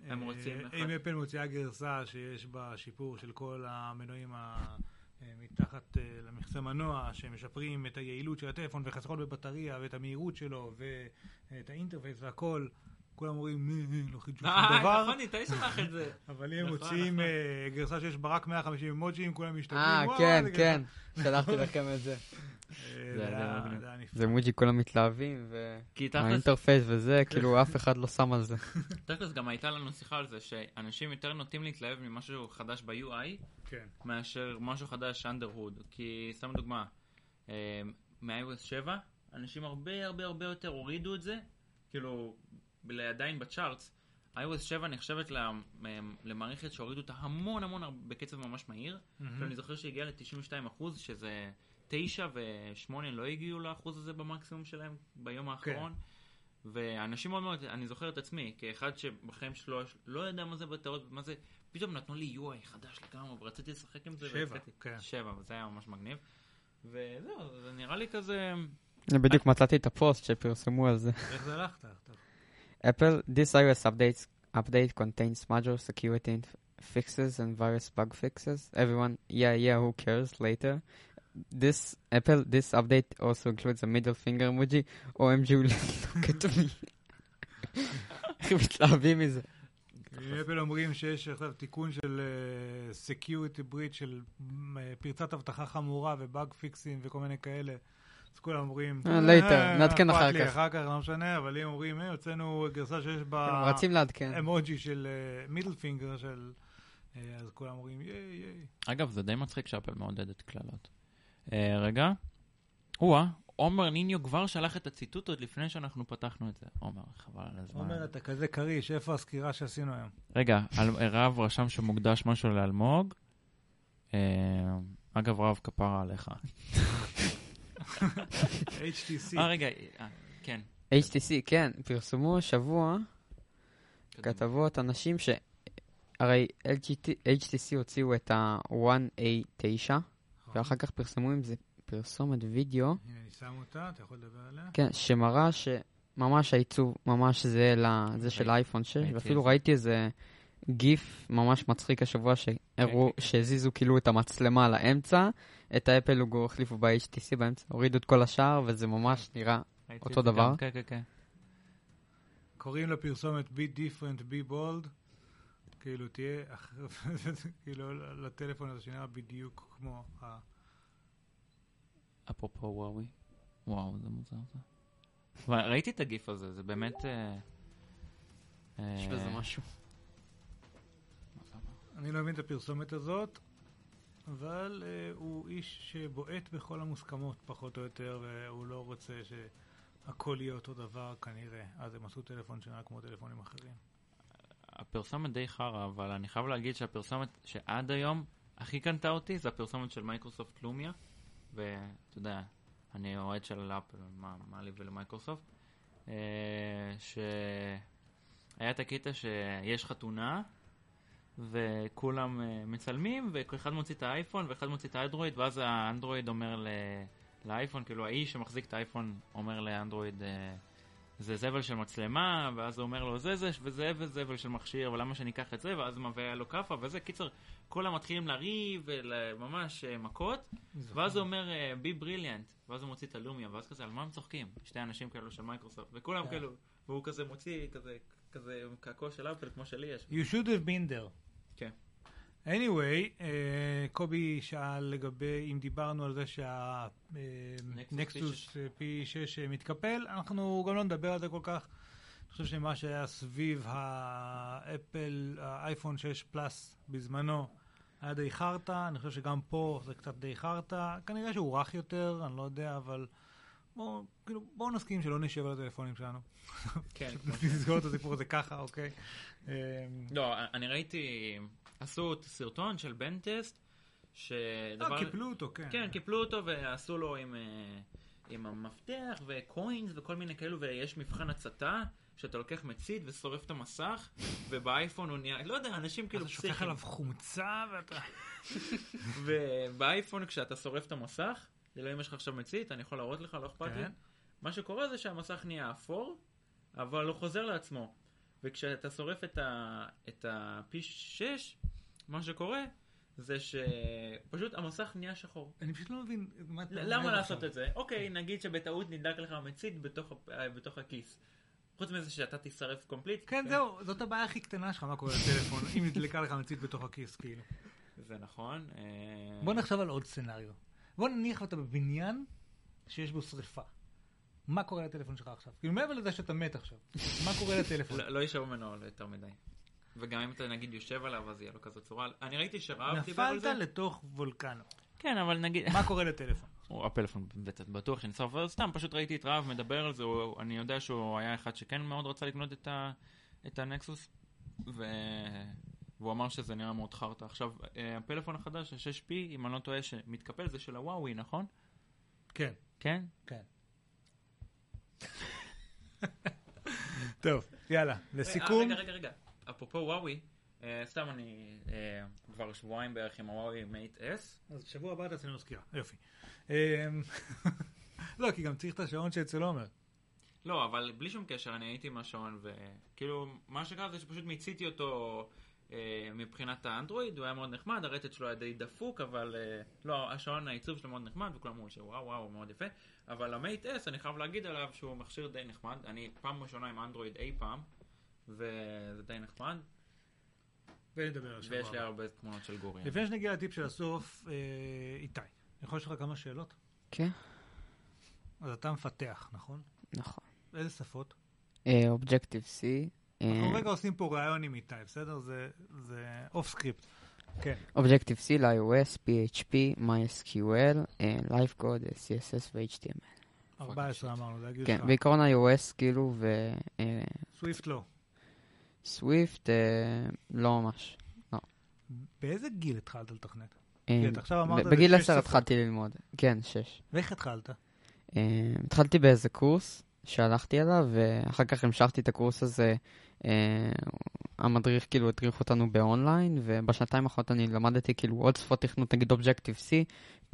הם אה, רוצים אחד. אם אפל מוציאה גרסה שיש בה שיפור של כל המנועים ה... אה, מתחת אה, למכסה מנוע, שמשפרים את היעילות של הטלפון וחיסכון בבטריה ואת המהירות שלו ואת ה interface והכל, כולם אומרים, "מי, מי, לא חידשו שום אה, דבר, נכון, איתי שלח את זה. אבל אם הם נכון, מוציאים נכון. אה, גרסה שיש בה רק 150 אמוג'ים, כולם משתגעים, אה, "וואו, כן, כן, גרסה." שלחתי לכם את זה. אה, זה אמוג'י כולם מתלהבים, וה interface וזה, כאילו אף אחד לא שם על זה. תכלס גם הייתה לנו שיחה על זה, שאנשים יותר נוטים להתלהב ממשהו חדש ב-UI, כן. מאשר משהו חדש under the hood. כי, סתם דוגמה, מ-iOS 7, אנשים הרבה הרבה הרבה יותר הורידו את זה, כאילו, עדיין בצ'ארטס. iOS 7 נחשבת למערכת שהורידו אותה המון המון בקצב ממש מהיר. כאילו, אני זוכר שהגיע ל-92%, שזה 9 ו-8 לא הגיעו לאחוז הזה במקסימום שלהם ביום האחרון. ואנשים מאוד מאוד, אני זוכר את עצמי, כאחד שבחיים שלו לא יודע מה זה בטעות, מה זה, פתאום נתנו לי UI חדש לגמרי, ורציתי לשחק עם זה. שבע. כן. שבע, וזה היה ממש מגניב. וזהו, זה נראה לי כזה... אני בדיוק מצאתי את הפוסט שפרסמו על זה. איך זה הלך? Apple, this iOS updates update contains major security inf- fixes and various bug fixes. Everyone, yeah, yeah, who cares later. This Apple, this update also includes a middle finger emoji. OMG, look at me. איך הם מתלהבים מזה. אפל אומרים שיש עכשיו תיקון של security breach של אה, פרצת אבטחה חמורה ו bug fix ים וכל מיני כאלה. אז כולם אומרים, אה, later, "אה, נעדכן אחר כך." אחר כך, לא משנה, אבל אם אומרים, "אה, הוצאנו גרסה שיש בה הם רצים לעדכן. אמוג'י של middle finger של... אה, אז כולם אומרים, ייי ייי. אגב, זה די מצחיק שאפל מעודדת קללות. אה, רגע. או-אה, עומר ניניו כבר שלח את הציטוט עוד לפני שאנחנו פתחנו את זה. עומר, חבל על הזמן. עומר, אתה כזה כריש, איפה הסקירה שעשינו היום? רגע, רב רשם שמוקדש משהו לאלמוג. אה, אגב, רב, כפרה עליך. HTC. אה, רגע, אה, כן. HTC, כן, פרסמו השבוע כתבות אנשים ש... הרי LGT, HTC הוציאו את ה-1A9, ואחר כך פרסמו עם זה פרסומת וידאו, הנה, אני שם אותה, אתה יכול לדבר עליה? כן, שמראה שממש העיצוב ממש זהה לזה של האייפון 6, ראיתי ואפילו זה. ראיתי איזה גיף ממש מצחיק השבוע שהראו, כן, שהזיזו כאילו את המצלמה לאמצע, את האפל לוגו החליפו ב-HTC באמצע, הורידו את כל השאר, וזה ממש נראה אותו דבר? כן, כן, כן. קוראים לפרסומת be different, be bold. כאילו תהיה, כאילו לטלפון הזה שנראה בדיוק כמו ה... אפרופו וואוי. וואו, זה מוזר זה. ראיתי את הגיף הזה, זה באמת... אה, יש אה, בזה משהו. אני לא מבין את הפרסומת הזאת, אבל uh, הוא איש שבועט בכל המוסכמות פחות או יותר, והוא לא רוצה שהכל יהיה אותו דבר כנראה. אז הם עשו טלפון שנראה כמו טלפונים אחרים. הפרסומת די חרא, אבל אני חייב להגיד שהפרסומת שעד היום הכי קנתה אותי זה הפרסומת של מייקרוסופט לומיה. ואתה יודע, אני אוהד של אפל, מה, מה לי ולמייקרוסופט. אה, שהיה את הקטע שיש חתונה, וכולם אה, מצלמים, וכל אחד מוציא את האייפון, ואחד מוציא את האנדרואיד, ואז האנדרואיד אומר ל... לאייפון, כאילו האיש שמחזיק את האייפון אומר לאנדרואיד, אה, זה זבל של מצלמה, ואז הוא אומר לו, זה זה וזה וזבל של מכשיר, ולמה שניקח את זה, ואז מביא לו כאפה, וזה, קיצר, כולם מתחילים לריב, וממש אה, מכות, ואז הוא אומר, be brilliant, ואז הוא מוציא את הלומיה, ואז כזה, על מה הם צוחקים? שתי אנשים כאלו של מייקרוסופט, וכולם. כאילו, והוא כזה מוציא כזה, כזה קעקוע של אפל כמו שלי יש. You should have been there. כן. anyway, אה, קובי שאל לגבי אם דיברנו על זה שהנקסוס P6 מתקפל, אנחנו גם לא נדבר על זה כל כך. אני חושב שמה שהיה סביב האפל, האייפון 6 פלאס בזמנו, היה די חרטא, אני חושב שגם פה זה קצת די חרטא, כנראה שהוא רך יותר, אני לא יודע, אבל בואו כאילו, בוא נסכים שלא נשב על הטלפונים שלנו. כן. נסגור את הסיפור הזה ככה, אוקיי? אה, לא, אני ראיתי, עשו סרטון של בן טסט, שדבר... אה, קיפלו אותו, כן. כן, קיפלו אותו ועשו לו עם, אה, עם המפתח וקוינס וכל מיני כאלו, ויש מבחן הצתה, שאתה לוקח מצית ושורף את המסך, ובאייפון הוא נהיה, לא יודע, אנשים כאילו אתה שופך עליו חומצה ואתה... ובאייפון כשאתה שורף את המסך, זה לא אם יש לך עכשיו מצית, אני יכול להראות לך, לא אכפת לי. כן. מה שקורה זה שהמסך נהיה אפור, אבל הוא חוזר לעצמו. וכשאתה שורף את, ה, את ה-P6, מה שקורה זה שפשוט המסך נהיה שחור. אני פשוט לא מבין מה אתה אומר למה לעשות. את זה? אוקיי, נגיד שבטעות נדלק לך מצית בתוך, הכיס. חוץ מזה שאתה תישרף קומפליט. כן, זהו, זאת הבעיה הכי קטנה שלך, מה קורה לטלפון, אם נדלקה לך מצית בתוך הכיס, כאילו. זה נכון. אה, בוא נחשוב על עוד סצנריו. בוא נניח ואתה בבניין שיש בו שריפה. מה קורה לטלפון שלך עכשיו? כאילו מעבר לזה שאתה מת עכשיו, מה קורה לטלפון? לא, לא יישאר ממנו יותר מדי. וגם אם אתה נגיד יושב עליו אז יהיה לו כזאת צורה. אני ראיתי שרב דיבר על נפלת. לתוך וולקנו. כן, אבל נגיד... מה קורה לטלפון? הוא הפלאפון בטוח שנשרף, אבל סתם פשוט ראיתי את רהב מדבר על זה, אני יודע שהוא היה אחד שכן מאוד רצה לקנות את, הנקסוס. והוא אמר שזה נראה מאוד חרטא. עכשיו, אה, הפלאפון החדש, ה-6P, אם אני לא טועה, שמתקפל זה של הוואוי, נכון? כן, כן? כן. טוב, יאללה, לסיכום. אה, רגע, רגע, רגע. אפרופו וואוי, אה, סתם אני כבר שבועיים בערך עם הוואוי Mate S. אז שבוע הבא תעשה לנו סקירה, יופי. לא, כי גם צריך את השעון שאצל עומר. לא, אבל בלי שום קשר, אני הייתי עם השעון, וכאילו, מה שקרה זה שפשוט מיציתי אותו מבחינת האנדרואיד, הוא היה מאוד נחמד, הרטט שלו היה די דפוק, אבל אה, לא, השעון, העיצוב שלו מאוד נחמד, וכולם אמרו שוואו וואו, הוא מאוד יפה, אבל המייט S, אני חייב להגיד עליו שהוא מכשיר די נחמד, אני פעם ראשונה עם אנדרואיד אי פעם, וזה די נחמד, ונדבר על ויש לי. הרבה תמונות של גורי. לפני שנגיע לטיפ של הסוף, אה, איתי, אני יכול לשאול לך כמה שאלות? כן, אז אתה מפתח, נכון? נכון. איזה שפות? Objective C. אנחנו רגע עושים פה ראיון עם איתי, בסדר? זה- off script. כן. Objective C ל-iOS, PHP, MySQL, LiveCode, CSS ו-HTML. 14 אמרנו, זה הגיל כן. בעיקרון iOS כאילו Swift לא. ו Swift לא ממש. באיזה גיל התחלת לתכנת? אה, בגיל שש 10 שפות. התחלתי ללמוד. כן, 6. ואיך התחלת? אה, התחלתי באיזה קורס שהלכתי אליו, ואחר כך המשכתי את הקורס הזה. אה, המדריך כאילו הדריך אותנו באונליין, ובשנתיים האחרונות אני למדתי כאילו עוד שפות תכנות, נגיד Objective C,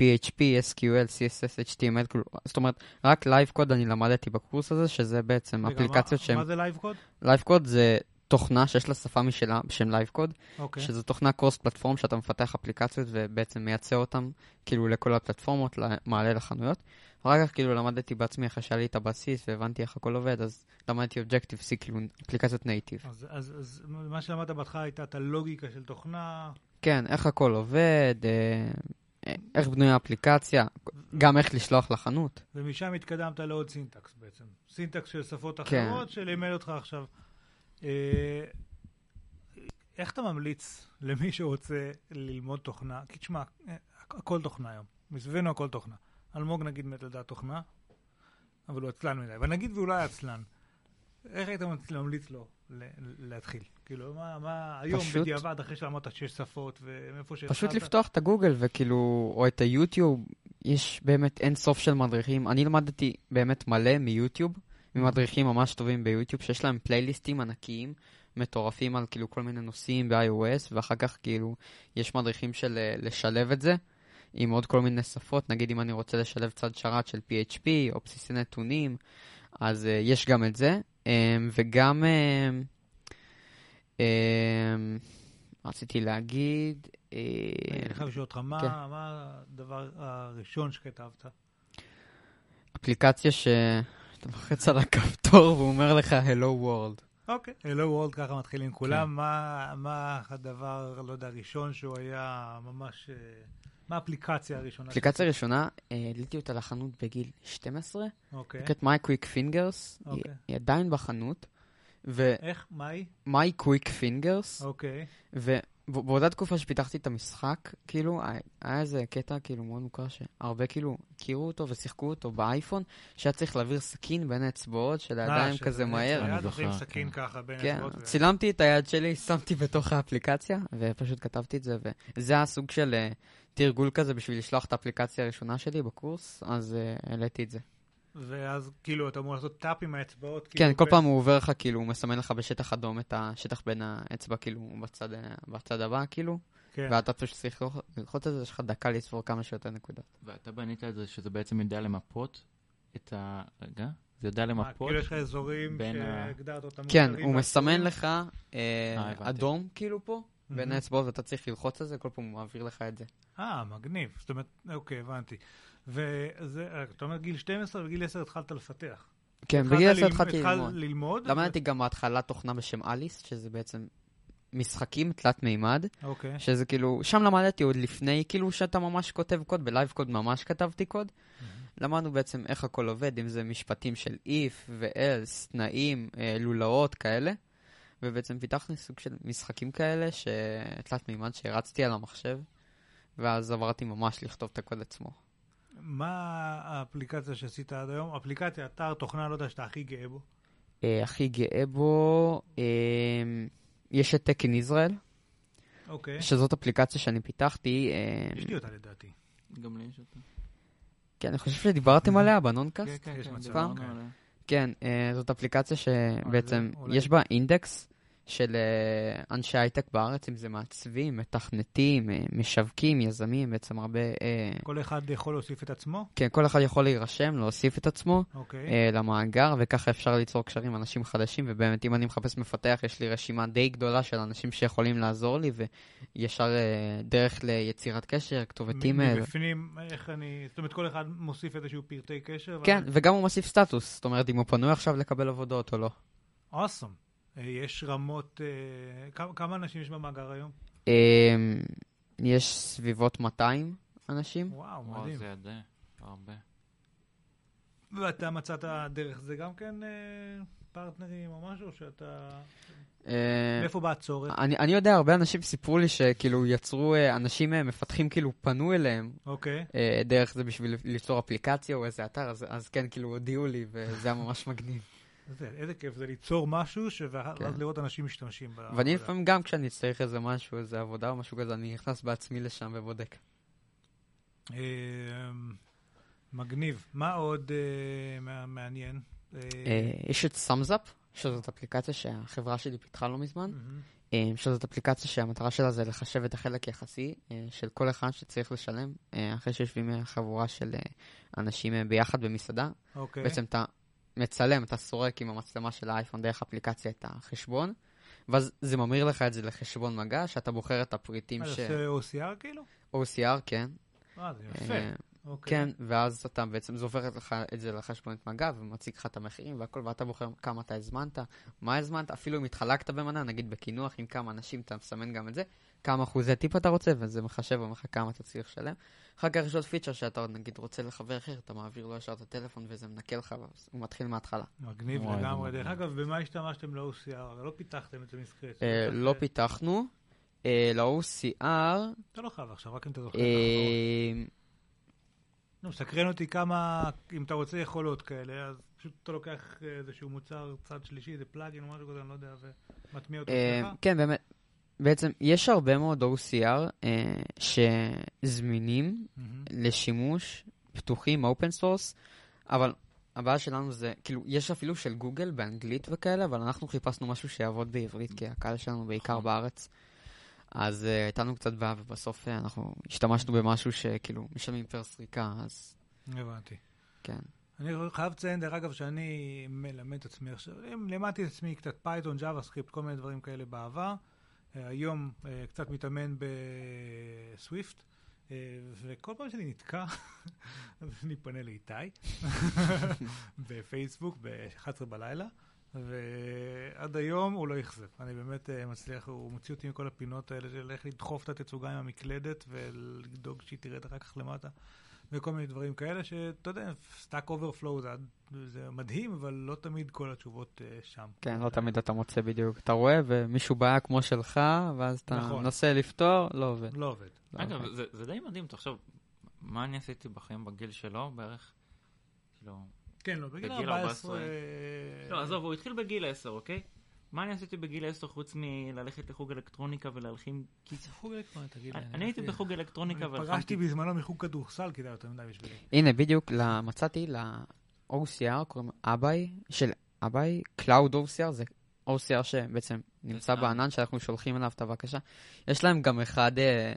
PHP, SQL, CSS, HTML, כאילו, זאת אומרת, רק LiveCode אני למדתי בקורס הזה, שזה בעצם אפליקציות שהן... מה זה LiveCode? LiveCode זה תוכנה שיש לה שפה משלה בשם LiveCode, אוקיי. שזו תוכנה cross platform שאתה מפתח אפליקציות ובעצם מייצא אותן כאילו לכל הפלטפורמות, מעלה לחנויות. אחר כך כאילו למדתי בעצמי אחרי שהיה לי את הבסיס והבנתי איך הכל עובד, אז למדתי Objective C, כאילו אפליקציות native. אז, אז, אז מה שלמדת בהתחלה הייתה את הלוגיקה של תוכנה, כן, איך הכל עובד, אה, איך בנויה אפליקציה, גם איך לשלוח לחנות. ומשם התקדמת לעוד סינטקס בעצם. סינטקס של שפות כן. אחרות שלימד אותך עכשיו. אה, איך אתה ממליץ למי שרוצה ללמוד תוכנה? כי תשמע, אה, הכ- הכל תוכנה היום. מסביבנו הכל תוכנה. אלמוג נגיד מת לדעת תוכנה, אבל הוא עצלן מדי. ונגיד לא היה עצלן, איך היית ממליץ- לו להתחיל? כאילו, מה, מה היום פשוט- בדיעבד, אחרי שלמדת שש שפות, ומאיפה שהתחלת? פשוט לפתוח את הגוגל וכאילו, או את היוטיוב, יש באמת אין סוף של מדריכים. אני למדתי באמת מלא מיוטיוב, ממדריכים ממש טובים ביוטיוב, שיש להם פלייליסטים ענקיים, מטורפים על כאילו כל מיני נושאים ב-iOS, ואחר כך כאילו, יש מדריכים של אה, לשלב את זה. עם עוד כל מיני שפות, נגיד אם אני רוצה לשלב צד שרת של PHP או בסיסי נתונים, אז uh, יש גם את זה. Um, וגם um, um, רציתי להגיד, uh, אני חייב לשאול אותך, מה כן. מה הדבר הראשון שכתבת? אפליקציה שאתה לוחץ על הכפתור והוא אומר לך Hello World. אוקיי. הלו וורלד ככה מתחילים כולם. מה- מה הדבר, לא יודע, הראשון שהוא היה ממש... אה, מה האפליקציה הראשונה? אפליקציה ראשונה, אה, העליתי אותה לחנות בגיל 12, אוקיי. נקראת My Quick Fingers, היא- אוקיי. היא עדיין בחנות, ו- איך? מה היא? My Quick Fingers, אוקיי. ובאותה תקופה שפיתחתי את המשחק, כאילו, היה- היה איזה קטע כאילו מאוד מוכר שהרבה כאילו הכירו אותו ושיחקו אותו באייפון, שהיה צריך להעביר סכין בין האצבעות של הידיים אה, כזה שזה מהר. אני זוכר, סכין כן. ככה בין כן, האצבעות. ו- צילמתי את היד שלי, שמתי בתוך האפליקציה, ופשוט כתבתי את זה, וזה הסוג של אה, תרגול כזה בשביל לשלוח את האפליקציה הראשונה שלי בקורס, אז אה, העליתי את זה. ואז כאילו אתה אמור לעשות טאפ עם האצבעות. כן, כאילו, כל בין- פעם הוא עובר לך, כאילו, הוא מסמן לך בשטח אדום את השטח בין האצבע, כאילו, בצד, אה, בצד הבא, כאילו, כן. ואתה פשוט צריך ללחוץ- את זה, יש לך דקה לספור כמה שיותר נקודות. ואתה בנית את זה שזה בעצם יודע למפות את ה... רגע? זה יודע למפות? כאילו יש לך אזורים שהגדרת אותם. כן, הוא מסמן? לך אה, אה. אדום, כאילו, פה, בין. האצבעות, ואתה צריך ללחוץ על זה, כל פעם הוא מעביר לך את זה. אה, מגניב. זאת אומרת, אוקיי, הבנתי. וזה, אתה אומר גיל 12 וגיל 10 התחלת לפתח. כן, בגיל 10 ללמוד- התחלתי התחלת ללמוד. ללמוד. למדתי גם בהתחלה תוכנה בשם אליס, שזה בעצם משחקים תלת מימד, אוקיי. שזה כאילו, שם למדתי עוד לפני, כאילו שאתה ממש כותב קוד, בלייב קוד ממש כתבתי קוד. למדנו בעצם איך הכל עובד, אם זה משפטים של if ו-else, תנאים, אה, לולאות כאלה. ובעצם פיתחנו סוג של משחקים כאלה, שתלת מימד שהרצתי על המחשב, ואז עברתי ממש לכתוב את הקוד עצמו. מה האפליקציה שעשית עד היום? אפליקציה, אתר, תוכנה, לא יודע, שאתה הכי גאה בו. אה, הכי גאה בו, אה, יש את תקן ישראל, אוקיי. שזאת אפליקציה שאני פיתחתי. אה, יש לי אותה לדעתי. גם לי יש אותה. כן, אני חושב שדיברתם עליה בנונקאסט. כן, כן, יש כן, אוקיי. כן, אה, זאת אפליקציה שבעצם יש בה אינדקס של אה, אנשי הייטק בארץ, אם זה מעצבים, מתכנתים, אה, משווקים, יזמים, בעצם הרבה... אה, כל אחד יכול להוסיף את עצמו? כן, כל אחד יכול להירשם, להוסיף את עצמו אוקיי. אה, למאגר, וככה אפשר ליצור קשרים עם אנשים חדשים, ובאמת, אם אני מחפש מפתח, יש לי רשימה די גדולה של אנשים שיכולים לעזור לי, וישר דרך ליצירת קשר, כתובת אימייל. מבפנים, איך אני... זאת אומרת, כל אחד מוסיף איזשהו פרטי קשר? כן, וגם הוא מוסיף סטטוס, זאת אומרת, אם הוא פנוי עכשיו לקבל עבודות או לא. אוסום. יש רמות... אה, כמה- כמה אנשים יש במאגר היום? אה, יש סביבות 200 אנשים. וואו, וואו, מדהים. זה ידע. הרבה. ואתה מצאת דרך זה גם כן אה, פרטנרים או משהו שאתה... אה, מאיפה בא הצורך? אני, אני יודע, הרבה אנשים סיפרו לי שכאילו יצרו, אה, אנשים אה, מפתחים כאילו פנו אליהם אוקיי. אה, דרך זה בשביל ליצור אפליקציה או איזה אתר, אז, אז כן, כאילו הודיעו לי, וזה היה ממש מגניב. זה, איזה כיף זה ליצור משהו, ש- ואז כן. לראות אנשים משתמשים בעבודה. ואני לפעמים גם כשאני צריך איזה משהו, איזה עבודה או משהו כזה, אני נכנס בעצמי לשם ובודק. אה, מגניב. מה עוד אה, מע- מעניין? אה, אה, יש את סאמזאפ, שזאת אפליקציה שהחברה שלי פיתחה לא מזמן. שזאת אפליקציה שהמטרה שלה זה לחשב את החלק יחסי אה, של כל אחד שצריך לשלם, אחרי שיושבים חבורה של אנשים ביחד במסעדה. אוקיי. בעצם אתה מצלם, אתה סורק עם המצלמה של האייפון דרך אפליקציה את החשבון, ואז זה ממיר לך את זה לחשבון מגע, שאתה בוחר את הפריטים ש... זה עושה OCR כאילו? OCR, כן. אה, זה יפה. אה, אוקיי. כן, ואז אתה בעצם, זה הופך לך את זה לחשבונית מגע, ומציג לך את המחירים והכל, ואתה בוחר כמה אתה הזמנת, מה הזמנת, אפילו אם התחלקת במנה, נגיד בקינוח עם כמה אנשים, אתה מסמן גם את זה, כמה אחוזי טיפ אתה רוצה, וזה מחשב לך כמה אתה צריך לשלם. אחר כך יש עוד פיצ'ר שאתה נגיד רוצה לחבר אחר, אתה מעביר לו ישר את הטלפון וזה מנקה לך, הוא מתחיל מההתחלה. מגניב לגמרי. דרך. אגב, במה השתמשתם ל-OCR? לא פיתחתם את זה מסקרץ'. אה, לא פיתחנו. אה, ל-OCR, אתה לא חייב עכשיו, רק אם אתה זוכר. אה, נו, סקרן אותי כמה, אם אתה רוצה יכולות כאלה, אז פשוט אתה לוקח איזשהו מוצר צד שלישי, איזה פלאגין או משהו כזה, אני לא יודע, ומטמיע אותו אצלך. כן, באמת. בעצם יש הרבה מאוד OCR אה, שזמינים מהמם. לשימוש, פתוחים, open source, אבל הבעיה שלנו זה, כאילו, יש אפילו של גוגל באנגלית וכאלה, אבל אנחנו חיפשנו משהו שיעבוד בעברית, כי הקהל שלנו בעיקר בארץ. אז uh, הייתה לנו קצת בעיה, ובסוף uh, אנחנו השתמשנו במשהו שכאילו משלמים per סריקה, אז הבנתי. כן. אני חייב לציין, דרך אגב, שאני מלמד את עצמי עכשיו, לימדתי את עצמי קצת Python, JavaScript, כל מיני דברים כאלה בעבר. אה, היום אה, קצת מתאמן ב Swift, אה, וכל פעם שאני נתקע, אני פונה לאיתי בפייסבוק ב-11 בלילה, ועד היום הוא לא אכזב. אני באמת מצליח, הוא מוציא אותי מכל הפינות האלה של איך לדחוף את התצוגה עם המקלדת ולדאוג שהיא תרד אחר כך למטה. וכל מיני דברים כאלה שאתה יודע, Stack Overflow זה, זה מדהים, אבל לא תמיד כל התשובות אה, שם. כן, לא תמיד אתה מוצא בדיוק. אתה רואה, ומישהו בעיה כמו שלך, ואז אתה נכון. מנסה לפתור, לא עובד. לא עובד. לא אגב, עובד. זה, זה די מדהים, תחשוב, מה אני עשיתי בחיים בגיל שלו בערך? כאילו... כן, לא, בגיל בגיל 14... 14. לא, עזוב, הוא התחיל בגיל 10, אוקיי? מה אני עשיתי בגיל 10 חוץ מללכת לחוג אלקטרוניקה ולהלחים כיס? חוג אלקטרוניקה, תגיד לי. אני הייתי בחוג אלקטרוניקה אני והלחמתי... פגשתי בזמנו מחוג כדורסל, כדאי יותר מדי בשבילי. הנה, בדיוק, מצאתי ל-OCR, קוראים אביי, של אביי, Cloud OCR, זה OCR שבעצם נמצא. בענן, שאנחנו שולחים אליו את הבקשה. יש להם גם אחד אה,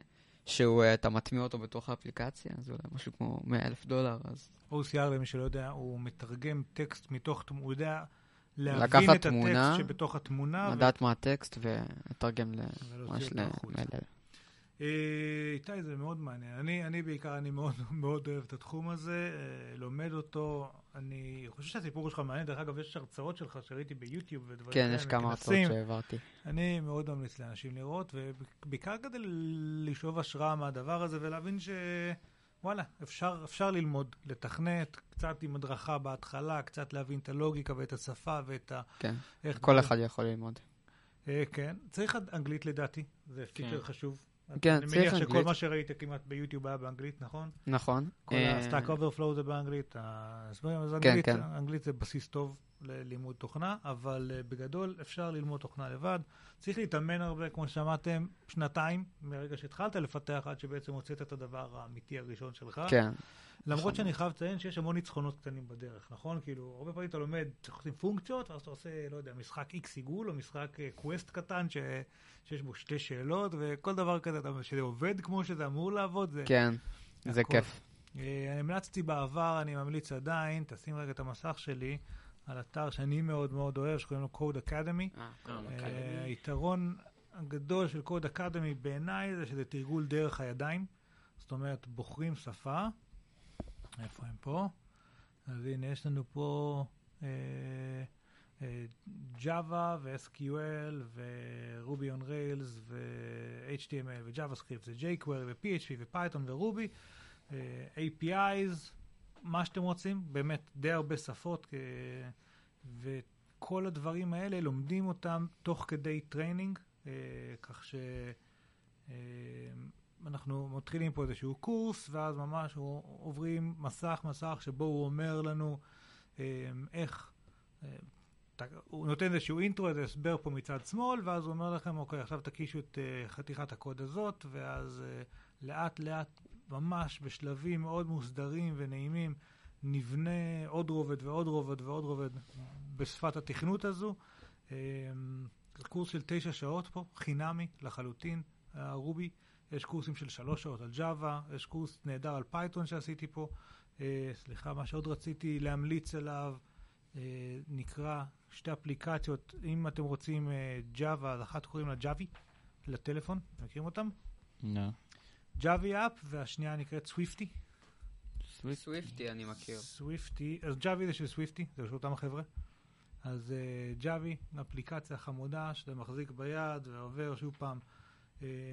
שהוא, אה, אתה מטמיע אותו בתוך האפליקציה, זה אולי משהו כמו 100 אלף דולר, אז OCR, למי שלא יודע, הוא מתרגם טקסט מתוך, הוא יודע להבין את תמונה, הטקסט שבתוך התמונה. ו- לדעת מה הטקסט ולתרגם ממש. למלל. אה, איתי, זה מאוד מעניין. אני, אני בעיקר, אני מאוד, מאוד אוהב את התחום הזה, אה, לומד אותו. אני חושב שהסיפור שלך מעניין. דרך אגב, יש הרצאות שלך שראיתי ביוטיוב ודברים כן, כאלה, יש כמה הרצאות. שהעברתי. אני מאוד ממליץ לאנשים לראות, ובעיקר כדי לשאוב השראה מהדבר הזה ולהבין ש... וואלה, אפשר, אפשר ללמוד, לתכנת, קצת עם הדרכה בהתחלה, קצת להבין את הלוגיקה ואת השפה ואת ה... כן, כל דברים- אחד יכול ללמוד. אה, כן, צריך אנגלית לדעתי, זה feature כן. חשוב. כן, אני מניח שכל אנגלית. מה שראית כמעט ביוטיוב היה באנגלית, נכון? נכון. כל אה, ה-Stack Overflow זה באנגלית, אז כן, אנגלית, כן. אנגלית זה בסיס טוב ללימוד תוכנה, אבל אה, בגדול אפשר ללמוד תוכנה לבד. צריך להתאמן הרבה, כמו ששמעתם, שנתיים מרגע שהתחלת לפתח, עד שבעצם הוצאת את הדבר האמיתי הראשון שלך. כן, למרות נכון. שאני חייב לציין שיש המון ניצחונות קטנים בדרך, נכון? כאילו, הרבה פעמים אתה לומד, צריך לעשות פונקציות, ואז אתה עושה, לא יודע, משחק איקס עיגול, או משחק quest קטן, ש... שיש בו שתי שאלות, וכל דבר כזה, אתה- שזה עובד כמו שזה אמור לעבוד, זה... כן, זה הכל. כיף. אה, אני המלצתי בעבר, אני ממליץ עדיין, תשים רגע את המסך שלי, על אתר שאני מאוד מאוד אוהב, שקוראים לו Code Academy. אה, אה, היתרון הגדול של Code Academy בעיניי זה שזה תרגול דרך הידיים. זאת אומרת, בוחרים שפה. איפה הם פה? אז הנה, יש לנו פה אה, אה, Java ו-SQL ו-Ruby on Rails ו-HTML ו-JavaScript ו-jQuery ו-PHP ו-Python ו-Ruby, אה, APIs, מה שאתם רוצים, באמת די הרבה שפות, אה, וכל הדברים האלה לומדים אותם תוך כדי training, אה, כך ש... אה, אנחנו מתחילים פה איזשהו קורס, ואז ממש עוברים מסך מסך שבו הוא אומר לנו אה, איך, אה, הוא נותן איזשהו intro, איזה הסבר פה מצד שמאל, ואז הוא אומר לכם, אוקיי, עכשיו תקישו את אה, חתיכת הקוד הזאת, ואז אה, לאט לאט, ממש בשלבים מאוד מוסדרים ונעימים, נבנה עוד רובד ועוד רובד ועוד רובד בשפת התכנות הזו. זה קורס של תשע שעות פה, חינמי לחלוטין, ה Ruby. יש קורסים של שלוש שעות על Java, יש קורס נהדר על Python שעשיתי פה. אה, סליחה, מה שעוד רציתי להמליץ עליו, אה, נקרא שתי אפליקציות, אם אתם רוצים Java, אז אחת קוראים לה ג'אבי, לטלפון, מכירים אותם? לא. ג'אבי app, והשנייה נקראת סוויפטי. סוויפטי אני מכיר. Swifty, אז ג'אבי זה של Swifty, זה של אותם החבר'ה. אז ג'אבי, אפליקציה חמודה שאתה מחזיק ביד ועובר שוב פעם אה,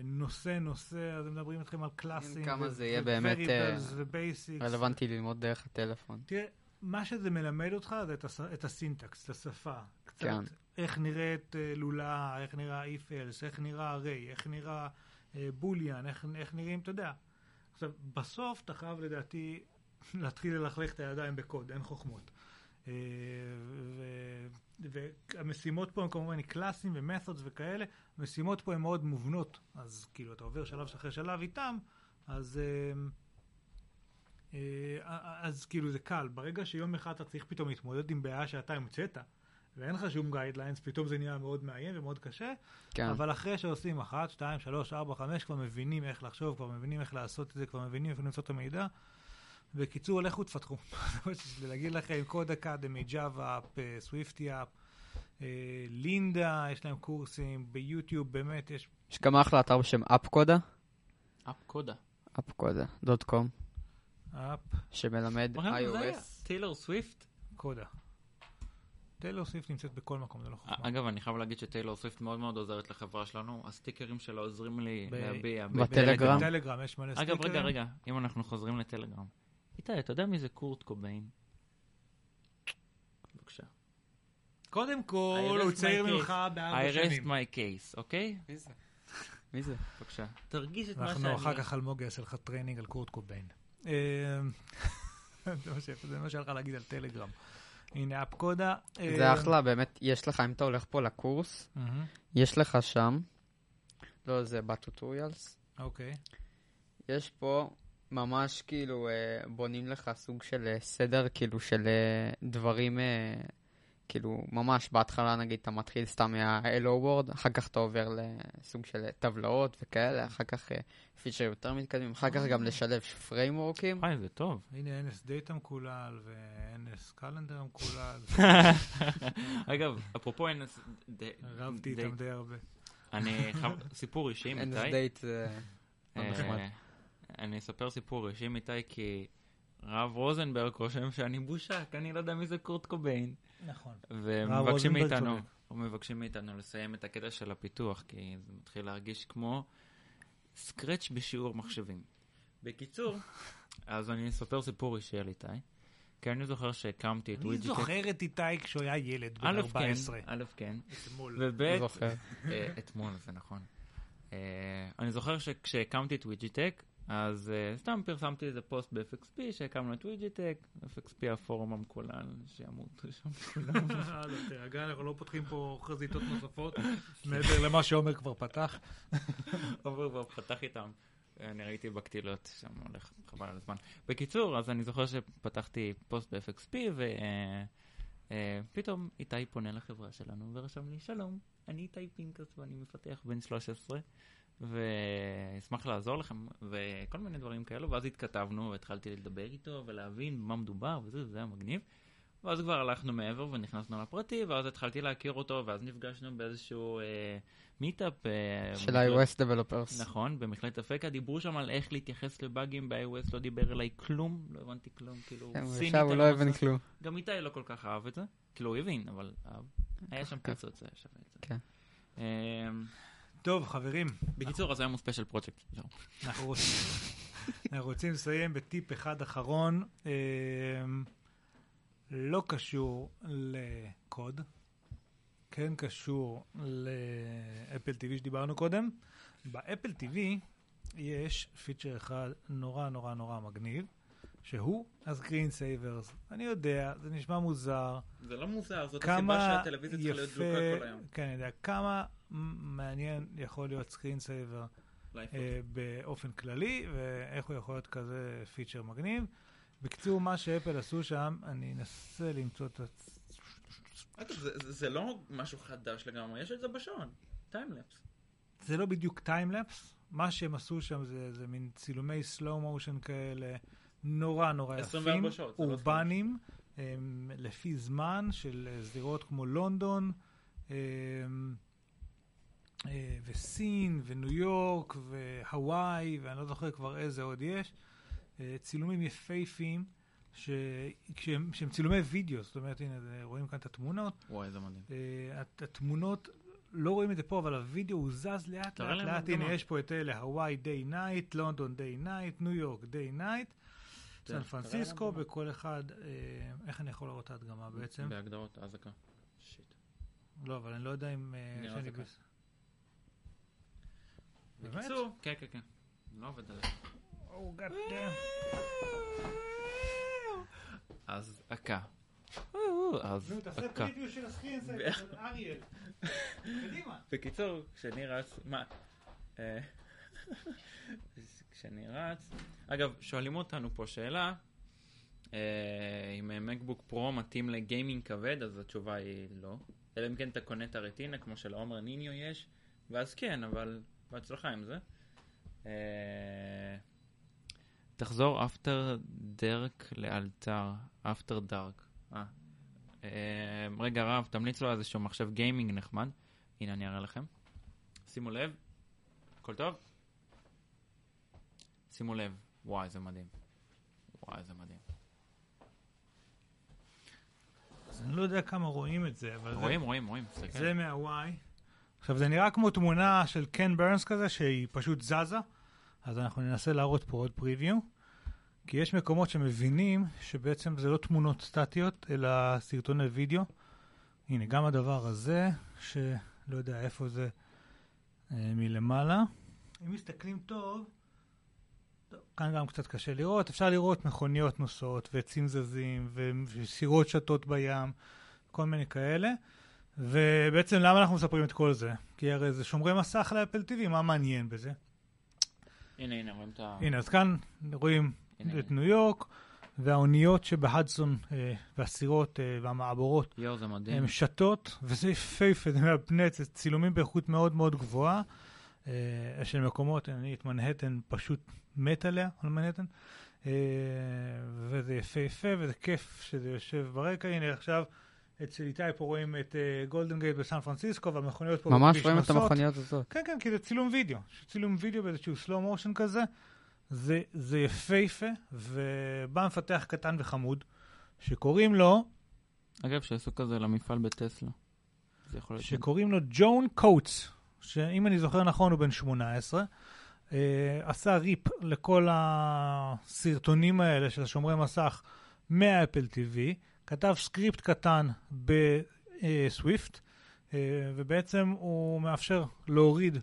נושא נושא, אז הם מדברים איתכם על class ים. כמה זה יהיה באמת, אה. רלוונטי ללמוד דרך הטלפון. תראה, מה שזה מלמד אותך זה את, הס... את הסינטקס, את השפה. קצת כן. איך נראית אה, לולאה, איך נראה if else, איך נראה array, איך נראה אה, בוליאן, איך נראים, אתה יודע. עכשיו, בסוף אתה חייב לדעתי להתחיל ללכלך את הידיים בקוד, אין חוכמות. אה, והמשימות פה הם כמובן קלאסים ומתודס וכאלה, המשימות פה הן מאוד מובנות, אז כאילו אתה עובר שלב אחרי שלב איתם, אז... אה, אה, אז כאילו זה קל, ברגע שיום אחד אתה צריך פתאום להתמודד עם בעיה שאתה המצאת, ואין לך שום guidelines, פתאום זה נהיה מאוד מאיים ומאוד קשה, כן. אבל אחרי שעושים אחת, שתיים, שלוש, ארבע, חמש, כבר מבינים איך לחשוב, כבר מבינים איך לעשות את זה, כבר מבינים איפה למצוא את המידע. בקיצור, לכו תפתחו. להגיד לכם, Codecademy, ג'אבי app, Swifty app, Lynda, יש להם קורסים, ביוטיוב באמת יש יש גם אחלה אתר בשם Appcoda, App coda. Appcoda, dot com, אפ שמלמד מה זה היה? iOS. טיילור סוויפט? Coda. טיילור סוויפט נמצאת בכל מקום, זה לא חוכמה. אגב, אני חייב להגיד שטיילור סוויפט מאוד מאוד עוזרת לחברה שלנו, הסטיקרים שלה עוזרים לי להביע. בטלגרם? בטלגרם יש מלא סטיקרים. אגב, רגע, רגע, אם אנחנו חוזרים לטלגרם. איתי, אתה יודע מי זה קורט קוביין? בבקשה. קודם כל, הוא צעיר ממך בארבע שנים. I rest my case, I rest my case, אוקיי? מי זה? מי זה? בבקשה. תרגיש את מה שאני... אנחנו אחר כך אלמוג יעשה לך training על קורט קוביין. אה, זה מה שהיה לך להגיד על טלגרם. הנה Appcoda. אה, זה אחלה, באמת, יש לך, אם אתה הולך פה לקורס, יש לך שם, לא, זה ב tutorials, אוקיי. יש פה ממש כאילו אה, בונים לך סוג של אה, סדר, כאילו של אה, דברים, אה, כאילו ממש בהתחלה נגיד אתה מתחיל סתם מה- Hello World, אחר כך אתה עובר לסוג של טבלאות וכאלה, אחר כך אה, feature יותר מתקדמים, אחר כך גם לשלב framework ים. וואי, זה טוב. הנה NSData מקולל ו- NSCalendar מקולל. אגב, אפרופו NS... ד- רבתי איתם די הרבה. אני חייב... סיפור אישי זה... אה, נחמד. אני אספר סיפור אישי עם איתי, כי רב רוזנברג חושב שאני בושה, כי אני לא יודע מי זה קורט קוביין. נכון. ומבקשים מאיתנו, צודק. ומבקשים מאיתנו לסיים את הקטע של הפיתוח, כי זה מתחיל להרגיש כמו Scratch בשיעור מחשבים. בקיצור, אז אני אספר סיפור אישי על איתי, כי אני זוכר שהקמתי את אני ווידג'טק. זוכר את איתי כשהוא היה ילד בן א', כן, 14. א', כן, אתמול. וב', זוכר. אה, אתמול, זה נכון. אה, אני זוכר שכשהקמתי את ווידג'טק, אז אה, סתם פרסמתי איזה פוסט ב-FXP שהקמנו את ווידג'טק, FXP הפורום המקולל, שימות שם כולם. אה, לא, תירגע, אנחנו לא פותחים פה חזיתות נוספות, מעבר למה שעומר כבר פתח. עובר כבר פתח איתם. אני ראיתי בקטילות, שם הולך חבל על הזמן. בקיצור, אז אני זוכר שפתחתי פוסט ב-FXP, ופתאום איתי פונה לחברה שלנו ורשם לי, שלום, אני איתי פינקס ואני מפתח בן 13, ואשמח לעזור לכם, וכל מיני דברים כאלו, ואז התכתבנו, והתחלתי לדבר איתו ולהבין במה מדובר, וזה, וזה היה מגניב. ואז כבר הלכנו מעבר ונכנסנו לפרטי, ואז התחלתי להכיר אותו, ואז נפגשנו באיזשהו אה, מיטאפ. אה, של במכללת- iOS Developers. נכון, במכללת אפקה דיברו שם על איך להתייחס לבאגים ב-iOS, לא דיבר אליי כלום, לא הבנתי כלום, כאילו, כן, סינית ישב, הוא על לא הבין. כלום. גם איתי לא כל כך אהב את זה, כאילו הוא הבין, אבל אהב. היה שם פיצוץ, היה שווה את זה. כן. טוב, חברים, בקיצור, אז היום הוא special פרויקט. זהו. אנחנו רוצים, אנחנו רוצים לסיים בטיפ אחד אחרון, אמ, לא קשור לקוד, כן קשור ל Apple TV שדיברנו קודם. ב Apple TV יש feature אחד נורא נורא נורא מגניב, שהוא ה screen savers. אני יודע, זה נשמע מוזר, זה לא מוזר, זאת הסיבה שהטלוויזיה צריכה להיות דלוקה כל היום. כן, אני יודע, כמה מעניין יכול להיות screen saver. אה, באופן כללי, ואיך הוא יכול להיות כזה feature מגניב. בקיצור, מה ש Apple עשו שם, אני אנסה למצוא את. אגב, זה- זה- זה לא משהו חדש לגמרי, יש את זה בשעון. timelapse. זה לא בדיוק timelapse, מה שהם עשו שם זה, זה מין צילומי slow motion כאלה, נורא נורא 24 יפים, שעות, לא אורבניים, הם, לפי זמן של אה, זירות כמו לונדון, אה, אה, וסין, וניו יורק, והוואי, ואני לא זוכר כבר איזה עוד יש. אה, צילומים יפהפיים, ש... כשהם, שהם צילומי וידאו, זאת אומרת, הנה, רואים כאן את התמונות. וואי, זה מדהים. הת- התמונות, לא רואים את זה פה, אבל הווידאו הוא זז לאט לאט לאט. הנה, יש פה את אלה, הוואי day night, לונדון day night, ניו יורק day night, סן תראה להם פרנסיסקו. בכל אחד, אה, איך אני יכול לראות את ההדגמה בעצם? בהגדרות, אזעקה. שיט. לא, אבל אני לא יודע אם... אה? בקיצור, כן, כן, כן. לא עובד עליי. Oh, God damn. אז אכה. אז. קדימה. בקיצור, כשאני רץ, מה? כשאני רץ, אגב, שואלים אותנו פה שאלה, אה, אם מקבוק פרו מתאים לגיימינג כבד, אז התשובה היא לא. אלא אם כן אתה קונה את הרטינה, כמו שלעומר ניניו יש, ואז כן, אבל בהצלחה עם זה. אה, תחזור אפטר דרק לאלתר, אפטר דארק. אה. אה, רגע רב, תמליץ לו על איזשהו מחשב גיימינג נחמד. הנה אני אראה לכם. שימו לב, הכל טוב? שימו לב, וואי זה מדהים. וואי זה מדהים. אני לא יודע כמה רואים את זה, אבל זה- רואים, רואים, רואים. תסתכל. זה מה-Y. עכשיו, זה נראה כמו תמונה של קן ברנס כזה, שהיא פשוט זזה, אז אנחנו ננסה להראות פה עוד פריוויו, כי יש מקומות שמבינים שבעצם זה לא תמונות סטטיות, אלא סרטוני וידאו. הנה, גם הדבר הזה, שלא יודע איפה זה אה, מלמעלה. אם מסתכלים טוב, כאן גם קצת קשה לראות, אפשר לראות מכוניות נוסעות ועצים זזים וסירות שטות בים, כל מיני כאלה. ובעצם למה אנחנו מספרים את כל זה? כי הרי זה שומרי מסך לאפל TV, מה מעניין בזה? הנה, הנה, רואים את ה... הנה, אז כאן רואים הנה. את ניו יורק, והאוניות שבהדסון, אה, והסירות אה, והמעבורות, יואו, זה מדהים. הן שטות, וזה יפהפה, זה מהפנט, זה צילומים באיכות מאוד מאוד גבוהה, של מקומות, אני את מנהטן פשוט מת עליה, על מנהטן, אה, וזה יפהפה, וזה כיף שזה יושב ברקע. הנה עכשיו, אצל איתי פה רואים את אה, גולדן גייט בסן פרנסיסקו, והמכוניות פה ממש רואים את. המכוניות הזאת. כן, כן, כי זה צילום וידאו. צילום וידאו באיזשהו slow motion כזה. זה, זה יפהפה, ובא מפתח קטן וחמוד, שקוראים לו, אגב, שיעשו כזה למפעל בטסלה. שקוראים לו John Coates, שאם אני זוכר נכון הוא בן 18, אה, עשה rip לכל הסרטונים האלה של שומרי מסך מה Apple TV, כתב script קטן ב Swift, אה, ובעצם הוא מאפשר להוריד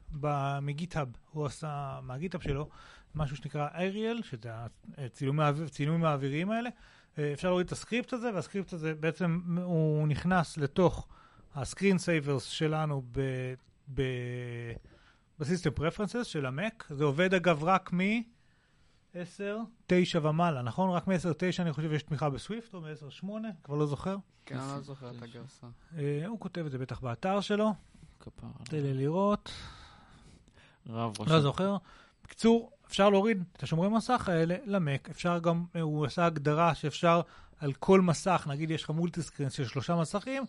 מ GitHub, הוא עשה מה GitHub שלו משהו שנקרא Aerial, שזה הצילומים האוויריים האלה. אה, אפשר להוריד את ה script הזה, וה script הזה בעצם הוא נכנס לתוך ה screen savers שלנו ב... ב System Preferences של ה Mac. זה עובד אגב רק מ-10, 9 ומעלה, נכון? רק מ-10-9 אני חושב יש תמיכה ב Swift, או מ-10-8, כבר לא זוכר. כן, אני לא זוכר את הגרסה. אה, הוא כותב את זה בטח באתר שלו, כפרה. תן לי לראות. רב ראש. לא זוכר. בקיצור, אפשר להוריד את השומרי מסך האלה למק. אפשר גם, הוא עשה הגדרה שאפשר על כל מסך, נגיד יש לך מולטי סקרין של שלושה מסכים,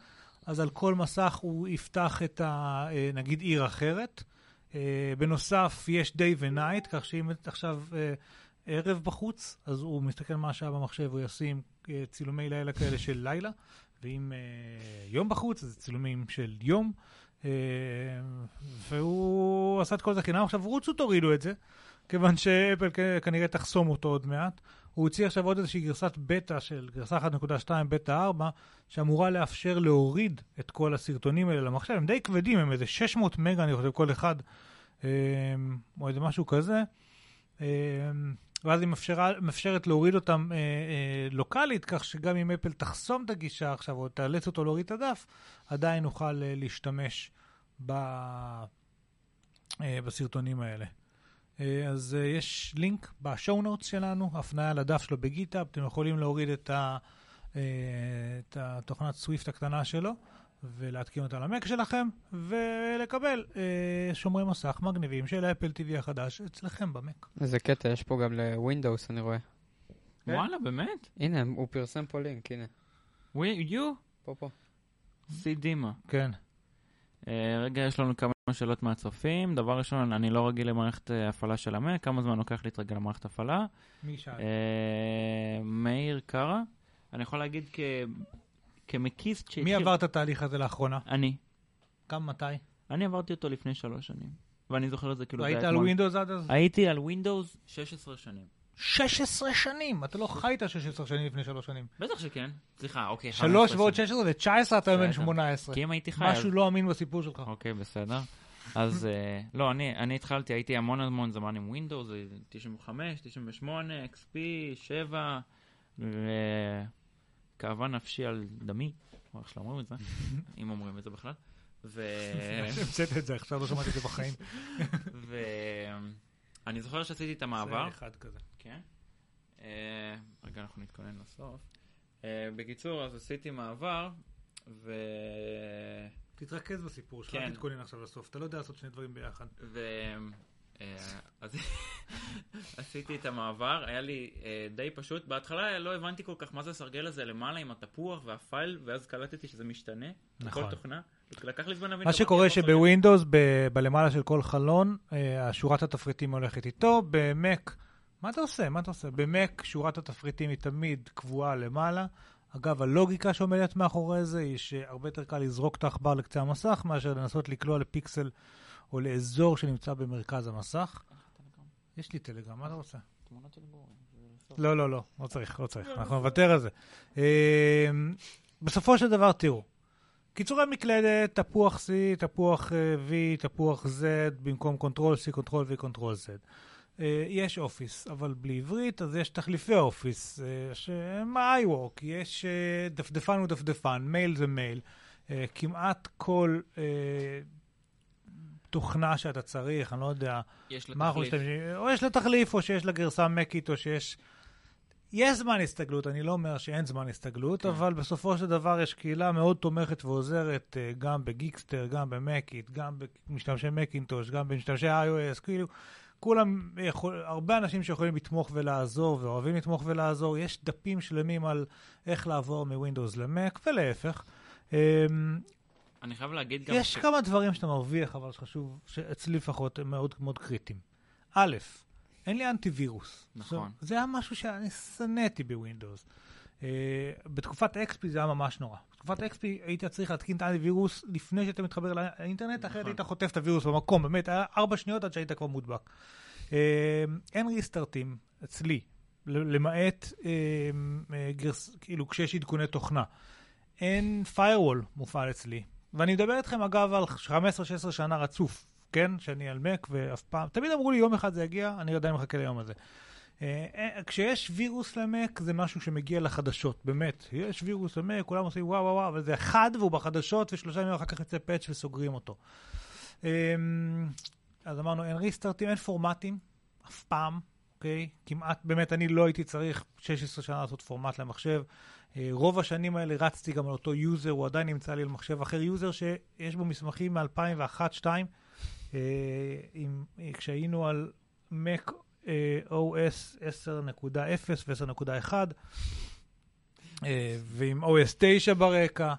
אז על כל מסך הוא יפתח את ה... אה, נגיד עיר אחרת. אה, בנוסף, יש day ונייט, כך שאם עכשיו אה, ערב בחוץ, אז הוא מסתכל מה השעה במחשב, הוא ישים צילומי לילה כאלה של לילה, ואם יום בחוץ, אז צילומים של יום. והוא עשה את כל זה חינם. עכשיו, רוצו תורידו את זה, כיוון שאפל כנראה תחסום אותו עוד מעט. הוא הוציא עכשיו עוד איזושהי גרסת בטא של גרסה 1.2 בטא 4, שאמורה לאפשר להוריד את כל הסרטונים האלה למחשב. הם די כבדים, הם איזה 600 מגה, אני חושב, כל אחד, אה, או איזה משהו כזה. אה, ואז היא מאפשרה, מאפשרת להוריד אותם אה, אה, לוקאלית, כך שגם אם אפל תחסום את הגישה עכשיו, או תאלץ אותו להוריד את הדף, עדיין נוכל אה, להשתמש ב, אה, בסרטונים האלה. אה, אז אה, יש לינק בשואו נוטס שלנו, הפניה לדף שלו בגיטאפ, אתם יכולים להוריד את, ה, אה, את התוכנת סוויפט הקטנה שלו ולהתקין אותה למק שלכם, ולקבל שומרי מסך מגניבים של האפל TV החדש אצלכם במק. איזה קטע, יש פה גם לווינדוס, אני רואה. וואלה, באמת? הנה, הוא פרסם פה לינק, הנה. ווי, יו? פה, פה. סי דימה. כן. אה, רגע, יש לנו כמה שאלות מהצופים. דבר ראשון, אני לא רגיל למערכת אה, הפעלה של המק, כמה זמן לוקח להתרגל למערכת הפעלה? מי שאל? אה, מאיר קארה, אני יכול להגיד כ... כמקיסט שהתחיל... מי עבר את התהליך הזה לאחרונה? אני. גם מתי? אני עברתי אותו לפני שלוש שנים. ואני זוכר את זה כאילו... היית על. Windows עד אז? הייתי על Windows 16 שנים. 16 שנים! אתה לא חיית 16 שנים לפני שלוש שנים. בטח שכן. סליחה, אוקיי. שלוש 15 ועוד שנים. 16 זה 19, אתה בן בסדר. 18. כי אם הייתי חי... משהו לא אמין בסיפור שלך. אוקיי, בסדר. אז אה, לא, אני, אני התחלתי, הייתי המון המון זמן עם Windows, 95, 98, XP, 7, וכאבה נפשי על דמי, או איך שאומרים את זה, אם אומרים את זה בכלל. ו... המצאת את זה, עכשיו לא שמעתי את זה בחיים. ואני זוכר שעשיתי את המעבר. זה אחד כזה. כן. אה, רגע, אנחנו נתכונן לסוף. אה, בקיצור, אז עשיתי מעבר, ו... תתרכז בסיפור שלך, כן. תתכונן עכשיו לסוף. אתה לא יודע לעשות שני דברים ביחד. ו... אה, אז עשיתי את המעבר, היה לי אה, די פשוט. בהתחלה לא הבנתי כל כך מה זה הסרגל הזה למעלה עם התפוח והפייל, ואז קלטתי שזה משתנה. נכון. בכל תוכנה. לקח לי זמן להבין. מה שקורה. שבווינדוס, ב- בלמעלה של כל חלון, אה, שורת התפריטים הולכת איתו, במק, מה אתה עושה? מה אתה עושה? במק שורת התפריטים היא תמיד קבועה למעלה, אגב, הלוגיקה שעומדת מאחורי זה היא שהרבה יותר קל לזרוק את העכבר לקצה המסך מאשר לנסות לקלוע לפיקסל או לאזור שנמצא במרכז המסך. יש לי Telegram, מה אתה רוצה? תמונות של גור. לא, לא, לא, לא צריך, לא צריך, אנחנו נוותר על זה. אה, בסופו של דבר, תראו, קיצורי מקלדת, תפוח C, תפוח אה, V, תפוח Z, במקום control C, control V, control Z. אה, יש Office, אבל בלי עברית, אז יש תחליפי Office, אה, שהם iWork, יש אה, דפדפן הוא דפדפן, מייל זה מייל. כמעט כל תוכנה שאתה צריך, אני לא יודע, יש לה מה אנחנו תחליף. משתמשים, או יש לה תחליף, או שיש לה גרסה מקית, או שיש... יש זמן הסתגלות, אני לא אומר שאין זמן הסתגלות, כן. אבל בסופו של דבר יש קהילה מאוד תומכת ועוזרת, גם בגיקסטר, גם במקיט, גם במשתמשי מקינטוש, גם במשתמשי iOS, כאילו, כולם, יכול, הרבה אנשים שיכולים לתמוך ולעזור, ואוהבים לתמוך ולעזור, יש דפים שלמים על איך לעבור מ Windows ל Mac, ולהפך. אמ, אני חייב להגיד גם יש כמה דברים שאתה מרוויח, אבל שחשוב, שאצלי לפחות הם מאוד מאוד קריטיים. א', אין לי אנטיווירוס. נכון. עכשיו, זה היה משהו שאני שנאתי ב Windows. אה, בתקופת XP זה היה ממש נורא. בתקופת XP היית צריך להתקין את האנטיווירוס לפני שאתה מתחבר לאינטרנט, אחרת נכון. היית חוטף את הווירוס במקום, באמת, היה ארבע שניות עד שהיית כבר מודבק. אה, אין ריסטארטים אצלי, למעט uh, גרס, כאילו כשיש עדכוני תוכנה. אין firewall מופעל אצלי. ואני מדבר איתכם אגב על 15-16 שנה רצוף, כן? שאני על מק ואף פעם, תמיד אמרו לי יום אחד זה יגיע, אני עדיין מחכה ליום הזה. אה, אה, כשיש וירוס למק זה משהו שמגיע לחדשות, באמת. יש וירוס למק, כולם עושים וואו וואו וואו, אבל זה אחד והוא בחדשות ושלושה ימים אחר כך יוצא פאץ' וסוגרים אותו. אה, אז אמרנו אין ריסטארטים, אין פורמטים, אף פעם, אוקיי? כמעט, באמת, אני לא הייתי צריך 16 שנה לעשות פורמט למחשב. אה, רוב השנים האלה רצתי גם על אותו user, הוא עדיין נמצא לי על מחשב אחר, user שיש בו מסמכים מ-2001-2002, אה, עם- אה, כשהיינו על Mac OS 10.0 ו-10.1, אה, ועם OS 9 ברקע,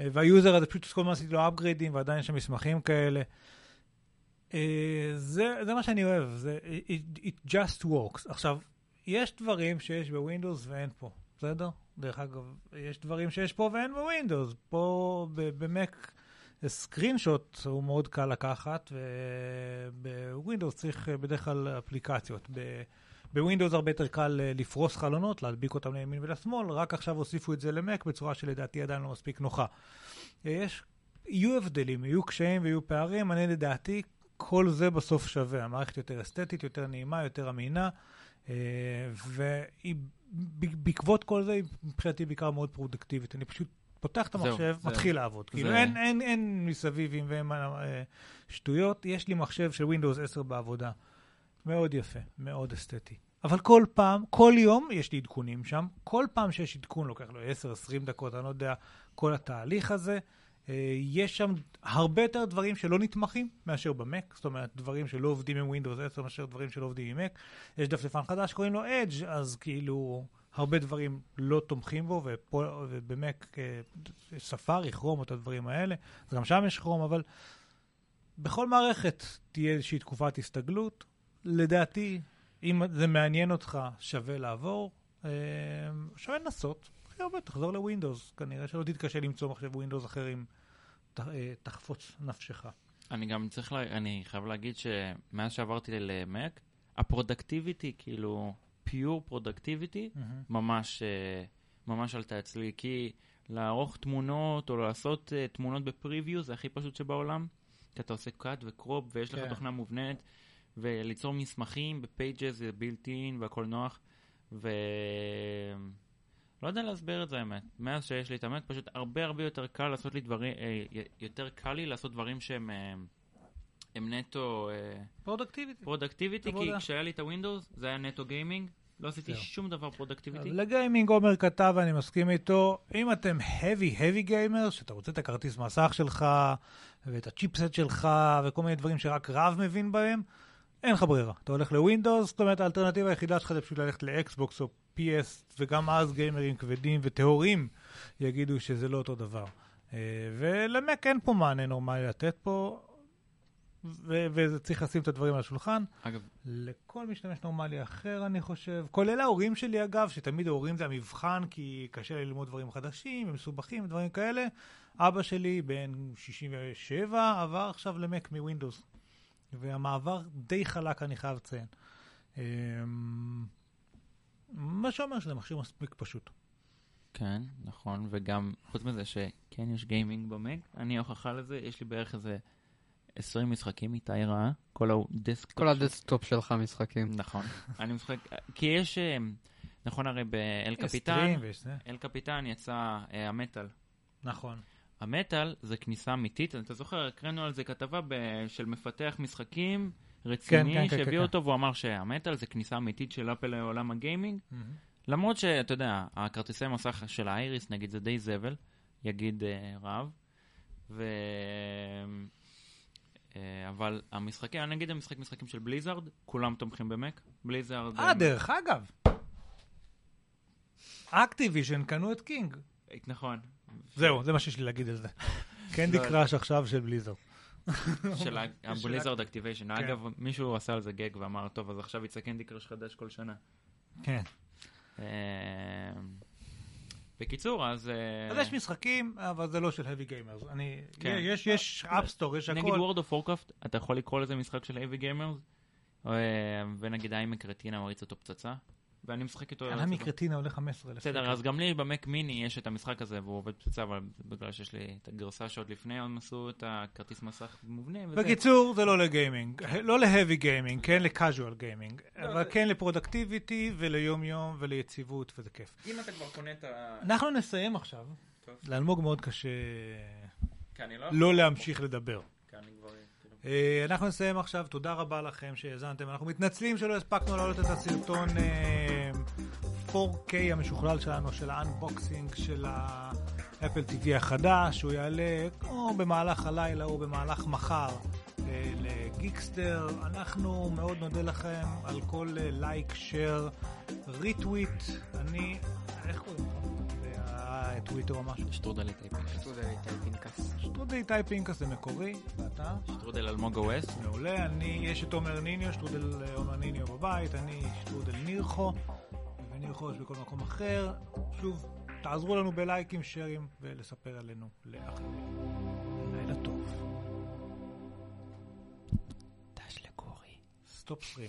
אה, וה user הזה פשוט כל הזמן עשיתי לו upgrade ים ועדיין יש שם מסמכים כאלה. אה, זה, זה מה שאני אוהב, זה it, it just works. עכשיו, יש דברים שיש ב Windows ואין פה, בסדר? דרך אגב, יש דברים שיש פה ואין ב Windows. פה ב Mac screenshot הוא מאוד קל לקחת, וב Windows צריך בדרך כלל אפליקציות. ב Windows הרבה יותר קל אה, לפרוס חלונות, להדביק אותם לימין ולשמאל, רק עכשיו הוסיפו את זה ל Mac בצורה שלדעתי עדיין לא מספיק נוחה. אה, יש, יהיו הבדלים, יהיו קשיים ויהיו פערים, אני לדעתי, כל זה בסוף שווה. המערכת יותר אסתטית, יותר נעימה, יותר אמינה, אה, ובעקבות כל זה, היא מבחינתי בעיקר מאוד פרודקטיבית. אני פשוט פותח את המחשב, זה- מתחיל לעבוד. כאילו זה- אין, אין, אין מסביבים ואין אה, שטויות. יש לי מחשב של Windows 10 בעבודה. מאוד יפה, מאוד אסתטי. אבל כל פעם, כל יום יש לי עדכונים שם. כל פעם שיש עדכון, לוקח לו 10-20 דקות, אני לא יודע, כל התהליך הזה. אה, יש שם הרבה יותר דברים שלא נתמכים מאשר במק, זאת אומרת, דברים שלא עובדים עם Windows 10 מאשר דברים שלא עובדים עם מק. יש דפדפן חדש שקוראים לו Edge, אז כאילו, הרבה דברים לא תומכים בו, ופה, ובמק אה, ספארי, כרום, את הדברים האלה, אז גם שם יש כרום, אבל בכל מערכת תהיה איזושהי תקופת הסתגלות. לדעתי, אם זה מעניין אותך, שווה לעבור. אה, שווה לנסות. הכי הרבה, תחזור ל Windows. כנראה שלא תתקשה למצוא מחשב Windows אחר אם ת- אה, תחפוץ נפשך. אני גם צריך, לה, אני חייב להגיד שמאז שעברתי ל Mac, ה productivity, כאילו, pure productivity, ממש, אה, ממש עלתה אצלי, כי לערוך תמונות או לעשות אה, תמונות ב Preview זה הכי פשוט שבעולם, כי אתה עושה cut ו crop ויש כן. לך תוכנה מובנית, וליצור מסמכים ב Pages זה built-in והכל נוח, ו... לא יודע להסביר את זה האמת. מאז שיש לי את ה Mac, פשוט הרבה הרבה יותר קל לעשות לי דברים, אה, יותר קל לי לעשות דברים שהם אה, הם נטו אה, productivity. productivity, כי. כשהיה לי את ה Windows זה היה נטו gaming, לא עשיתי זהו. שום דבר productivity. ל gaming עומר כתב, ואני מסכים איתו, אם אתם heavy heavy gamer, שאתה רוצה את הכרטיס מסך שלך, ואת הצ'יפסט שלך, וכל מיני דברים שרק רב מבין בהם, אין לך ברירה. אתה הולך לווינדוס, זאת אומרת, האלטרנטיבה היחידה שלך זה פשוט ללכת לאקסבוקס או PS, וגם אז גיימרים כבדים וטהורים יגידו שזה לא אותו דבר. אה, ולמק אין פה מענה נורמלי לתת פה. וצריך לשים את הדברים על השולחן. אגב, לכל משתמש נורמלי אחר, אני חושב, כולל ההורים שלי אגב, שתמיד ההורים זה המבחן, כי קשה לי ללמוד דברים חדשים, מסובכים, דברים כאלה. אבא שלי, בן 67, עבר עכשיו ל Mac מ Windows. והמעבר די חלק, אני חייב לציין. אמ, מה שאומר שזה מכשיר מספיק פשוט. כן, נכון, וגם, חוץ מזה שכן יש gaming ב Mac, אני הוכחה לזה, יש לי בערך איזה 20 משחקים איתי רואה, כל ה desktop. כל ה desktop שלך משחקים. נכון. אני משחק, כי יש, אה, נכון הרי ב El Capitan. אל קפיטן יצא אה, המטאל. נכון. המטאל זה כניסה אמיתית, אתה זוכר, הקראנו על זה כתבה ב- של מפתח משחקים רציני, כן, כן, כן, שהביא כן. אותו והוא אמר שהמטאל זה כניסה אמיתית של אפל לעולם הגיימינג. למרות שאתה יודע, הכרטיסי מסך של האייריס נגיד זה די זבל, יגיד uh, רב. ו... Uh, אבל המשחקים, אני אגיד המשחק משחקים של בליזארד, כולם תומכים במק. בליזארד... אה, דרך אגב, Activision קנו את King. אה, נכון. זהו, זה מה שיש לי להגיד על זה. Candy לא, Crush עכשיו של Blizzard. של ה Blizzard כן. Activision. אגב, מישהו עשה על זה gag ואמר, טוב, אז עכשיו יצא Candy Crush חדש כל שנה. כן. בקיצור, אז... אה, אז יש משחקים, אבל זה לא של heavy gamers. אני, כן. יש, יש App Store, יש נגיד הכל. World of Warcraft, אתה יכול לקרוא לזה משחק של heavy gamers, אה, ונגיד איימק רטינה מריץ אותו פצצה, ואני משחק איתו... הנמי קרטינה עולה 15 אלף. בסדר, אז גם לי במק מיני יש את המשחק הזה, והוא עובד פצצה, אבל בגלל שיש לי את הגרסה שעוד לפני, הם עשו את הכרטיס מסך מובנה, וזה... בקיצור, זה לא לגיימינג, לא ל-heavy gaming, כן ל-casual gaming, אבל כן לפרודקטיביטי וליום יום וליציבות, וזה כיף. אם אתה כבר קונה את ה... אנחנו נסיים עכשיו. טוב. לאלמוג מאוד קשה לא... לא להמשיך לדבר. כי אני כבר... כאילו- אה, אנחנו נסיים עכשיו, תודה רבה לכם שהאזנתם. אנחנו מתנצלים שלא הספקנו להעלות את הסרטון אה, 4K המשוכלל שלנו, של ה unboxing של ה Apple TV החדש, הוא יעלה או במהלך הלילה או במהלך מחר אה, ל Geekster. אנחנו מאוד נודה לכם על כל אה, like, share, retweet. אני, איך קוראים לך? בטוויטר או משהו? שטרודל typing. שטרודל איתי פינקס זה מקורי, ואתה? שטרודל אלמוג OS. מעולה, אני, יש את עומר ניניו, שטרודל אה, עומר ניניו בבית, אני שטרודל נירחו, ונירחו יש בכל מקום אחר. שוב, תעזרו לנו בלייקים, שיירים, ולספר עלינו לאחרים. לילה טוב. דש לקורי. stop stream.